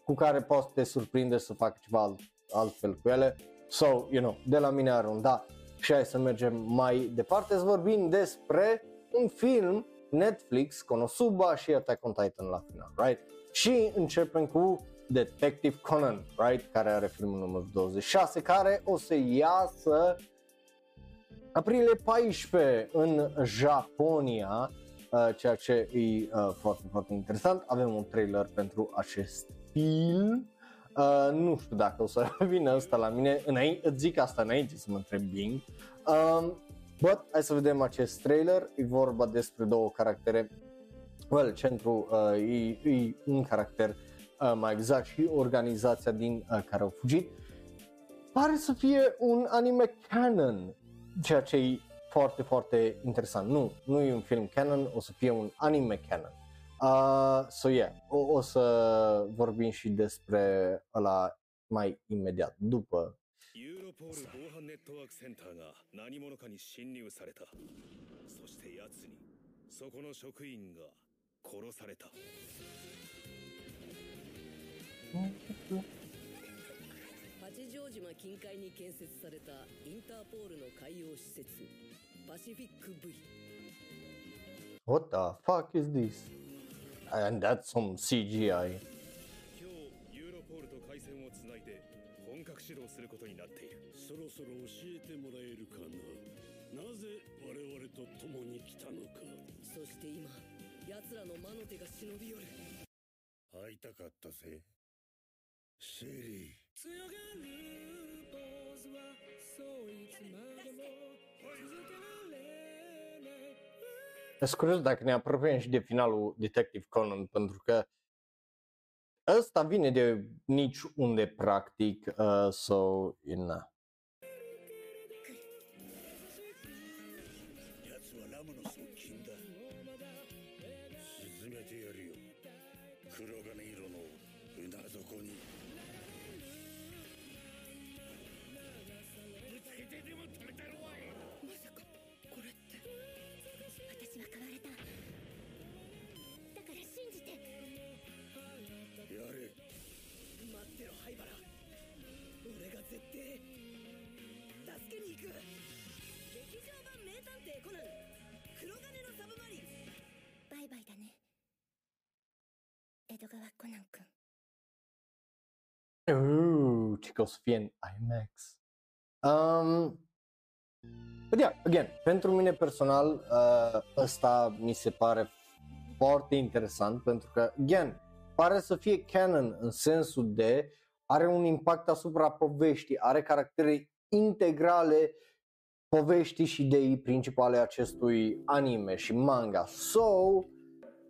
cu care poți să te surprinde să facă ceva alt, altfel cu ele. So, you know, de la mine are un da. Și hai să mergem mai departe să vorbim despre un film Netflix, Konosuba și Attack on Titan la final, right? Și începem cu Detective Conan, right? Care are filmul numărul 26, care o să iasă aprilie 14 în Japonia, uh, ceea ce e uh, foarte, foarte interesant. Avem un trailer pentru acest film. Uh, nu știu dacă o să vină asta la mine, înainte, îți zic asta înainte să mă întreb Bing. Um, but, hai să vedem acest trailer, e vorba despre două caractere. Well, centru uh, e, e un caracter uh, mai exact și organizația din uh, care au fugit. Pare să fie un anime canon, ceea ce e foarte, foarte interesant. Nu, nu e un film canon, o să fie un anime canon. Uh, so yeah, o, o să vorbim și despre ăla mai imediat, după ユーロポール防犯ネットワークセンターが何者かに侵入されたそして奴にそこの職員が殺された八丈島近海に建設されたインターポールの海洋施設パシフィック V What the fuck is this? And that's some CGI. 今日ユーロポールと回線をつないで本格始動することになっている。そろそろ教えてもらえるかな。なぜ我々と共に来たのか。そして今奴らの魔の手が忍び寄る。会いたかったぜ。シェリー。強がるポーズはそういつまでも続けられ Sunt curios dacă ne apropiem și de finalul Detective Conan, pentru că ăsta vine de nici unde practic, uh, so, in, コナン黒金のサブマリンバイバイだね江戸川コナン君 Ooh, ce că o să fie în IMAX. Um, but yeah, again, pentru mine personal, uh, ăsta mi se pare foarte interesant pentru că, again, pare să fie canon în sensul de are un impact asupra poveștii, are caractere integrale poveștii și ideii principale acestui anime și manga. So,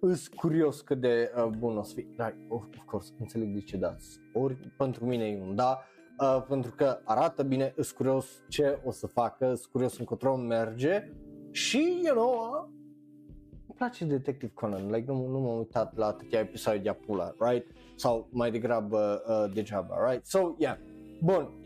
îs curios cât de uh, bun o să fie. Dar, of, of course, înțeleg de ce dați. Ori pentru mine e un da, uh, pentru că arată bine, îs curios ce o să facă, îs curios încotro merge și, you know, uh, îmi place Detective Conan, like, nu, nu m-am uitat la atâtea episoade de Apula, right? Sau mai degrabă uh, degeaba, right? So, yeah, bun, Uh,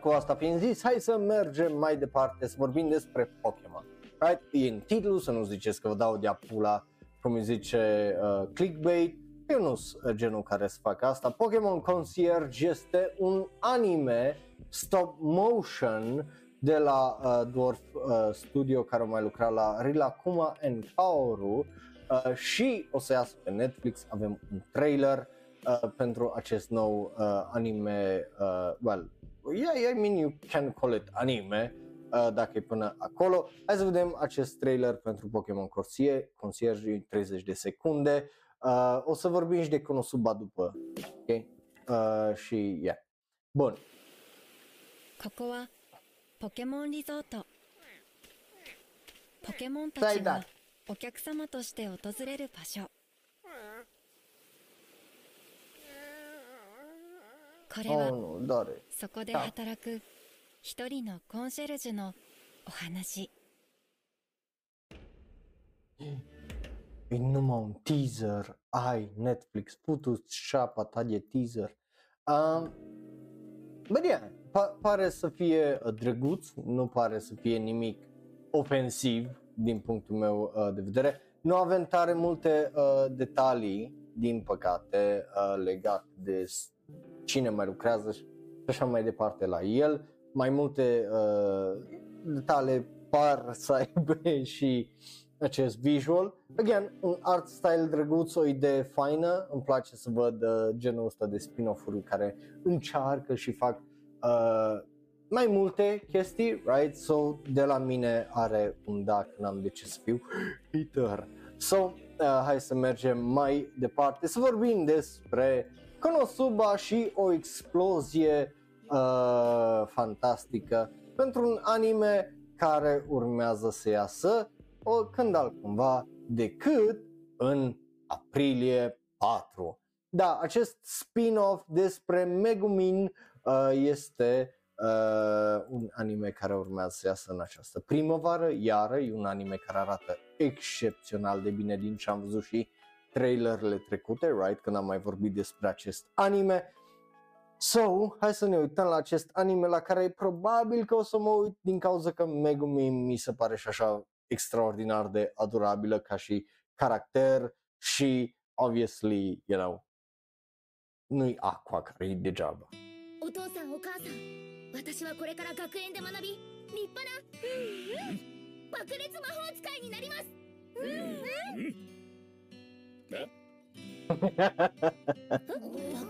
cu asta fiind zis, hai să mergem mai departe, să vorbim despre Pokémon. Right? E în titlu, să nu ziceți că vă dau de pula, cum îi zice uh, clickbait. Eu nu sunt genul care să facă asta. Pokémon Concierge este un anime stop motion de la uh, Dwarf uh, Studio care au mai lucrat la Rilakuma and Kaoru uh, și o să iasă pe Netflix. Avem un trailer uh, pentru acest nou uh, anime, uh, well, yeah, I mean you can call it anime, uh, dacă e până acolo. Hai să vedem acest trailer pentru Pokémon Corsie, Concierge 30 de secunde. Uh, o să vorbim și de Konosuba după, ok? Uh, și yeah. Bun, ここはポケモンリゾートポケモンた最大ちがお客様として訪れる場所 これ oh は nu, doare. そこであ働く一人のコンシェルジュのお話 E numai un teaser, ai Netflix, putu șapa ta de teaser. Um, bă, yeah, pa- pare să fie uh, drăguț, nu pare să fie nimic ofensiv din punctul meu uh, de vedere. Nu avem tare multe uh, detalii, din păcate, uh, legate de s- cine mai lucrează și așa mai departe la el. Mai multe uh, detalii par să aibă și acest visual. Again, un art style drăguț, o idee faină, îmi place să văd uh, genul ăsta de spin-off-uri care încearcă și fac uh, mai multe chestii, right? So, de la mine are un da, că n-am de ce să fiu hater. So, uh, hai să mergem mai departe, să vorbim despre Konosuba și o explozie uh, fantastică pentru un anime care urmează să iasă o, când altcumva decât în aprilie 4. Da, acest spin-off despre Megumin uh, este uh, un anime care urmează să iasă în această primăvară, iară e un anime care arată excepțional de bine din ce am văzut și trailerele trecute, right, când am mai vorbit despre acest anime. So, hai să ne uităm la acest anime la care probabil că o să mă uit din cauza că Megumi mi se pare și așa extraordinar de adorabilă ca și caracter și obviously, you know, nu-i Aqua care e degeaba. お父さんお母さん私はこれから学園で学び立派なうんうん爆裂魔法使いになりますうんうん 爆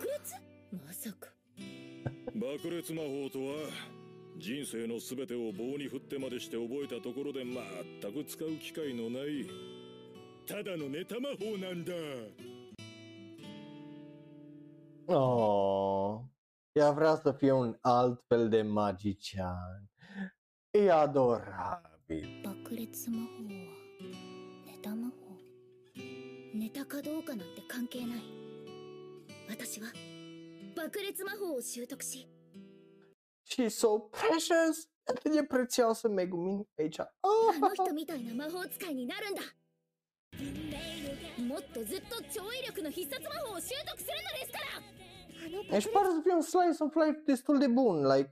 裂？まさか。爆裂魔法とは人生の全てを棒に振ってまでして覚えたところで全く使う機会のないただのネタ魔法なんだ。Oh, ea vrea să fie un alt fel de magician. E adorabil. 爆裂魔法はネタ魔法ネタかどうかなんて関係ない私は爆裂魔法を習得し She's so precious. Atât de prețioasă Megumin aici. あ Oh, の人みたいな魔法使いになるんだもっとずっと超威力の必殺魔法を習得するのですからあの Deci pare să fie un slice of life destul de bun, like,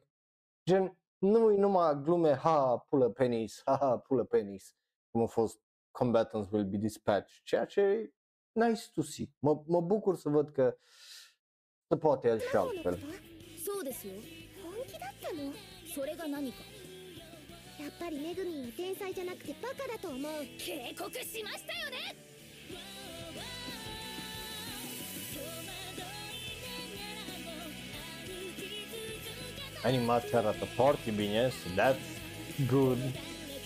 gen, nu e numai glume, ha, pulă penis, ha, ha, pulă penis, cum a fost combatants will be dispatched, ceea ce e nice to see. Mă, mă bucur să văd că se poate el și 魔法のこと altfel. そうですよ本気だったのそれが何かやっぱりめぐみんは天才じゃなくてバカだと思う警告しましたよね Animația arată foarte bine, so that's good,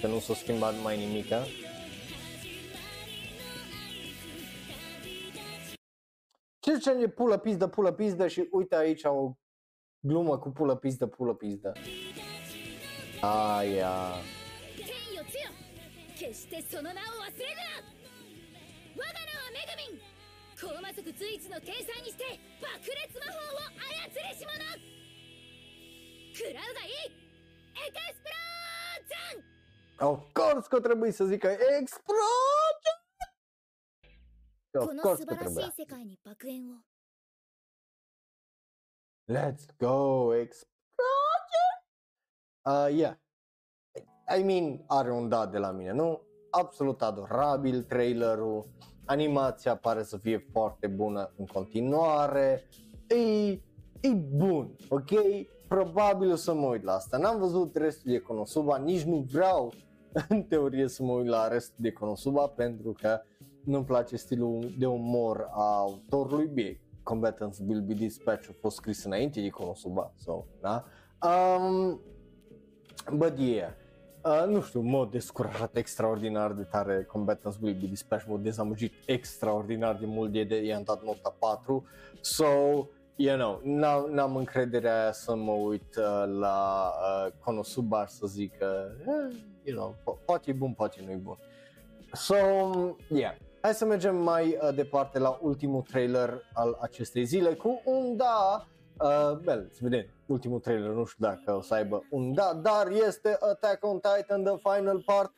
că nu s-a schimbat mai nimica. zicem pulă pizdă, pulă pizdă și uite aici o glumă cu pulă pizdă, pulă pizdă. Aia. Of course că trebuie să zică explosion! explozie! こ Of の course 素 că 晴らし trebuia. い世界に爆炎を Let's go, explosion! Uh, yeah. I mean, are un da de la mine, nu? Absolut adorabil trailerul, animația pare să fie foarte bună în continuare, e, e bun, ok? Probabil o să mă uit la asta. N-am văzut restul de Konosuba, nici nu vreau în teorie să mă uit la restul de Konosuba pentru că nu-mi place stilul de umor a autorului. Bine, Combatants Will Be Dispatch a fost scris înainte de Konosuba, so, da? Um, but yeah, uh, nu știu, m-a descurajat extraordinar de tare Combatants Will Be Dispatch, m-a dezamăgit extraordinar de mult de, de i-am dat nota 4, so, you know, n-am, n-am încrederea aia să mă uit uh, la uh, Konosuba și să zic că, uh, you know, po- poate e bun, poate nu e bun. So, yeah. Hai să mergem mai uh, departe la ultimul trailer al acestei zile cu un da, uh, well, să vedem, ultimul trailer, nu știu dacă o să aibă un da, dar este Attack on Titan, the final part,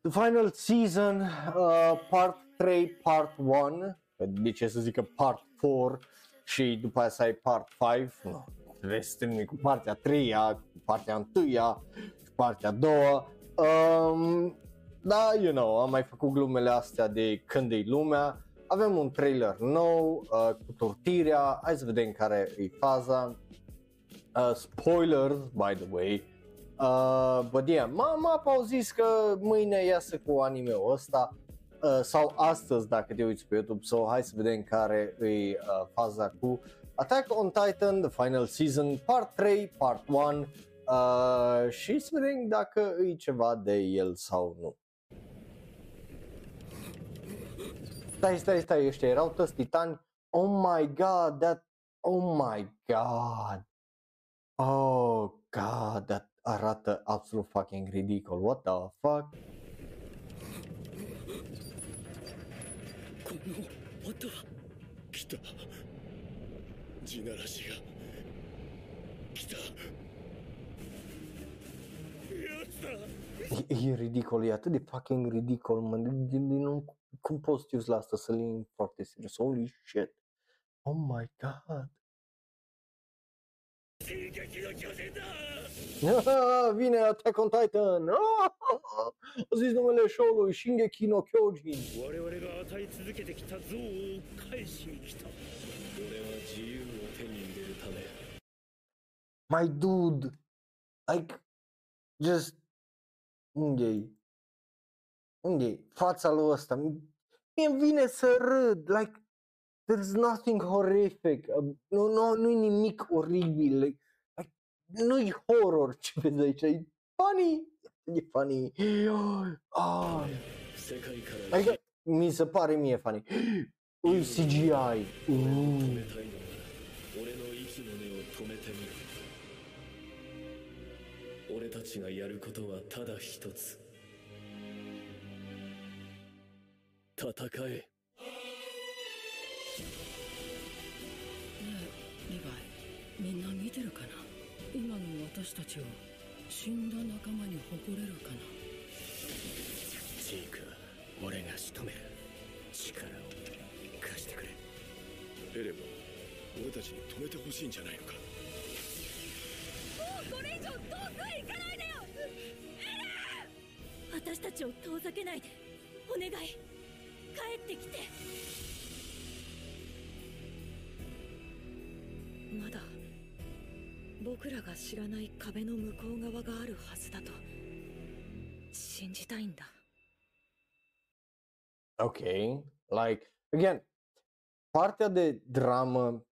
the final season, uh, part 3, part 1, de ce să zică part 4 și după aia să ai part 5, nu, trebuie să termini cu partea 3 cu partea 1 și partea 2 um, da, you know, am mai făcut glumele astea de când e lumea. Avem un trailer nou uh, cu tortirea, hai să vedem care e faza. Uh, spoilers, by the way. Uh, but yeah, mama au zis că mâine iasă cu anime-ul ăsta uh, sau astăzi dacă te uiți pe YouTube, so hai să vedem care e uh, faza cu Attack on Titan, The Final Season, Part 3, Part 1 uh, și să vedem dacă e ceva de el sau nu. Stai, stai, stai, ăștia erau toți titani. Oh my god, that, oh my god. Oh god, that arată absolut fucking ridicol. What the fuck? この音は来た地ならしが来たやつだ E, e ridicol, e atât de fucking ridicol, mă, de, de, de, nu, cum poți să la asta să-l iei foarte serios? Holy shit! Oh my god! Ah, vine Attack on Titan! Ah, a zis numele show-ului Shingeki no Kyojin! My dude! Like, just... Unghei unde fața lui ăsta? Mi-e vine să râd, like, there's nothing horrific, uh, nu, nu, nu-i nimic oribil, like, like, nu-i horror ce vezi aici, e funny, e funny. Oh. Adică, mi se pare mie funny. Ui, CGI. Uh. Mm. 戦え。ねえリヴァイみんな見てるかな？今の私たちを死んだ仲間に誇れるかな？ジークは俺が仕留める力を貸してくれ。エレンは俺たちに止めてほしいんじゃないのか？これ以上遠くへ行かないでよ！私たちを遠ざけないで。お願い。帰ってきてまだ僕らが知らない壁の向こう側があるはずだと信じたいんだ ok, like, again, partea de dramă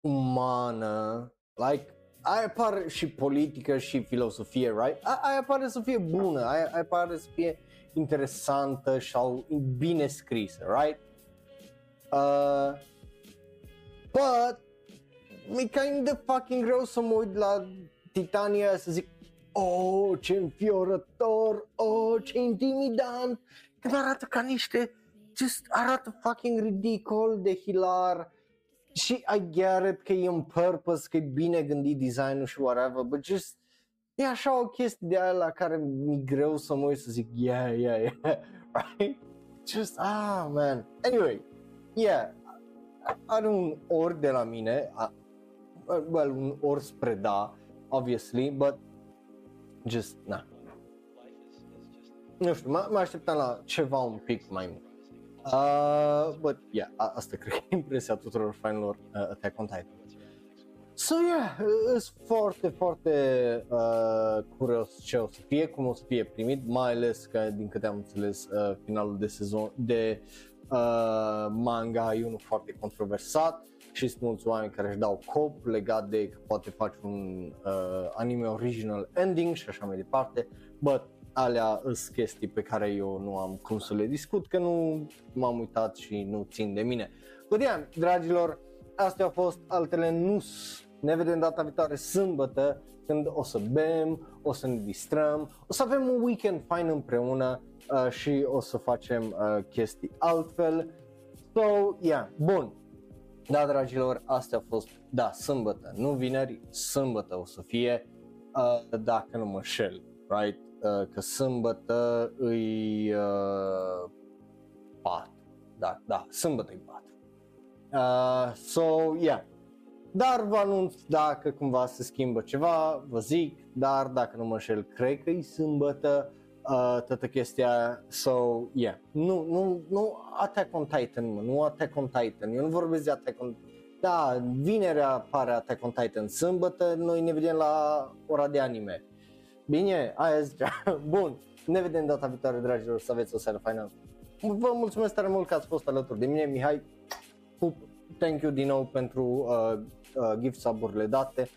umană, like, aia pare și politică și filosofie, right? A- aia pare să fie bună, aia, aia pare să fie interesantă sau bine scrisă, right? Uh, but mi-e kind of fucking greu să mă uit la Titania să zic Oh, ce înfiorător, oh, ce intimidant Când arată ca niște, just arată fucking ridicol de hilar Și I get it că e în purpose, că e bine gândit designul și whatever But just, e așa o chestie de aia la care mi-e greu să mă uit să zic Yeah, yeah, yeah, right? Just, ah, man Anyway, yeah, are un or de la mine, a, well, un or spre da, obviously, but just, na. Nu știu, mă, mă așteptam la ceva un pic mai mult. Uh, but, yeah, a, asta cred că e impresia tuturor fanilor uh, Attack on Titan. So, yeah, sunt foarte, foarte uh, curios ce o să fie, cum o să fie primit, mai ales că, din câte am înțeles, uh, finalul de sezon, de uh, manga e unul foarte controversat și sunt mulți oameni care își dau cop legat de că poate face un uh, anime original ending și așa mai departe, but alea sunt chestii pe care eu nu am cum să le discut, că nu m-am uitat și nu țin de mine. But yeah, dragilor, astea au fost, altele nu ne vedem data viitoare sâmbătă când o să bem, o să ne distrăm, o să avem un weekend fain împreună uh, și o să facem uh, chestii altfel. So, yeah, bun. Da, dragilor, astea au fost, da, sâmbătă, nu vineri, sâmbătă o să fie, uh, dacă nu mă șel, right? Uh, că sâmbătă îi uh, 4, da, da, sâmbătă îi 4. Uh, so, yeah, dar vă anunț dacă cumva se schimbă ceva, vă zic, dar dacă nu mă înșel, cred că e sâmbătă uh, toată chestia, so, yeah, nu, nu, nu Attack on Titan, mă, nu Attack on Titan, eu nu vorbesc de Attack on da, vinerea apare Attack on Titan, sâmbătă noi ne vedem la ora de anime. Bine, aia zicea. Bun, ne vedem data viitoare, dragilor, să aveți o seară faină. Vă mulțumesc tare mult că ați fost alături de mine, Mihai. Pup, thank you din nou pentru uh, uh, gift sub-urile date.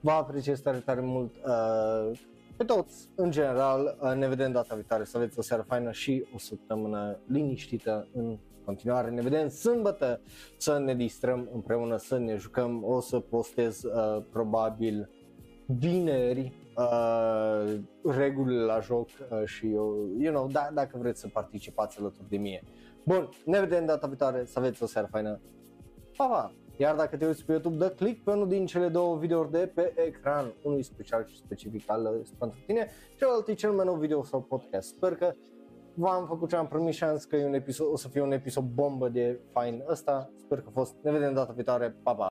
Vă apreciez tare, tare mult uh, pe toți, în general. Uh, ne vedem data viitoare, să aveți o seară faină și o săptămână liniștită în continuare. Ne vedem sâmbătă să ne distrăm împreună, să ne jucăm. O să postez uh, probabil vineri uh, regulile la joc uh, și eu, you know, da, dacă vreți să participați alături de mine. Bun, ne vedem data viitoare, să aveți o seară faină. Pa, pa! Iar dacă te uiți pe YouTube, dă click pe unul din cele două videouri de pe ecran, unul special și specific al pentru tine, celălalt e cel mai nou video sau podcast. Sper că v-am făcut ce am promis și am zis că e un episod, o să fie un episod bombă de fain ăsta. Sper că a fost. Ne vedem data viitoare. Pa, pa!